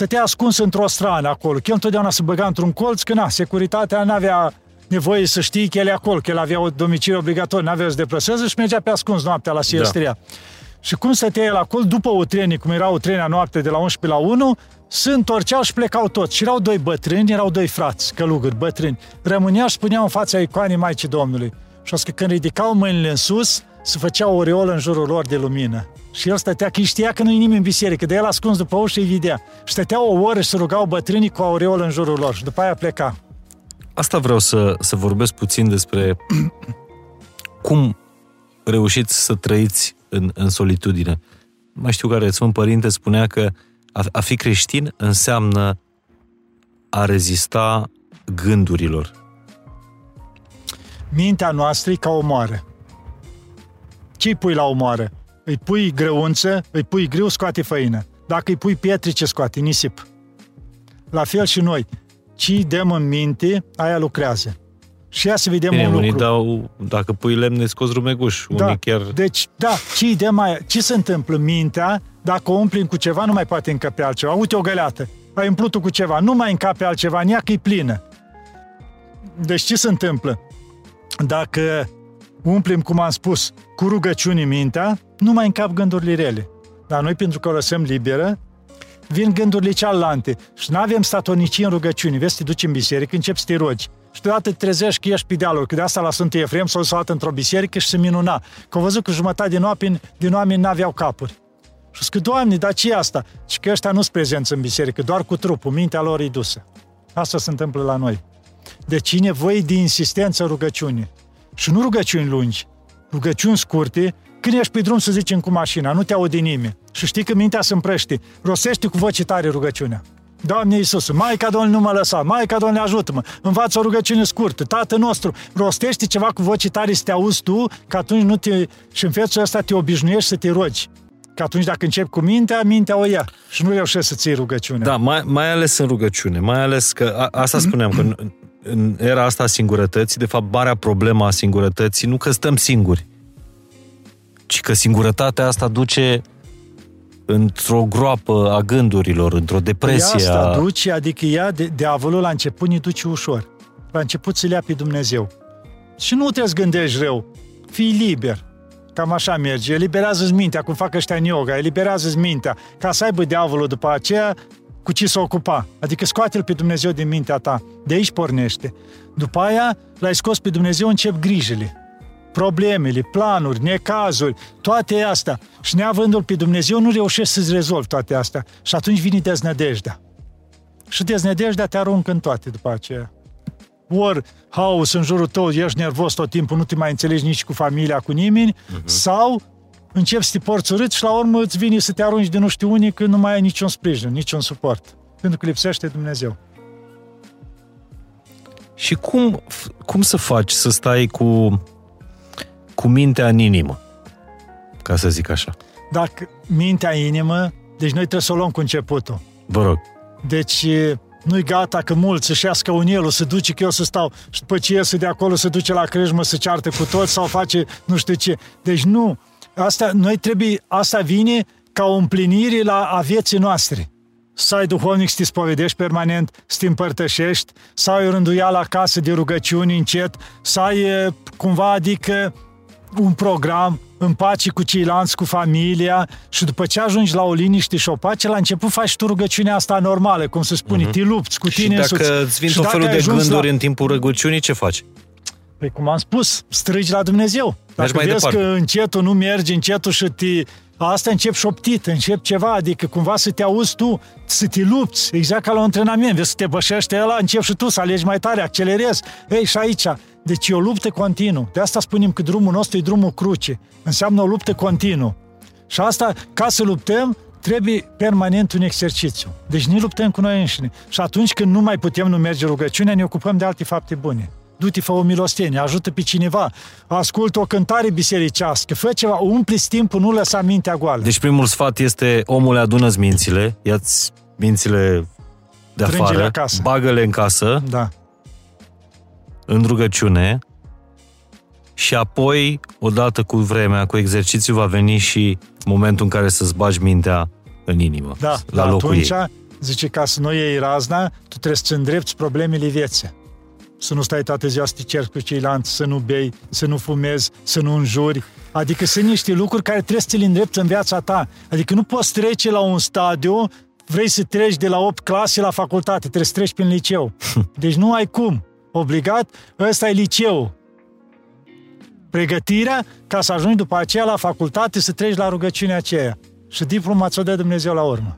te ascuns într-o strană acolo, că el întotdeauna se băga într-un colț, că na, securitatea n-avea nevoie să știi că el e acolo, că el avea o domiciliu obligatoriu, n-avea să deplaseze și mergea pe ascuns noaptea la Sihăstria. Da. Și cum stătea el acolo, după o trenie, cum era o trenie noapte de la 11 la 1, se întorceau și plecau toți. Și erau doi bătrâni, erau doi frați, călugări, bătrâni. Rămâneau și spuneau în fața icoanei Maicii Domnului. Și că când ridicau mâinile în sus, se făcea o aureolă în jurul lor de lumină. Și el stătea, că știa că nu-i nimeni în biserică, de el ascuns după ușă îi vedea. Și stătea o oră și se rugau bătrânii cu aureolă în jurul lor și după aia pleca. Asta vreau să, să vorbesc puțin despre cum reușiți să trăiți în, în solitudine. Mai știu care Sfânt Părinte spunea că a, a fi creștin înseamnă a rezista gândurilor. Mintea noastră e ca o moară. Ce îi pui la o moară? Îi pui grăunță, îi pui grâu, scoate făină. Dacă îi pui pietrice, scoate nisip. La fel și noi. Ce dăm în minte, aia lucrează. Și ia să vedem Bine, un unii lucru. dau, dacă pui lemne, scoți rumeguș. Da, Unii chiar... deci, da, ce dăm aia? Ce se întâmplă? Mintea, dacă o umplim cu ceva, nu mai poate încăpe altceva. Uite o găleată. Ai umplut cu ceva, nu mai încape altceva, în ea că e plină. Deci ce se întâmplă? Dacă umplem, cum am spus, cu rugăciuni mintea, nu mai încap gândurile rele. Dar noi, pentru că o lăsăm liberă, vin gândurile cealaltă și nu avem statornicie în rugăciuni. Vezi, te duci în biserică, începi să te rogi. Și deodată te trezești că ești pe dealuri, că de asta la Sfântul Efrem s-au luat într-o biserică și se minuna. Că au văzut că jumătate din oameni, din oameni n-aveau capuri. Și zic, Doamne, dar ce asta? Și că ăștia nu sunt prezenți în biserică, doar cu trupul, mintea lor e dusă. Asta se întâmplă la noi. Deci e nevoie de insistență în rugăciune. Și nu rugăciuni lungi, rugăciuni scurte, când ești pe drum, să zicem, cu mașina, nu te aude nimeni. Și știi că mintea se împrăște. Rostește cu voce tare rugăciunea. Doamne Iisus, Maica Domnului nu mă lăsa, Maica Domnului ajută-mă, învață o rugăciune scurtă, Tată nostru, rostește ceva cu voce tare să te auzi tu, că atunci nu te, și în felul ăsta te obișnuiești să te rogi. Că atunci dacă începi cu mintea, mintea o ia și nu reușești să ții rugăciunea. Da, mai, mai ales în rugăciune, mai ales că a, asta spuneam, că în, în era asta a singurătății, de fapt, marea problemă a singurătății, nu că stăm singuri, ci că singurătatea asta duce într-o groapă a gândurilor, într-o depresie. Păi asta a... duce, adică ea, de, diavolul la început ne duce ușor. La început să le ia pe Dumnezeu. Și nu te gândești rău. Fii liber. Cam așa merge. Eliberează-ți mintea, cum fac ăștia în yoga. Eliberează-ți mintea. Ca să aibă diavolul după aceea cu ce să ocupa. Adică scoate-l pe Dumnezeu din mintea ta. De aici pornește. După aia, l-ai scos pe Dumnezeu, încep grijile. Problemele, planuri, necazuri, toate astea. Și neavându-l pe Dumnezeu, nu reușești să-ți rezolvi toate astea. Și atunci vine deznădejdea. Și deznădejdea te aruncă în toate după aceea ori haos în jurul tău, ești nervos tot timpul, nu te mai înțelegi nici cu familia, cu nimeni, uh-huh. sau începi să te porți urât și la urmă îți vine să te arunci de nu știu unii când nu mai ai niciun sprijin, niciun suport. Pentru că lipsește Dumnezeu. Și cum, cum să faci să stai cu, cu mintea în inimă? Ca să zic așa. Dacă mintea în inimă, deci noi trebuie să o luăm cu începutul. Vă rog. Deci nu-i gata că mulți să-și iască unelul, să duce că eu să stau și după ce iese de acolo să duce la crejmă să ceartă cu toți sau face nu știu ce. Deci nu. Asta, noi trebuie, asta vine ca o împlinire la a vieții noastre. Să ai duhovnic să te spovedești permanent, să te împărtășești, să ai o rânduială acasă de rugăciuni încet, să ai cumva, adică un program în pace cu ceilalți, cu familia și după ce ajungi la o liniște și o pace, la început faci tu rugăciunea asta normală, cum se spune, mm-hmm. te lupți cu tine Și dacă îți vin tot felul de gânduri la... în timpul rugăciunii, ce faci? Păi cum am spus, strigi la Dumnezeu. Dacă mai vezi departe. că încetul nu merge, încetul și te... Asta încep șoptit, încep ceva, adică cumva să te auzi tu, să te lupți, exact ca la un antrenament, vezi să te bășește ăla, încep și tu să alegi mai tare, accelerezi. Ei, și aici, deci e o luptă continuă. De asta spunem că drumul nostru e drumul cruce. Înseamnă o luptă continuă. Și asta, ca să luptăm, trebuie permanent un exercițiu. Deci ne luptăm cu noi înșine. Și atunci când nu mai putem nu merge rugăciunea, ne ocupăm de alte fapte bune. Du-te, fă o milostenie, ajută pe cineva, ascultă o cântare bisericească, fă ceva, umpli timpul, nu lăsa mintea goală. Deci primul sfat este, omule, adună-ți mințile, ia-ți mințile de afară, acasă. bagă-le în casă, da în rugăciune și apoi, odată cu vremea, cu exercițiu, va veni și momentul în care să-ți bagi mintea în inimă, da, la da, locul atunci, ei. zice, ca să nu iei razna, tu trebuie să-ți îndrepti problemele vieții. Să nu stai toată ziua să te cerți cu ceilalți, să nu bei, să nu fumezi, să nu înjuri. Adică sunt niște lucruri care trebuie să ți le îndrepți în viața ta. Adică nu poți trece la un stadiu, vrei să treci de la 8 clase la facultate, trebuie să treci prin liceu. Deci nu ai cum obligat, ăsta e liceu. Pregătirea ca să ajungi după aceea la facultate să treci la rugăciunea aceea. Și diploma ți-o dă Dumnezeu la urmă.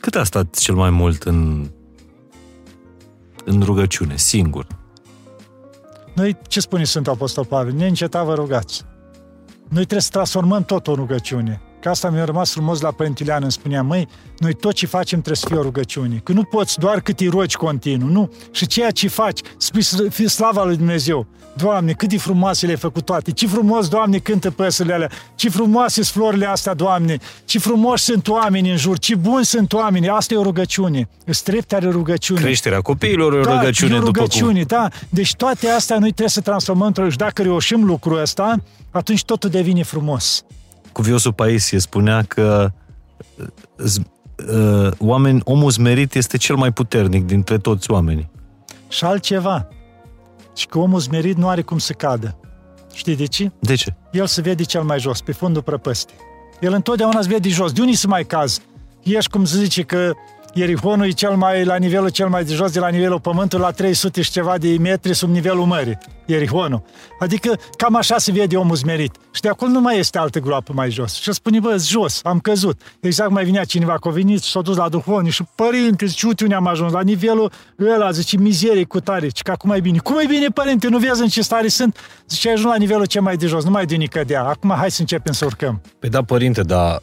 Cât a stat cel mai mult în, în rugăciune, singur? Noi, ce spune Sfântul Apostol Pavel? Neîncetat vă rugați. Noi trebuie să transformăm tot o rugăciune. Că asta mi-a rămas frumos la Părintele îmi spunea, măi, noi tot ce facem trebuie să fie o rugăciune. Că nu poți doar cât îi rogi continuu, nu? Și ceea ce faci, spui fie slava lui Dumnezeu. Doamne, cât de frumoase le-ai făcut toate. Ce frumos, Doamne, cântă păsările alea. Ce frumoase sunt florile astea, Doamne. Ce frumoși sunt oamenii în jur. Ce buni sunt oamenii. Asta e o rugăciune. Îți are rugăciune. Creșterea copiilor e o da, rugăciune. E o rugăciune, după cum... da. Deci toate astea noi trebuie să transformăm într-o... Și dacă reușim lucrul ăsta, atunci totul devine frumos. Cuviosul Paisie spunea că uh, oameni, omul zmerit este cel mai puternic dintre toți oamenii. Și altceva. Și că omul zmerit nu are cum să cadă. Știi de ce? De ce? El se vede cel mai jos, pe fundul prăpăstii. El întotdeauna se vede jos. De unii să mai caz? Ești, cum se zice, că Ierihonul e cel mai, la nivelul cel mai de jos de la nivelul pământului, la 300 și ceva de metri sub nivelul mării, Ierihonul. Adică cam așa se vede omul zmerit. Și de acolo nu mai este altă groapă mai jos. Și spune, bă, jos, am căzut. Exact mai vinea cineva că a venit și s-a dus la duhovnic și părinte, zice, uite unde am ajuns, la nivelul ăla, zice, mizerie cu tare, zice, că acum e bine. Cum e bine, părinte, nu vezi în ce stare sunt? Zice, ai ajuns la nivelul cel mai de jos, nu mai de nicădea. Acum hai să începem să urcăm. Păi da, părinte, dar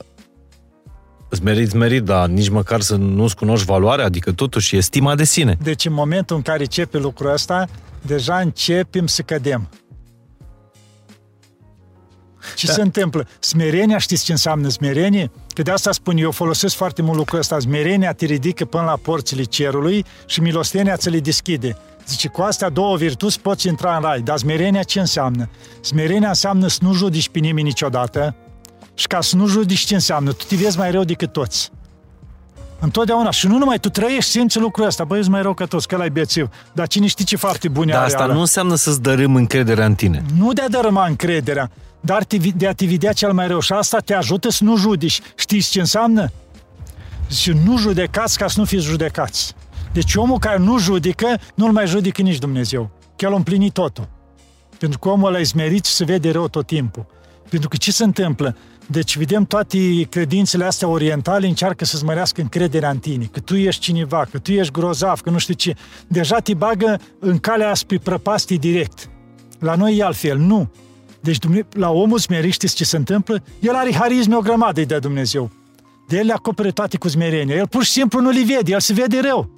Îți meriți merit, dar nici măcar să nu-ți cunoști valoarea, adică totuși e stima de sine. Deci în momentul în care începe lucrul ăsta, deja începem să cădem. Ce da. se întâmplă? Smerenia, știți ce înseamnă smerenie? Că de asta spun eu, folosesc foarte mult lucrul ăsta. Smerenia te ridică până la porțile cerului și milostenia ți le deschide. Zice, cu astea două virtuți poți intra în rai. Dar smerenia ce înseamnă? Smerenia înseamnă să nu judici pe nimeni niciodată, Și ca să nu judici ce înseamnă, tu te vezi mai rău decât toți. Întotdeauna. Și nu numai, tu trăiești, simți lucrul ăsta. Băi, ești mai rău ca toți, că ăla bețiv. Dar cine știe ce fapte bune Dar are asta ala? nu înseamnă să-ți dărâm încrederea în tine. Nu de a dărâma încrederea, dar te vi- de a te vedea cel mai rău. Și asta te ajută să nu judici. Știți ce înseamnă? Și nu judecați ca să nu fiți judecați. Deci omul care nu judecă, nu-l mai judecă nici Dumnezeu. Că el a împlinit totul. Pentru că omul ăla e smerit și se vede rău tot timpul. Pentru că ce se întâmplă? Deci vedem toate credințele astea orientale încearcă să-ți mărească încrederea în tine, că tu ești cineva, că tu ești grozav, că nu știu ce. Deja te bagă în calea spre prăpastie direct. La noi e altfel, nu. Deci Dumne- la omul smerit știți ce se întâmplă? El are harisme o grămadă de Dumnezeu. De el le acopere toate cu smerenie. El pur și simplu nu le vede, el se vede rău.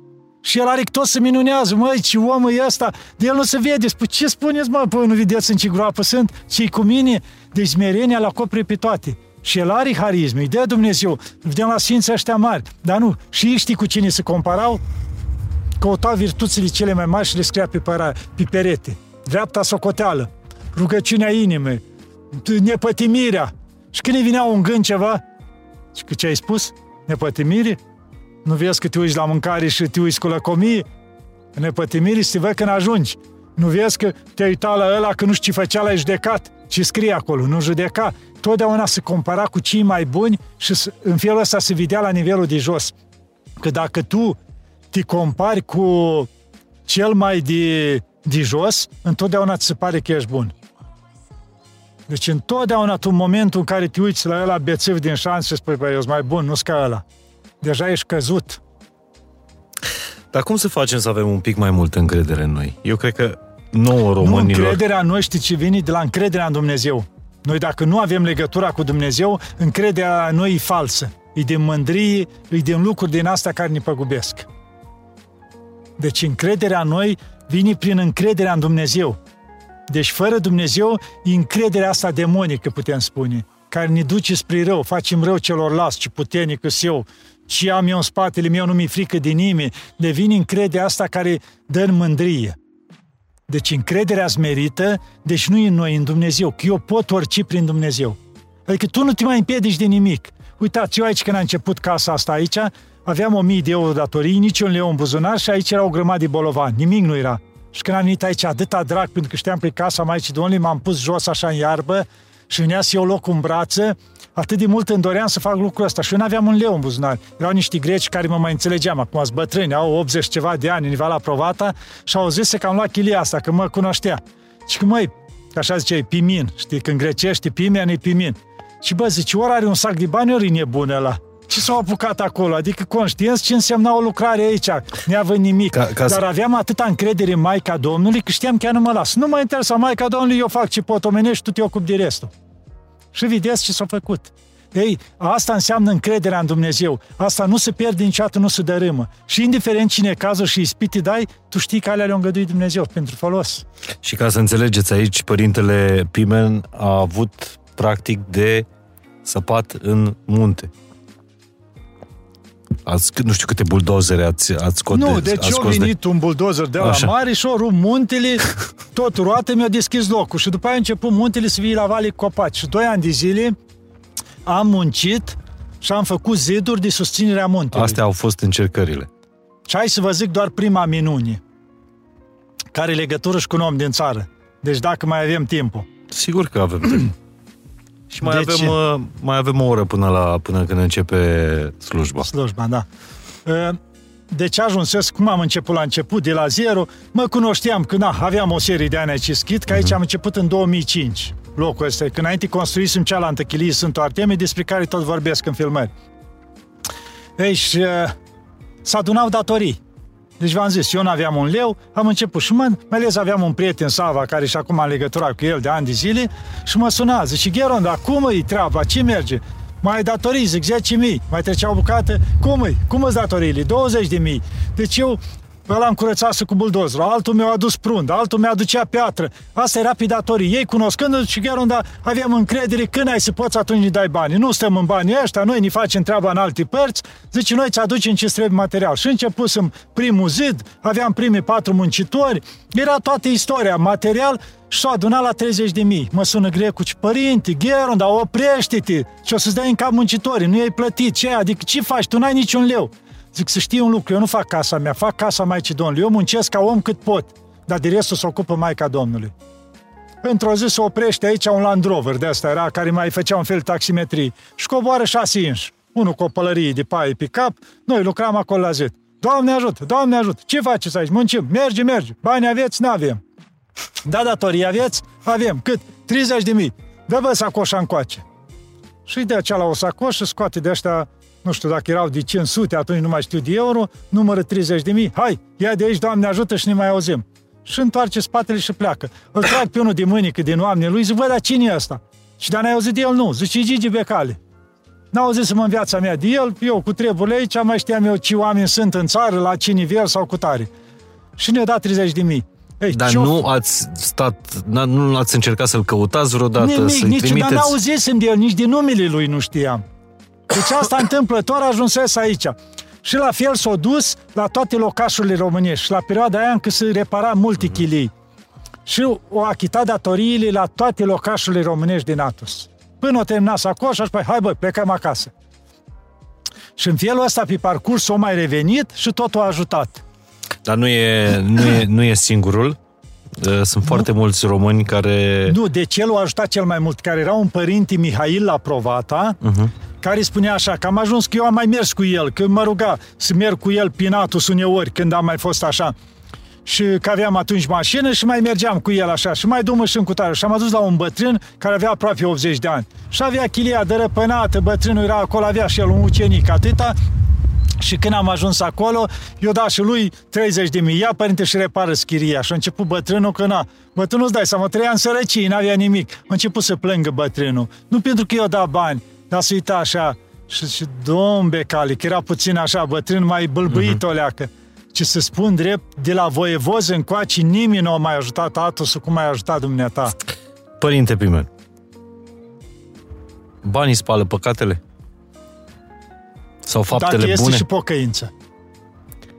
Și el are tot să minunează, măi, ce om e ăsta, de el nu se vede. Spune, ce spuneți, mă, păi nu vedeți în ce groapă sunt? ce cu mine? Deci smerenia le acopere pe toate. Și el are harisme, îi dă Dumnezeu. Vedem la Sfinții ăștia mari. Dar nu, și ei știi cu cine se comparau? Căutau virtuțile cele mai mari și le scria pe, păra, pe perete. Dreapta socoteală, rugăciunea inimii, nepătimirea. Și când îi vinea un gând ceva, și că ce ai spus? Nepătimire? Nu vezi că te uiți la mâncare și te uiți cu lăcomie? Nepătimire să te văd când ajungi. Nu vezi că te-ai uitat la ăla că nu știu ce făcea la judecat? Ce scrie acolo? Nu judeca. Totdeauna se compara cu cei mai buni și s- în felul ăsta se vedea la nivelul de jos. Că dacă tu te compari cu cel mai de, de jos, întotdeauna ți se pare că ești bun. Deci întotdeauna tu în momentul în care te uiți la ăla bețiv din șans și spui, băi, eu sunt mai bun, nu-s ca ăla. Deja ești căzut. Dar cum să facem să avem un pic mai multă încredere în noi? Eu cred că nouă Nu, românilor... încrederea în noi știți ce vine de la încrederea în Dumnezeu. Noi dacă nu avem legătura cu Dumnezeu, încrederea în noi e falsă. E din mândrie, e din lucruri din astea care ne păgubesc. Deci încrederea în noi vine prin încrederea în Dumnezeu. Deci fără Dumnezeu e încrederea asta demonică, putem spune, care ne duce spre rău, facem rău celorlalți, ce puternic sunt eu, ce am eu în spatele meu, nu mi-e frică de nimeni, devine încrederea asta care dă în mândrie. Deci încrederea smerită, deci nu e în noi, e în Dumnezeu, că eu pot orice prin Dumnezeu. Adică tu nu te mai împiedici de nimic. Uitați, eu aici când am început casa asta aici, aveam o mie de euro datorii, nici un leu în buzunar și aici era o grămadă de bolovani, nimic nu era. Și când am venit aici atâta drag, pentru că știam că e casa mai aici domnului, m-am pus jos așa în iarbă și venea să iau loc în brață, atât de mult îmi doream să fac lucrul ăsta și eu n-aveam un leu în buzunar. Erau niște greci care mă mai înțelegeam, acum sunt bătrâni, au 80 ceva de ani, nivel la provata și au zis că am luat chilia asta, că mă cunoștea. Și că măi, că așa zice, e pimin, știi, când grecești pimian e pimin. Și bă, zice, ori are un sac de bani, ori e nebun ăla. Ce s-au apucat acolo? Adică conștienți ce însemna o lucrare aici. Neavând nimic. Ca- ca să- Dar aveam atâta încredere în Maica Domnului că știam că ea nu mă las. Nu mă interesa Maica Domnului, eu fac ce pot omenești, tu te ocupi de restul. Și vedeți ce s-a făcut. Ei, asta înseamnă încrederea în Dumnezeu. Asta nu se pierde niciodată, nu se dărâmă. Și indiferent cine e cazul și ispite dai, tu știi că alea le-a îngăduit Dumnezeu pentru folos. Și ca să înțelegeți aici, părintele Pimen a avut practic de săpat în munte. Ați, nu știu câte buldozere ați, ați scos Nu, de, deci ați eu scos venit un buldozer de la Așa. mare și o rup muntele, tot roate, mi-a deschis locul. Și după aia a început muntele să fie la vale cu copaci. Și doi ani de zile am muncit și am făcut ziduri de susținere a de... muntelui. Astea au fost încercările. Și hai să vă zic doar prima minune, care are legătură și cu un om din țară. Deci dacă mai avem timpul. Sigur că avem timp. Și mai, Deci- avem, uh, mai avem o oră până, la, până când începe slujba. Slujba, da. Uh, Deci ajunsesc, cum am început la început, de la zero, mă cunoșteam că na, aveam o serie de ani aici schit, că aici am început în 2005 locul ăsta, când înainte construisem cealaltă chilie Sfântul Artemie, despre care tot vorbesc în filmări. Ei, și uh, s-a adunau datorii. Deci v-am zis, eu nu aveam un leu, am început și mă, mai ales aveam un prieten, Sava, care și acum am legătura cu el de ani de zile, și mă suna, zice, Gheron, dar cum e treaba, ce merge? Mai ai datorii, zic, 10 mii, mai trecea o bucată, cum e? Cum îți datoriile? 20 de mii. Deci eu ăla îmi curățase cu buldozul, altul mi-a adus prund, altul mi-a aducea piatră. Asta era pidatorii. Ei cunoscând și chiar unde aveam încredere, când ai să poți, atunci ne dai bani. Nu stăm în banii ăștia, noi ne facem treaba în alte părți, zice, noi ți aducem ce trebuie material. Și începusem primul zid, aveam primii patru muncitori, era toată istoria, material, și s-a adunat la 30 de mii. Mă sună grecu, ce părinte, Gheron, dar oprește-te, și o să-ți dai în cap muncitorii, nu i-ai plătit, ce Adică ce faci, tu n-ai niciun leu. Zic să știi un lucru, eu nu fac casa mea, fac casa Maicii Domnului. Eu muncesc ca om cât pot, dar de restul se ocupă Maica Domnului. Într-o zi se oprește aici un Land Rover de asta era, care mai făcea un fel de taximetrie și coboară șase inși. Unul cu o pălărie de paie pe cap, noi lucram acolo la zid. Doamne ajută, Doamne ajută, ce faceți aici? Muncim, merge, merge, bani aveți? N-avem. Da, datorii aveți? Avem. Cât? 30 de mii. Dă-vă sacoșa încoace. Și îi dea la o sacoșă, scoate de ăștia nu știu dacă erau de 500, atunci nu mai știu de euro, numără 30 de mii, hai, ia de aici, Doamne ajută și ne mai auzim. Și întoarce spatele și pleacă. Îl trag pe unul de mânică din oameni lui, zic, bă, dar cine e ăsta? Și dar n-ai auzit de el? Nu. Zice, Gigi Becale. N-au auzit să mă în viața mea de el, eu cu treburile aici, mai știam eu ce oameni sunt în țară, la ce nivel sau cu tare. Și ne-a dat 30 de mii. Ei, Dar nu ați stat, nu ați încercat să-l căutați vreodată, Nimic, să-i nici, trimiteți? dar n-auzisem de el, nici de numele lui nu știam. Deci asta întâmplător ajunsese aici. Și la fel s-a dus la toate locașurile românești. Și la perioada aia încă se repara multe mm-hmm. chilii. Și o achitat datoriile la toate locașurile românești din Atos. Până o termina sacoșa și păi, hai bă, plecăm acasă. Și în felul ăsta, pe parcurs, s-a mai revenit și totul a ajutat. Dar nu e, nu e, nu e singurul. Sunt nu. foarte mulți români care... Nu, de ce l-a ajutat cel mai mult? Care era un părinte Mihail la Provata, uh-huh care spunea așa, că am ajuns că eu am mai mers cu el, că mă ruga să merg cu el prin Atus uneori, când am mai fost așa. Și că aveam atunci mașină și mai mergeam cu el așa și mai dumă și în cutare. Și am adus la un bătrân care avea aproape 80 de ani. Și avea chilia dărăpânată, bătrânul era acolo, avea și el un ucenic atâta, și când am ajuns acolo, eu da și lui 30 de mii. Ia, părinte, și repară schiria. Și a început bătrânul că na. Bătrânul îți dai seama, trăia în sărăcie, n-avea nimic. A început să plângă bătrânul. Nu pentru că eu da bani, dar să uita așa, și, și domn Becali, că era puțin așa, bătrân mai bâlbâit uh-huh. o leacă. Ce să spun drept, de la voievoz încoace, nimeni nu a mai ajutat Atosul cum ai ajutat dumneata. Părinte Pimen, banii spală păcatele? Sau faptele Dacă este bune? și pocăință.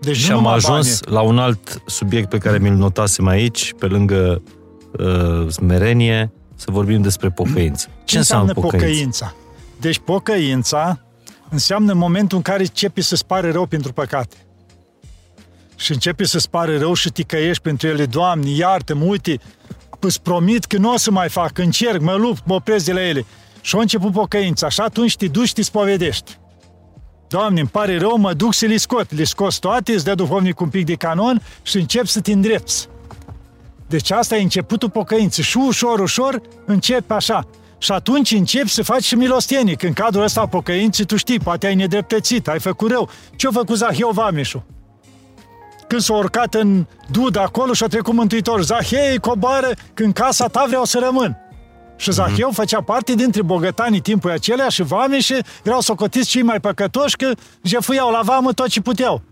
Deci și am ajuns banii. la un alt subiect pe care mi-l notasem aici, pe lângă uh, smerenie, să vorbim despre pocăință. Ce, Ce înseamnă, înseamnă pocăința? pocăința? Deci pocăința înseamnă momentul în care începi să-ți pare rău pentru păcate. Și începi să-ți pare rău și ticăiești pentru ele. Doamne, iartă-mă, uite, îți promit că nu o să mai fac, încerc, mă lupt, mă opresc de la ele. Și a început pocăința. Și atunci te duci, te spovedești. Doamne, îmi pare rău, mă duc să le scot. Le scos toate, îți dă duhovnic un pic de canon și încep să te îndrepți. Deci asta e începutul pocăinței. Și ușor, ușor începi așa. Și atunci începi să faci și milostenie. Când în cadrul ăsta pocăinții, tu știi, poate ai nedreptățit, ai făcut rău. Ce-a făcut Zahiu Vameșu? Când s-a urcat în dud acolo și a trecut Mântuitor, Zahei, coboară, când casa ta vreau să rămân. Și mhm. Zahiu mm-hmm. făcea parte dintre bogătanii timpului acelea și vameșe erau socotiți cei mai păcătoși că jefuiau la vamă tot ce puteau.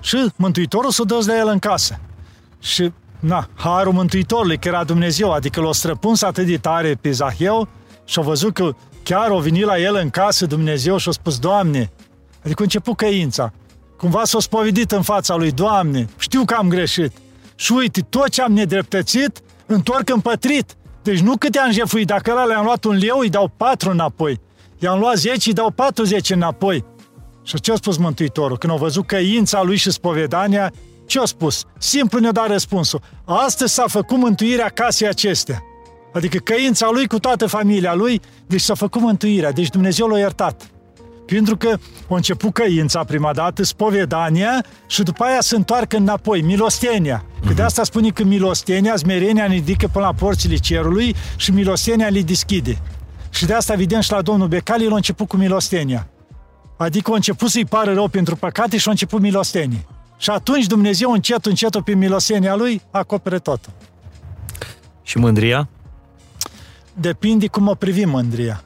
Și Mântuitorul s-a dus la el în casă. Și na, harul Mântuitorului, că era Dumnezeu, adică l-a străpuns atât de tare pe Zahieu și a văzut că chiar a venit la el în casă Dumnezeu și a spus, Doamne, adică a început căința. Cumva s-a spovedit în fața lui, Doamne, știu că am greșit. Și uite, tot ce am nedreptățit, întorc împătrit. Deci nu câte am jefuit, dacă ăla le-am luat un leu, îi dau patru înapoi. I-am luat 10, îi dau 40 înapoi. Și ce a spus Mântuitorul? Când au văzut căința lui și spovedania, ce a spus? Simplu ne-a dat răspunsul. Astăzi s-a făcut mântuirea casei acestea. Adică căința lui cu toată familia lui, deci s-a făcut mântuirea, deci Dumnezeu l-a iertat. Pentru că a început căința prima dată, spovedania și după aia se întoarcă înapoi, milostenia. Că de mhm. asta spune că milostenia, smerenia ne ridică până la porțile cerului și milostenia le deschide. Și de asta, evident, și la domnul Becali a început cu milostenia. Adică a început să-i pară rău pentru păcate și a început milostenie. Și atunci Dumnezeu încet, încet, pe milosenia Lui, acopere totul. Și mândria? Depinde cum o privim mândria.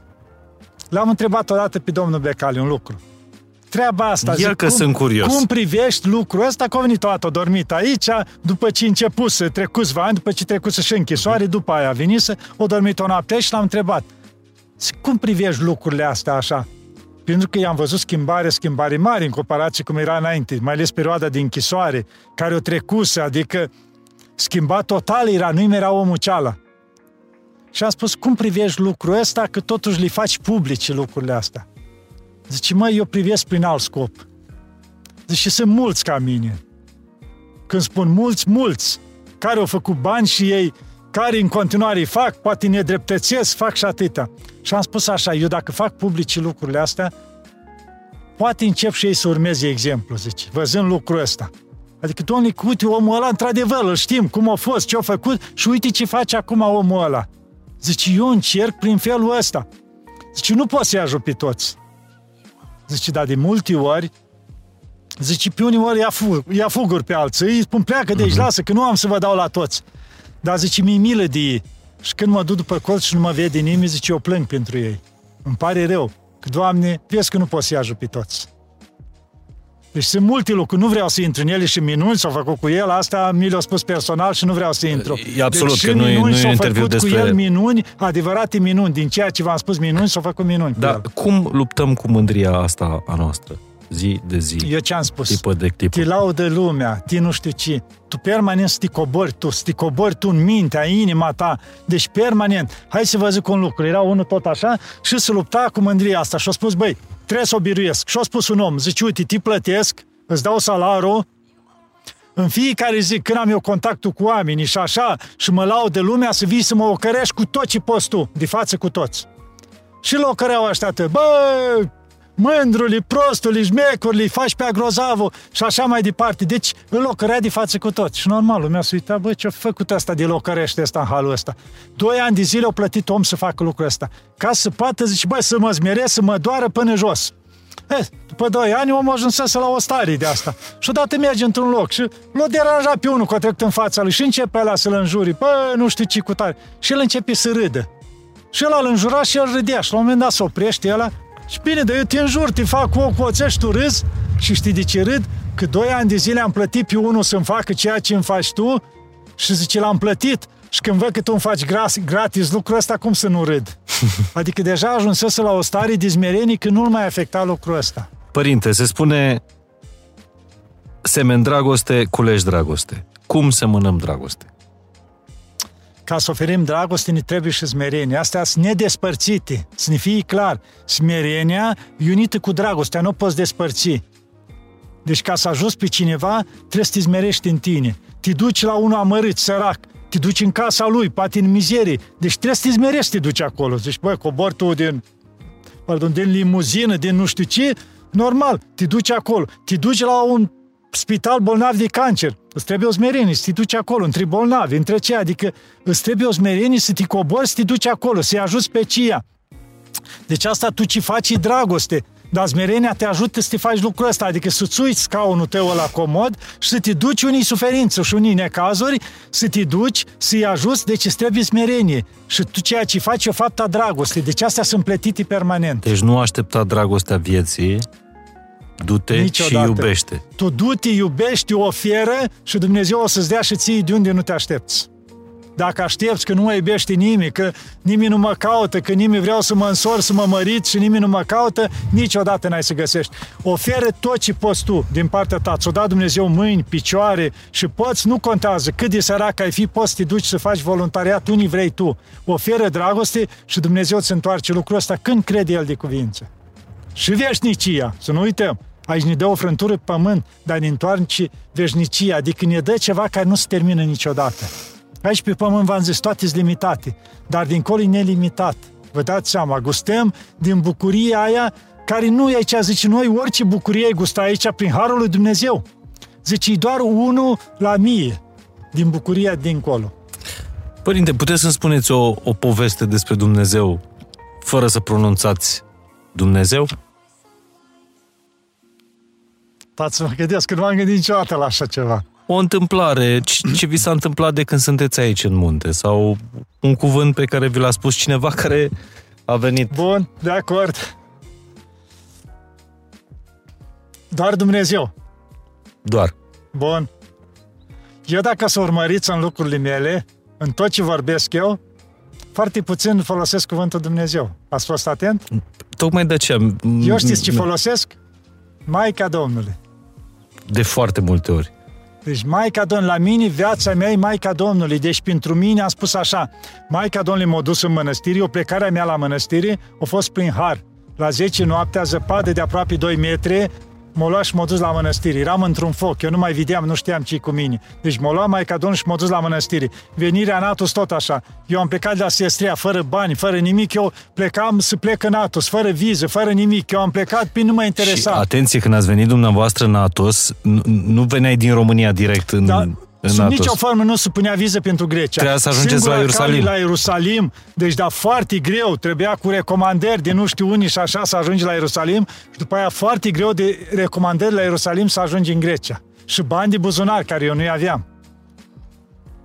L-am întrebat odată pe domnul Becali un lucru. treaba asta. Ia că cum, sunt curios. Cum privești lucrul ăsta? Că a venit o dată, a dormit aici, după ce început să trecuți ani, după ce trecut și închisoare, după aia a venit să o dormit o noapte și l-am întrebat. Zic, cum privești lucrurile astea așa? Pentru că i-am văzut schimbare, schimbare mari în comparație cum era înainte, mai ales perioada de închisoare, care o trecuse, adică schimbat total era, nu-i era omul ceala. Și am spus, cum privești lucrul ăsta, că totuși le faci publice lucrurile astea? Zice, măi, eu privesc prin alt scop. Zice, sunt mulți ca mine. Când spun mulți, mulți, care au făcut bani și ei, care în continuare îi fac, poate nedreptățesc, fac și atâta. Și am spus așa, eu dacă fac publice lucrurile astea, poate încep și ei să urmeze exemplu, zice, văzând lucrul ăsta. Adică, domnule, uite, omul ăla, într-adevăr, îl știm cum a fost, ce a făcut și uite ce face acum omul ăla. Zice, eu încerc prin felul ăsta. Zice, nu pot să-i ajut pe toți. Zice, dar de multe ori, zice, pe unii ori ia, fug, ia fuguri pe alții, îi spun, pleacă de aici, uh-huh. lasă, că nu am să vă dau la toți. Dar zice, mi milă de ei. Și când mă duc după colț și nu mă vede nimeni, zice, eu plâng pentru ei. Îmi pare rău. Că, Doamne, vezi că nu pot să-i ajut pe toți. Deci sunt multe lucruri, nu vreau să intru în ele și minuni s-au făcut cu el, asta mi le-a spus personal și nu vreau să intru. E absolut, deci că nu, minuni nu e s-au interviu făcut despre... cu el minuni, adevărate minuni, din ceea ce v-am spus minuni, s-au făcut minuni Da, cu el. cum luptăm cu mândria asta a noastră? Zi de zi. Eu ce-am spus? Tipă de tipă. Te laudă lumea, ti nu știu ce. Tu permanent să te cobori tu, să te cobori tu în mintea, inima ta. Deci permanent. Hai să vă zic un lucru. Era unul tot așa și se lupta cu mândria asta. Și a spus, băi, trebuie să o biruiesc. Și a spus un om, zice, uite, te plătesc, îți dau salarul, în fiecare zi, când am eu contactul cu oamenii și așa, și mă laud de lumea, să vii să mă ocărești cu tot ce poți tu, de față cu toți. Și îl ocăreau ăștia atât, bă, mândrului, prostului, șmecurului, faci pe agrozavul și așa mai departe. Deci îl ocărea de față cu toți. Și normal, lumea se uita, bă, ce-a făcut asta de locărește ăsta în halul ăsta? Doi ani de zile au plătit om să facă lucrul ăsta. Ca să poată, zice, bă, să mă zmeresc, să mă doară până jos. E, după doi ani omul ajunsese la o stare de asta. Și odată merge într-un loc și l-a deranjat pe unul cu trecut în fața lui și începe ăla să-l înjuri. Bă, nu știu ce cu tare. Și el începe să râdă. Și el îl înjura și el râdea. Și la un moment dat se oprește ăla și bine, dar eu te înjur, te fac cu ochi oțești, tu râzi și știi de ce râd? Că doi ani de zile am plătit pe unul să-mi facă ceea ce îmi faci tu și zice, l-am plătit și când văd că tu îmi faci gratis lucrul ăsta, cum să nu râd? Adică deja ajunsese la o stare de zmerenie că nu-l mai afecta lucrul ăsta. Părinte, se spune semen dragoste, culegi dragoste. Cum semănăm dragoste? Ca să oferim dragoste, ne trebuie și smerenie. Astea sunt nedespărțite. Să ne fie clar. Smerenia e unită cu dragostea, nu poți despărți. Deci ca să ajungi pe cineva, trebuie să te smerești în tine. Te duci la unul amărât, sărac, te duci în casa lui, poate în mizerie. Deci trebuie să te smerești să te duci acolo. Zici, băi, cobor tu din, pardon, din limuzină, din nu știu ce, normal, te duci acolo. Te duci la un spital bolnav de cancer. Îți trebuie o smerenie să te duci acolo, între bolnavi, între ce, adică îți trebuie o smerenie să te cobori, să te duci acolo, să-i ajuți pe cia. Deci asta tu ce faci e dragoste. Dar smerenia te ajută să te faci lucrul ăsta, adică să-ți uiți scaunul tău la comod și să te duci unii suferință și unii necazuri, să te duci, să-i ajuți, deci îți trebuie smerenie. Și tu ceea ce faci e o faptă a dragostei, deci astea sunt plătite permanent. Deci nu aștepta dragostea vieții, du-te Niciodată. și iubește. Tu du-te, iubești, oferă și Dumnezeu o să-ți dea și ție de unde nu te aștepți. Dacă aștepți că nu mă iubește nimeni, că nimeni nu mă caută, că nimeni vreau să mă însor, să mă mărit și nimeni nu mă caută, niciodată n-ai să găsești. Oferă tot ce poți tu din partea ta. Ți-o dat Dumnezeu mâini, picioare și poți, nu contează cât de sărac ai fi, poți să te duci să faci voluntariat unii vrei tu. Oferă dragoste și Dumnezeu îți întoarce lucrul ăsta când crede El de cuvință. Și veșnicia, să nu uităm. Aici ne dă o frântură pe pământ, dar ne întoarce veșnicia, adică ne dă ceva care nu se termină niciodată. Aici pe pământ v-am zis, toate sunt limitate, dar dincolo e nelimitat. Vă dați seama, gustăm din bucuria aia care nu e aici, zice noi, orice bucurie ai gusta aici prin Harul lui Dumnezeu. Zice, e doar unul la mie din bucuria dincolo. Părinte, puteți să-mi spuneți o, o poveste despre Dumnezeu fără să pronunțați Dumnezeu? Stați să mă gândesc, că nu m-am gândit niciodată la așa ceva. O întâmplare, ce, ce vi s-a întâmplat de când sunteți aici în munte? Sau un cuvânt pe care vi l-a spus cineva care a venit? Bun, de acord. Doar Dumnezeu. Doar. Bun. Eu dacă să urmăriți în lucrurile mele, în tot ce vorbesc eu, foarte puțin folosesc cuvântul Dumnezeu. Ați fost atent? Tocmai de aceea... Eu știți ce folosesc? Maica Domnului. De foarte multe ori. Deci Maica Domnului, la mine viața mea e Maica Domnului. Deci pentru mine am spus așa, Maica Domnului m-a dus în mănăstire, o plecarea mea la mănăstire a fost prin har. La 10 noaptea, zăpadă de aproape 2 metri, m-a luat și m-a dus la mănăstire. Eram într-un foc, eu nu mai vedeam, nu știam ce cu mine. Deci m-a luat Maica Domnului și m-a dus la mănăstire. Venirea în Atos tot așa. Eu am plecat de la Siestria, fără bani, fără nimic. Eu plecam să plec în Atos, fără viză, fără nimic. Eu am plecat, prin nu mă interesa. Și atenție, când ați venit dumneavoastră în Atos, nu, nu veneai din România direct în... Da, în Sub Atos. nicio formă nu se punea viză pentru Grecia. Trebuia să ajungeți Singura la Ierusalim. cale la Ierusalim, deci da, foarte greu, trebuia cu recomandări de nu știu unii și așa să ajungi la Ierusalim și după aia foarte greu de recomandări la Ierusalim să ajungi în Grecia. Și bani de buzunar, care eu nu-i aveam.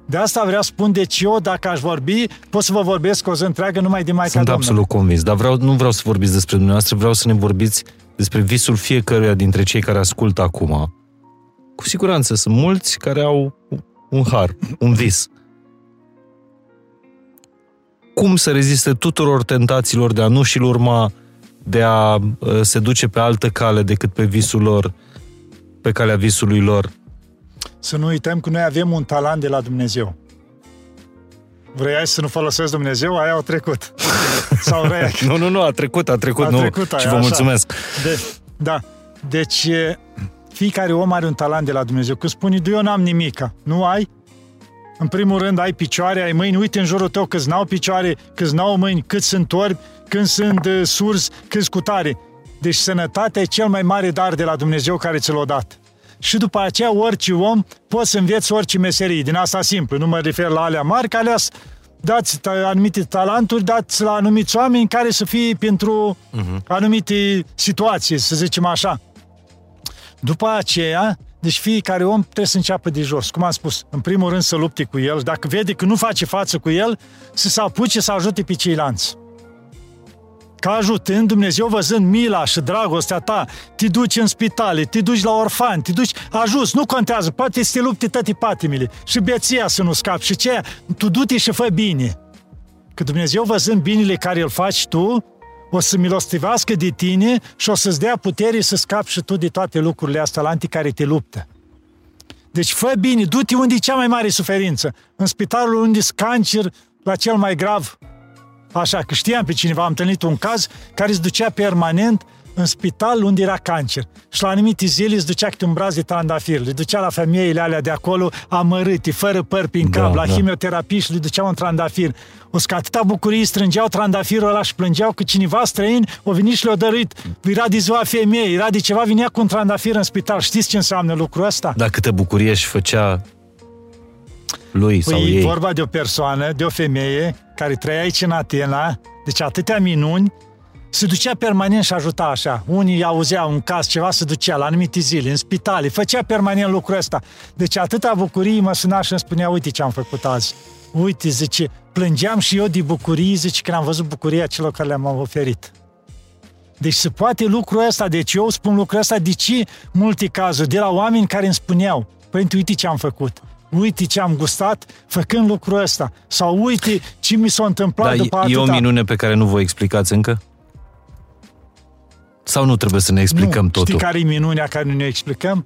De asta vreau să spun, deci eu, dacă aș vorbi, pot să vă vorbesc o zi întreagă numai de Maica Sunt Domnului. absolut convins, dar vreau, nu vreau să vorbiți despre dumneavoastră, vreau să ne vorbiți despre visul fiecăruia dintre cei care ascultă acum. Cu siguranță sunt mulți care au un har, un vis. Cum să reziste tuturor tentațiilor de a nu și-l urma, de a uh, se duce pe altă cale decât pe visul lor, pe calea visului lor? Să nu uităm că noi avem un talent de la Dumnezeu. Vrei să nu folosesc Dumnezeu? Aia au trecut. Sau vrei Nu, nu, nu, a trecut, a trecut, A nu. trecut aia, și vă așa. mulțumesc. De, da. Deci, e, fiecare om are un talent de la Dumnezeu. Când spune, eu n-am nimica, nu ai? În primul rând, ai picioare, ai mâini, uite în jurul tău câți n-au picioare, câți n-au mâini, cât sunt orbi, când sunt uh, surzi, câți cu tare. Deci sănătatea e cel mai mare dar de la Dumnezeu care ți l-a dat. Și după aceea, orice om poți să înveți orice meserie. Din asta simplu, nu mă refer la alea mari, că alea dați ta- anumite talenturi, dați la anumiți oameni care să fie pentru uh-huh. anumite situații, să zicem așa. După aceea, deci fiecare om trebuie să înceapă de jos. Cum am spus, în primul rând să lupte cu el. Dacă vede că nu face față cu el, să se apuce să ajute pe ceilalți. Ca ajutând Dumnezeu, văzând mila și dragostea ta, te duci în spitale, te duci la orfani, te duci, ajuți, nu contează, poate să te lupte toate patimile și beția să nu scapi și ce, tu du-te și fă bine. Că Dumnezeu văzând binele care îl faci tu, o să milostivească de tine și o să-ți dea putere să scapi și tu de toate lucrurile astea la anti care te luptă. Deci fă bine, du-te unde e cea mai mare suferință. În spitalul unde e cancer la cel mai grav. Așa, că știam pe cineva, am întâlnit un caz care se ducea permanent în spital unde era cancer. Și la anumite zile îți ducea câte un braz de trandafir. Le ducea la femeile alea de acolo amărâte, fără păr prin cap, Da, la da. chimioterapie și le duceau un trandafir. O să că atâta bucurie strângeau trandafirul ăla și plângeau că cineva străin o venit și le-a dăruit. Era de ziua femeii, era de ceva, vinea cu un trandafir în spital. Știți ce înseamnă lucrul ăsta? Dar câtă bucurie și făcea lui sau Păi e ei. vorba de o persoană, de o femeie care trăia aici în Atena, deci atâtea minuni, se ducea permanent și ajuta așa. Unii auzeau un caz, ceva, se ducea la anumite zile, în spitale, făcea permanent lucrul ăsta. Deci atâta bucurie mă suna și îmi spunea, uite ce am făcut azi. Uite, zice, plângeam și eu de bucurie, zice, când am văzut bucuria celor care le-am oferit. Deci se poate lucrul ăsta, deci eu spun lucrul ăsta, de ce multe cazuri? De la oameni care îmi spuneau, păi uite ce am făcut, uite ce am gustat făcând lucrul ăsta, sau uite ce mi s-a întâmplat Dar după e atâta. o minune pe care nu vă explicați încă? Sau nu trebuie să ne explicăm nu, totul? Știi care e minunea care nu ne explicăm?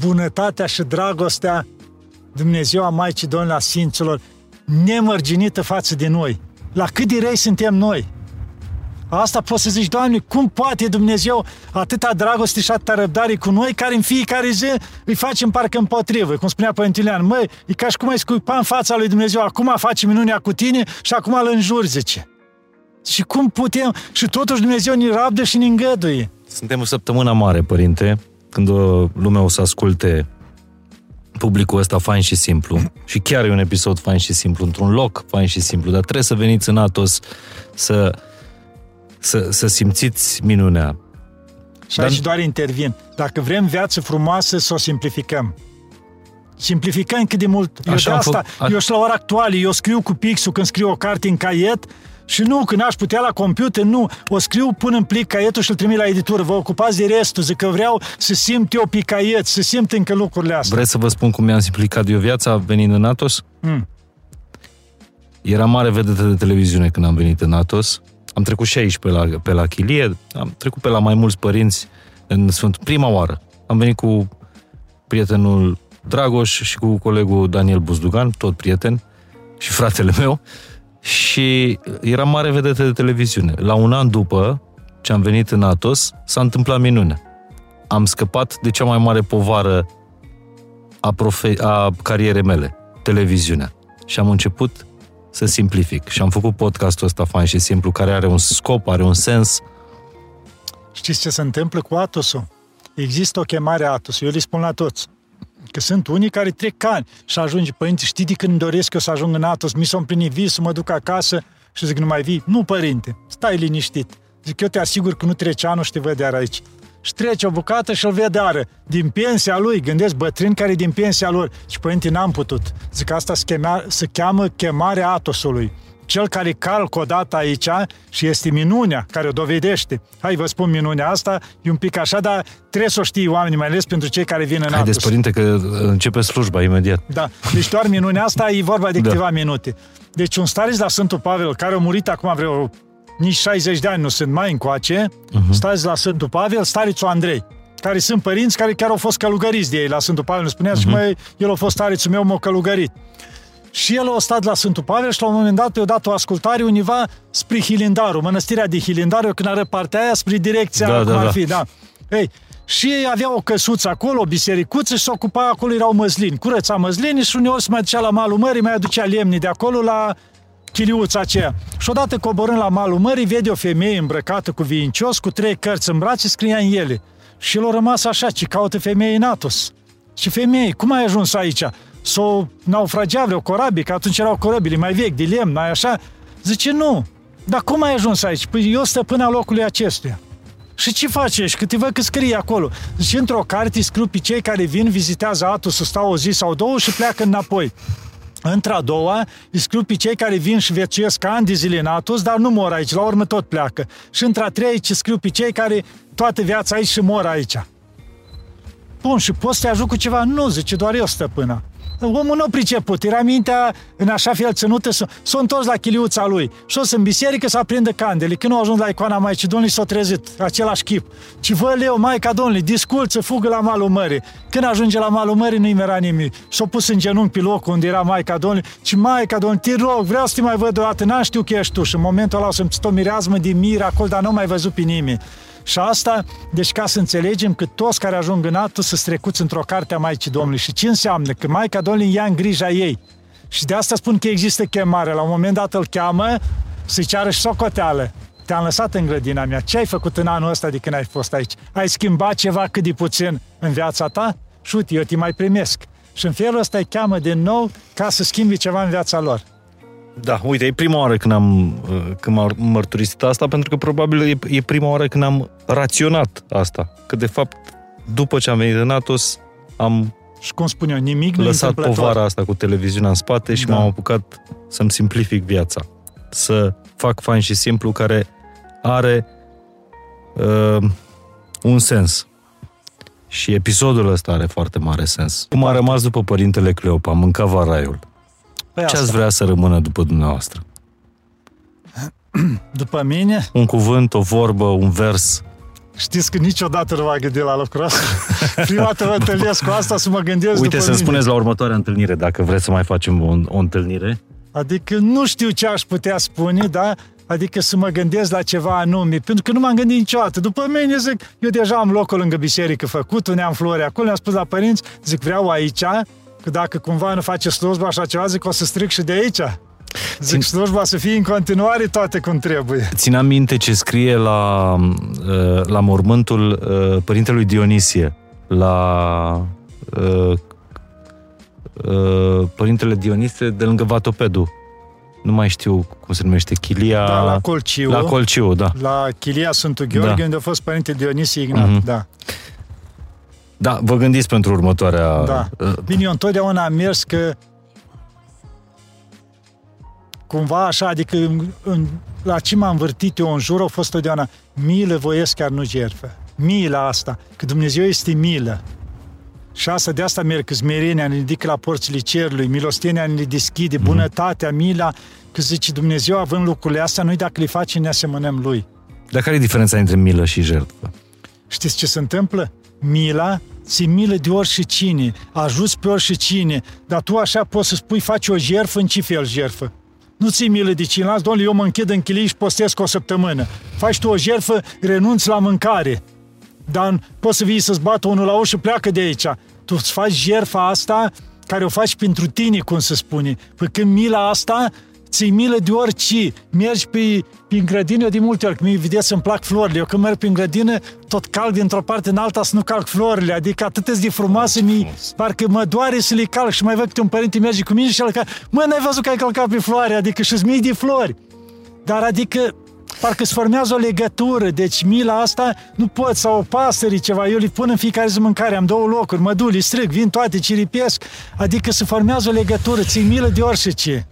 Bunătatea și dragostea Dumnezeu a Maicii Domnului a Sfinților nemărginită față de noi. La cât de răi suntem noi. Asta poți să zici, Doamne, cum poate Dumnezeu atâta dragoste și atâta răbdare cu noi, care în fiecare zi îi facem parcă împotrivă. Cum spunea Părintele Ilean, măi, e ca și cum ai scuipa în fața lui Dumnezeu, acum face minunea cu tine și acum îl înjuri, zice. Și cum putem? Și totuși Dumnezeu ne rabdă și ne îngăduie. Suntem o săptămână mare, părinte, când o, lumea o să asculte publicul ăsta fain și simplu. Și chiar e un episod fain și simplu, într-un loc fain și simplu, dar trebuie să veniți în Atos să, să, să simțiți minunea. Și Dar- aici doar intervin. Dacă vrem viață frumoasă, să o simplificăm. Simplificăm cât de mult. Eu Așa de am asta, făcut- a- eu și la ora actuală, eu scriu cu pixul când scriu o carte în caiet Și nu, când aș putea la computer, nu. O scriu, pun în plic caietul și îl trimit la editură. Vă ocupați de restul. Zic că vreau să simt eu pe caiet, să simt încă lucrurile astea. Vreți să vă spun cum mi-am simplificat eu viața venind în Atos? Mm. Era mare vedetă de televiziune când am venit în Atos. Am trecut și aici pe la, pe la Chilie, am trecut pe la mai mulți părinți în Sfânt. Prima oară. Am venit cu prietenul Dragoș și cu colegul Daniel Buzdugan, tot prieten, și fratele meu. Și era mare vedetă de televiziune. La un an după ce am venit în Atos, s-a întâmplat minune. Am scăpat de cea mai mare povară a, profe- a carierei mele, televiziunea. Și am început să simplific. Și am făcut podcastul ăsta fain și simplu, care are un scop, are un sens. Știți ce se întâmplă cu Atosul? Există o chemare Atos. Eu le spun la toți. Că sunt unii care trec ani și ajunge, părinte, știi de când doresc eu să ajung în Atos, mi s-a împlinit visul, mă duc acasă și zic, nu mai vii? Nu, părinte, stai liniștit. Zic, eu te asigur că nu trece anul și te văd iar aici. Și trece o bucată și îl vede ară. Din pensia lui, gândesc, bătrâni care din pensia lor. Și părinte, n-am putut. Zic, asta se, chema, se cheamă chemarea Atosului cel care calcă odată aici și este minunea care o dovedește. Hai, vă spun minunea asta, e un pic așa, dar trebuie să o știi oamenii, mai ales pentru cei care vin în Haideți, Atos. părinte, că începe slujba imediat. Da, deci doar minunea asta e vorba de Da. câteva minute. Deci un stareț la Sfântul Pavel, care a murit acum vreo nici 60 de ani, nu sunt mai încoace, uh-huh. stareț la Sfântul Pavel, starețul Andrei care sunt părinți care chiar au fost călugăriți de ei la Sfântul Pavel. Ne spunea uh-huh. și mai el a fost starețul meu, m-a călugărit. Și el a stat la Sfântul Pavel și la un moment dat i-a dat o ascultare univa spre Hilindaru, mănăstirea de Hilindaru, când are partea aia spre direcția Da, cum da, ar da. fi, da. Ei, și ei aveau o căsuță acolo, o bisericuță și se ocupa acolo, erau măslini. Curăța măslini și uneori se mai ducea la malul mării, mai aducea lemni de acolo la chiliuța aceea. Și odată coborând la malul mării, vede o femeie îmbrăcată cu viincios, cu trei cărți în brațe, scria în ele. Și el a rămas așa, ce caută femeie în Atos. Și femeie, cum ai ajuns aici? S-o naufragea vreo corabie, că atunci erau corabile mai vechi, de lemn, ai așa? Zice, nu. Dar cum ai ajuns aici? Păi eu stăpâna locului acestuia. Și ce faci ești? Că te văd că scrie acolo. Zice, într-o carte scriu pe cei care vin, vizitează atul să stau o zi sau două și pleacă înapoi. Într-a doua, îi scriu pe cei care vin și viețuiesc ani de zile în Atos, dar nu mor aici, la urmă tot pleacă. Și într-a treia, îi scriu pe cei care toată viața aici și mor aici. Bun, și poți să te ajut cu ceva? Nu, zice, doar eu stăpâna. Omul nu a priceput, era mintea în așa fel ținută, s-a s-a întors la chiliuța lui. Și o să în biserică să aprindă candele. Când au ajuns la icoana Maicii Domnului, s-a trezit același chip. Ci vă leu, Maica Domnului, disculță, fugă la malul mării. Când ajunge la malul mării, nu-i mera nimic. S-a pus în genunchi pe locul unde era Maica Domnului. Ci Maica Domnului, te rog, vreau să te mai văd o dată, n-am știu că ești tu. Și în momentul ăla o să-mi țit o mireazmă de mir acolo, dar nu mai văzut pe nimeni. Și asta, deci ca să înțelegem că toți care ajung în Atos să strecuți într-o carte a Maicii Domnului. Și ce înseamnă? Că Maica Domnului ia în grija ei. Și de asta spun că există chemare. La un moment dat îl cheamă să-i ceară și socoteală. Te-am lăsat în grădina mea. Ce ai făcut în anul ăsta de când ai fost aici? Ai schimbat ceva cât de puțin în viața ta? Și uite, eu te mai primesc. Și în felul ăsta îi cheamă din nou ca să schimbi ceva în viața lor. Da, uite, e prima oară când am uh, când m-am mărturisit asta, pentru că probabil e, e prima oară când am raționat asta. Că de fapt, după ce am venit în Atos, am Și cum spun eu, nimic nu lăsat întâmplător. povara asta cu televiziunea în spate și Da. m-am apucat să-mi simplific viața. Să fac fain și simplu care are uh, un sens. Și episodul ăsta are foarte mare sens. Cum a rămas după părintele Cleopa, mâncava raiul. Păi Ce asta. ați vrea să rămână după dumneavoastră? După mine, Un cuvânt, o vorbă, un vers? știți că niciodată nu m-am gândit la lucrul ăsta. Prima dată mă întâlnesc cu asta să mă gândesc Uite, după să-mi mine. spuneți la următoarea întâlnire, dacă vreți să mai facem o, o întâlnire. Adică nu știu ce aș putea spune, da? Adică să mă gândesc la ceva anume, pentru că nu m-am gândit niciodată. După mine zic, eu deja am locul lângă biserică făcut, unde am flori acolo, le-am spus la părinți, zic, vreau aici, că dacă cumva nu face slujba așa ceva, zic, o să stric și de aici. Zic, slujba să fie în continuare toate cum trebuie. Țineam minte ce scrie la, uh, la mormântul uh, părintelui Dionisie, la uh, uh, părintele Dionisie de lângă Vatopedu. Nu mai știu cum se numește, Chilia... Da, la Colciu. La Colciu, da. La Chilia Sfântul Gheorghe, Da. unde a fost părinte Dionisie Ignat, Mhm. da. Da, vă gândiți pentru următoarea... Da. uh, Bine, eu întotdeauna am mers că cumva așa, adică în, în la ce m-am învârtit eu în jur, a fost totdeauna milă voiesc chiar nu jertfă. Mila asta, că Dumnezeu este milă. Și asta de asta merg, că smerenia ne ridică la porțile cerului, milostenia ne deschide, mm. bunătatea, mila, că zice Dumnezeu având lucrurile astea, noi dacă le facem ne asemănăm Lui. Dar care e diferența între milă și jertfă? Știți ce se întâmplă? Mila ți milă de orice cine, ajuți pe orice cine, dar tu așa poți să spui, faci o jerfă, în ce fel jerfă? Nu ți milă de cineva, domnule, eu mă închid în chilii și postesc o săptămână. Faci tu o jerfă, renunți la mâncare. Dar poți să vii să-ți bată unul la ușă, pleacă de aici. Tu îți faci jerfa asta care o faci pentru tine, cum se spune. Păi când mila asta ți milă de orice. Mergi pe, prin grădină, eu de multe ori, mi vedeți să-mi plac florile. Eu când merg prin grădină, tot calc dintr-o parte în alta să nu calc florile. Adică atât de frumoase, mi, parcă mă doare să le calc și mai văd că un părinte merge cu mine și el mă, n-ai văzut că ai calcat pe floare, adică și mii de flori. Dar adică parcă se formează o legătură, deci mila asta nu pot, sau o pasăre ceva, eu le pun în fiecare zi mâncare, am două locuri, mă duc, le strâng, vin toate, ciripesc, adică se formează o legătură, ții milă de orice ce.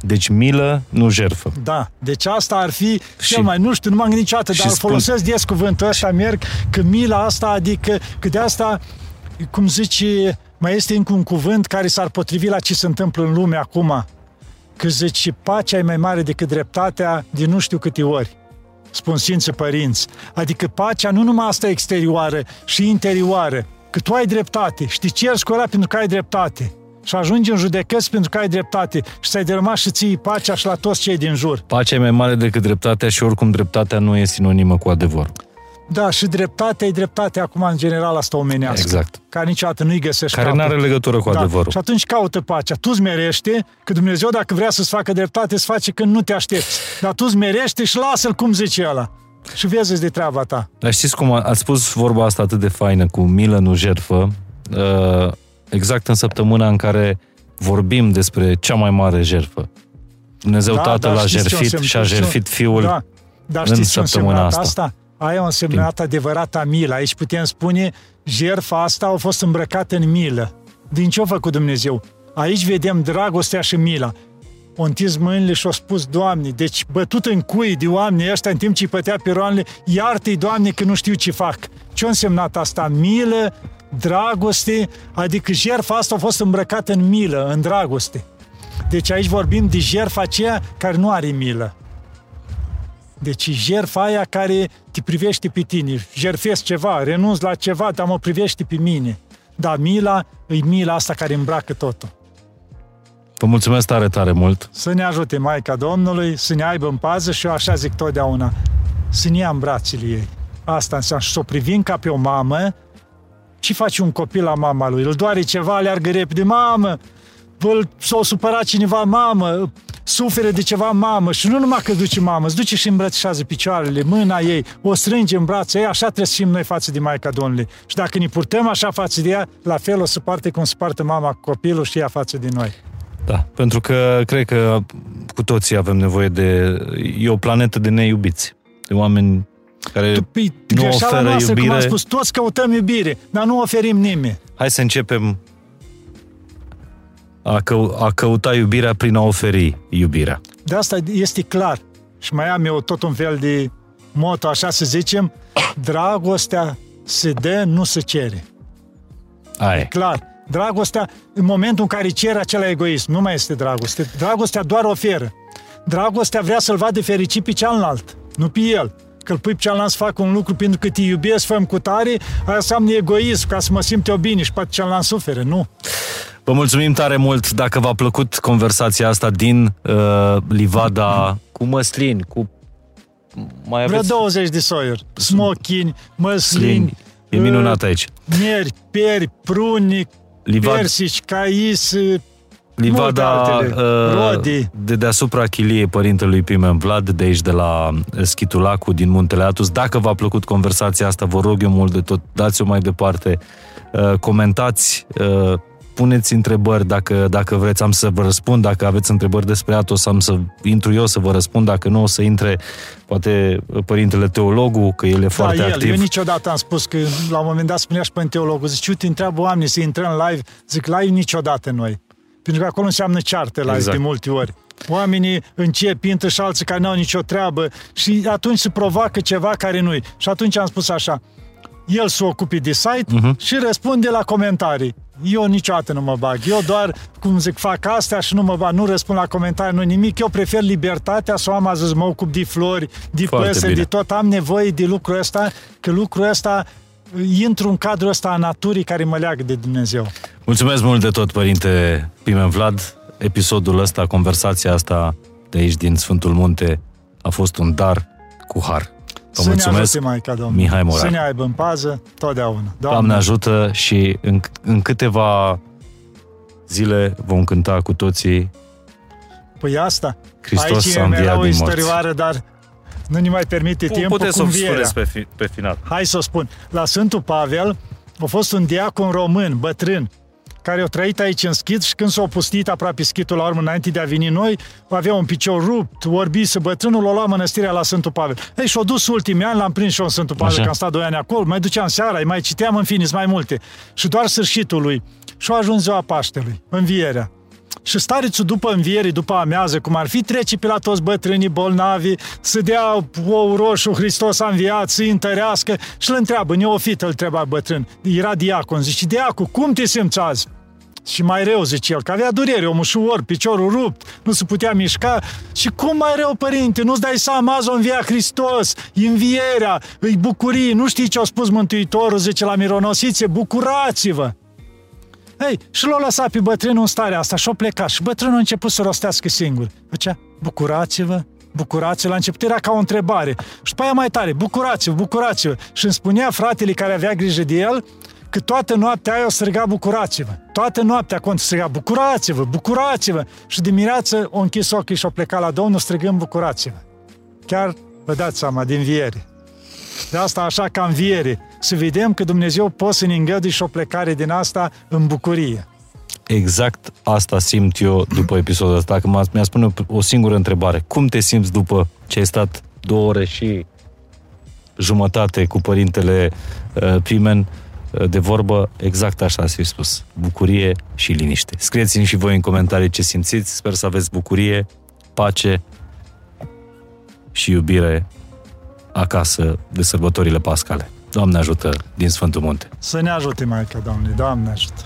Deci milă, nu jerfă. Da, deci asta ar fi și, cel mai, nu știu, nu m-am gândit niciodată, dar spun... folosesc des cuvântul ăsta, merg, că mila asta, adică, că de asta, cum zice, mai este încă un cuvânt care s-ar potrivi la ce se întâmplă în lume acum, că zice, pacea e mai mare decât dreptatea din nu știu câte ori spun Sfinții Părinți. Adică pacea nu numai asta exterioară și interioară, că tu ai dreptate și te ceri cu pentru că ai dreptate și ajungi în judecăți pentru că ai dreptate și să-i dărâma și ții pacea și la toți cei din jur. Pacea e mai mare decât dreptatea și oricum dreptatea nu e sinonimă cu adevăr. Da, și dreptatea e dreptatea acum în general asta omenească. Exact. Care niciodată nu-i găsești Care nu are legătură cu da. adevărul. Și atunci caută pacea. Tu zmerește, că Dumnezeu dacă vrea să-ți facă dreptate, îți face când nu te aștepți. Dar tu zmerește și lasă-l cum zice ăla. Și vezi de treaba ta. Dar știți cum ați spus vorba asta atât de faină, cu milă nu jertfă, uh, exact în săptămâna în care vorbim despre cea mai mare jertfă. Dumnezeu da, Tatăl da, a jertfit și a jertfit Fiul da, dar în săptămâna asta. asta? Aia a însemnat adevărata milă. Aici putem spune, jertfa asta a fost îmbrăcată în milă. Din ce a făcut Dumnezeu? Aici vedem dragostea și mila. O întins mâinile și-a spus, Doamne, deci bătut în cui de oameni ăștia în timp ce îi pătea piroanele, iartă-i, Doamne, că nu știu ce fac. Ce a însemnat asta? Milă, dragoste, adică jertfa asta a fost îmbrăcată în milă, în dragoste. Deci aici vorbim de jertfa aceea care nu are milă. Deci jertfa aia care te privește pe tine, jertfesc ceva, renunț la ceva, dar mă privește pe mine. Dar mila, e mila asta care îmbracă totul. Vă mulțumesc tare, tare mult. Să ne ajute Maica Domnului, să ne aibă în pază și eu așa zic totdeauna, să ne ia în brațele ei. Asta înseamnă și să o privim ca pe o mamă ce face un copil la mama lui? Îl doare ceva, aleargă repede, mamă! S-a supărat cineva, mamă! Suferă de ceva, mamă! Și nu numai că duce mamă, îți duce și îmbrățișează picioarele, mâna ei, o strânge în brațe ei, așa trebuie să fim noi față de Maica Domnului. Și dacă ne purtăm așa față de ea, la fel o să parte cum se poartă mama cu copilul și ea față de noi. Da, pentru că cred că cu toții avem nevoie de... E o planetă de neiubiți, de oameni care tu, păi, nu oferă noastră, iubire. Cum am spus, toți căutăm iubire, dar nu oferim nimeni. Hai să începem a, că, a căuta iubirea prin a oferi iubirea. De asta este clar. Și mai am eu tot un fel de moto, așa să zicem, dragostea se dă, nu se cere. Aia. E clar. Dragostea, în momentul în care cere acela egoism, nu mai este dragoste. Dragostea doar oferă. Dragostea vrea să-l vadă fericit pe cealaltă, nu pe el că îl pui pe cealaltă să facă un lucru pentru că te iubesc, făm cu tare, aia înseamnă egoism, ca să mă simt eu bine și poate cealaltă sufere, nu. Vă mulțumim tare mult dacă v-a plăcut conversația asta din uh, Livada cu măslin, cu mai aveți... Vreo 20 de soiuri. Smochini, măslini, E minunat aici. Mieri, pieri, pruni, Livad... persici, cais, Livada uh, de deasupra chiliei părintelui Pimen Vlad, de aici de la Schitulacu din Muntele Atus. Dacă v-a plăcut conversația asta, vă rog eu mult de tot, dați-o mai departe, uh, comentați, uh, puneți întrebări dacă, dacă vreți, am să vă răspund, dacă aveți întrebări despre Atos, am să intru eu să vă răspund, dacă nu o să intre poate părintele teologul, că el e da, foarte el. activ. Eu niciodată am spus că la un moment dat spunea și părinte teologul, zice, uite, întreabă oamenii să intrăm live, zic, live niciodată noi. Pentru că acolo înseamnă ceartă la exact. de multe ori. Oamenii încep, intră și alții care nu au nicio treabă și atunci se provoacă ceva care nu-i. Și atunci am spus așa, el se ocupe de site uh-huh. și răspunde la comentarii. Eu niciodată nu mă bag. Eu doar, cum zic, fac astea și nu mă bag, nu răspund la comentarii, nu nimic. Eu prefer libertatea să o am azi, mă ocup de flori, de păsări, de tot. Am nevoie de lucrul ăsta, că lucrul ăsta intru în cadrul ăsta a naturii care mă leagă de Dumnezeu. Mulțumesc mult de tot, Părinte Pimen Vlad. Episodul ăsta, conversația asta de aici din Sfântul Munte a fost un dar cu har. Vă să mulțumesc, ne ajute, Maica, Domnul. Mihai Morar. Să ne aibă în pază totdeauna. Doamne, Doamne ajută și în, în câteva zile vom cânta cu toții Păi asta, Hristos aici era o istorioară, dar nu ne mai permite timpul Puteți să o spuneți pe, fi, pe final. Hai să o spun. La Sfântul Pavel a fost un diacon român, bătrân, care au trăit aici în schid și când s-a opustit aproape schitul la urmă înainte de a veni noi, avea un picior rupt, orbise bătrânul, l-a luat mănăstirea la Sfântul Pavel. Ei, și-a dus ultimii ani, l-am prins și eu în Sfântul Pavel, Așa. că am stat doi ani acolo, mai duceam seara, mai citeam, în fine, mai multe. Și doar sfârșitul lui. Și-a ajuns ziua Paștelui, învierea. Și starețul după înviere, după amează, cum ar fi, trece pe la toți bătrânii bolnavi, să dea ou roșu, Hristos a înviat, să-i întărească și îl întreabă, neofit îl întreba bătrân, era diacon, zice, diacon, cum te simți azi? Și mai rău, zice el, că avea durere, omul și ori, piciorul rupt, nu se putea mișca. Și cum mai rău, părinte, nu-ți dai seama, azi o învia Hristos, învierea, îi bucurii, nu știi ce a spus Mântuitorul, zice la mironosițe, bucurați-vă! Ei, și l-a lăsat pe bătrânul în starea asta și-a plecat. Și bătrânul a început să rostească singur. Făcea, bucurați-vă, bucurați-vă. La început era ca o întrebare. Și după aia mai tare, bucurați-vă, bucurați-vă. Și îmi spunea fratele care avea grijă de el, că toată noaptea aia o striga bucurați-vă. Toată noaptea cont striga bucurați-vă, bucurați-vă. Și dimineață o închis ochii și o plecat la Domnul strigând bucurați-vă. Chiar vă dați seama, din viere. De asta așa ca înviere. Să vedem că Dumnezeu poate să ne îngădui și o plecare din asta în bucurie. Exact asta simt eu după episodul ăsta. Dacă mi-a spune o singură întrebare. Cum te simți după ce ai stat două ore și jumătate cu părintele uh, Pimen uh, de vorbă, exact așa ați fi spus. Bucurie și liniște. Scrieți-mi și voi în comentarii ce simțiți. Sper să aveți bucurie, pace și iubire acasă de sărbătorile pascale. Doamne ajută din Sfântul Munte. Să ne ajute, Maica Doamne, Doamne ajută.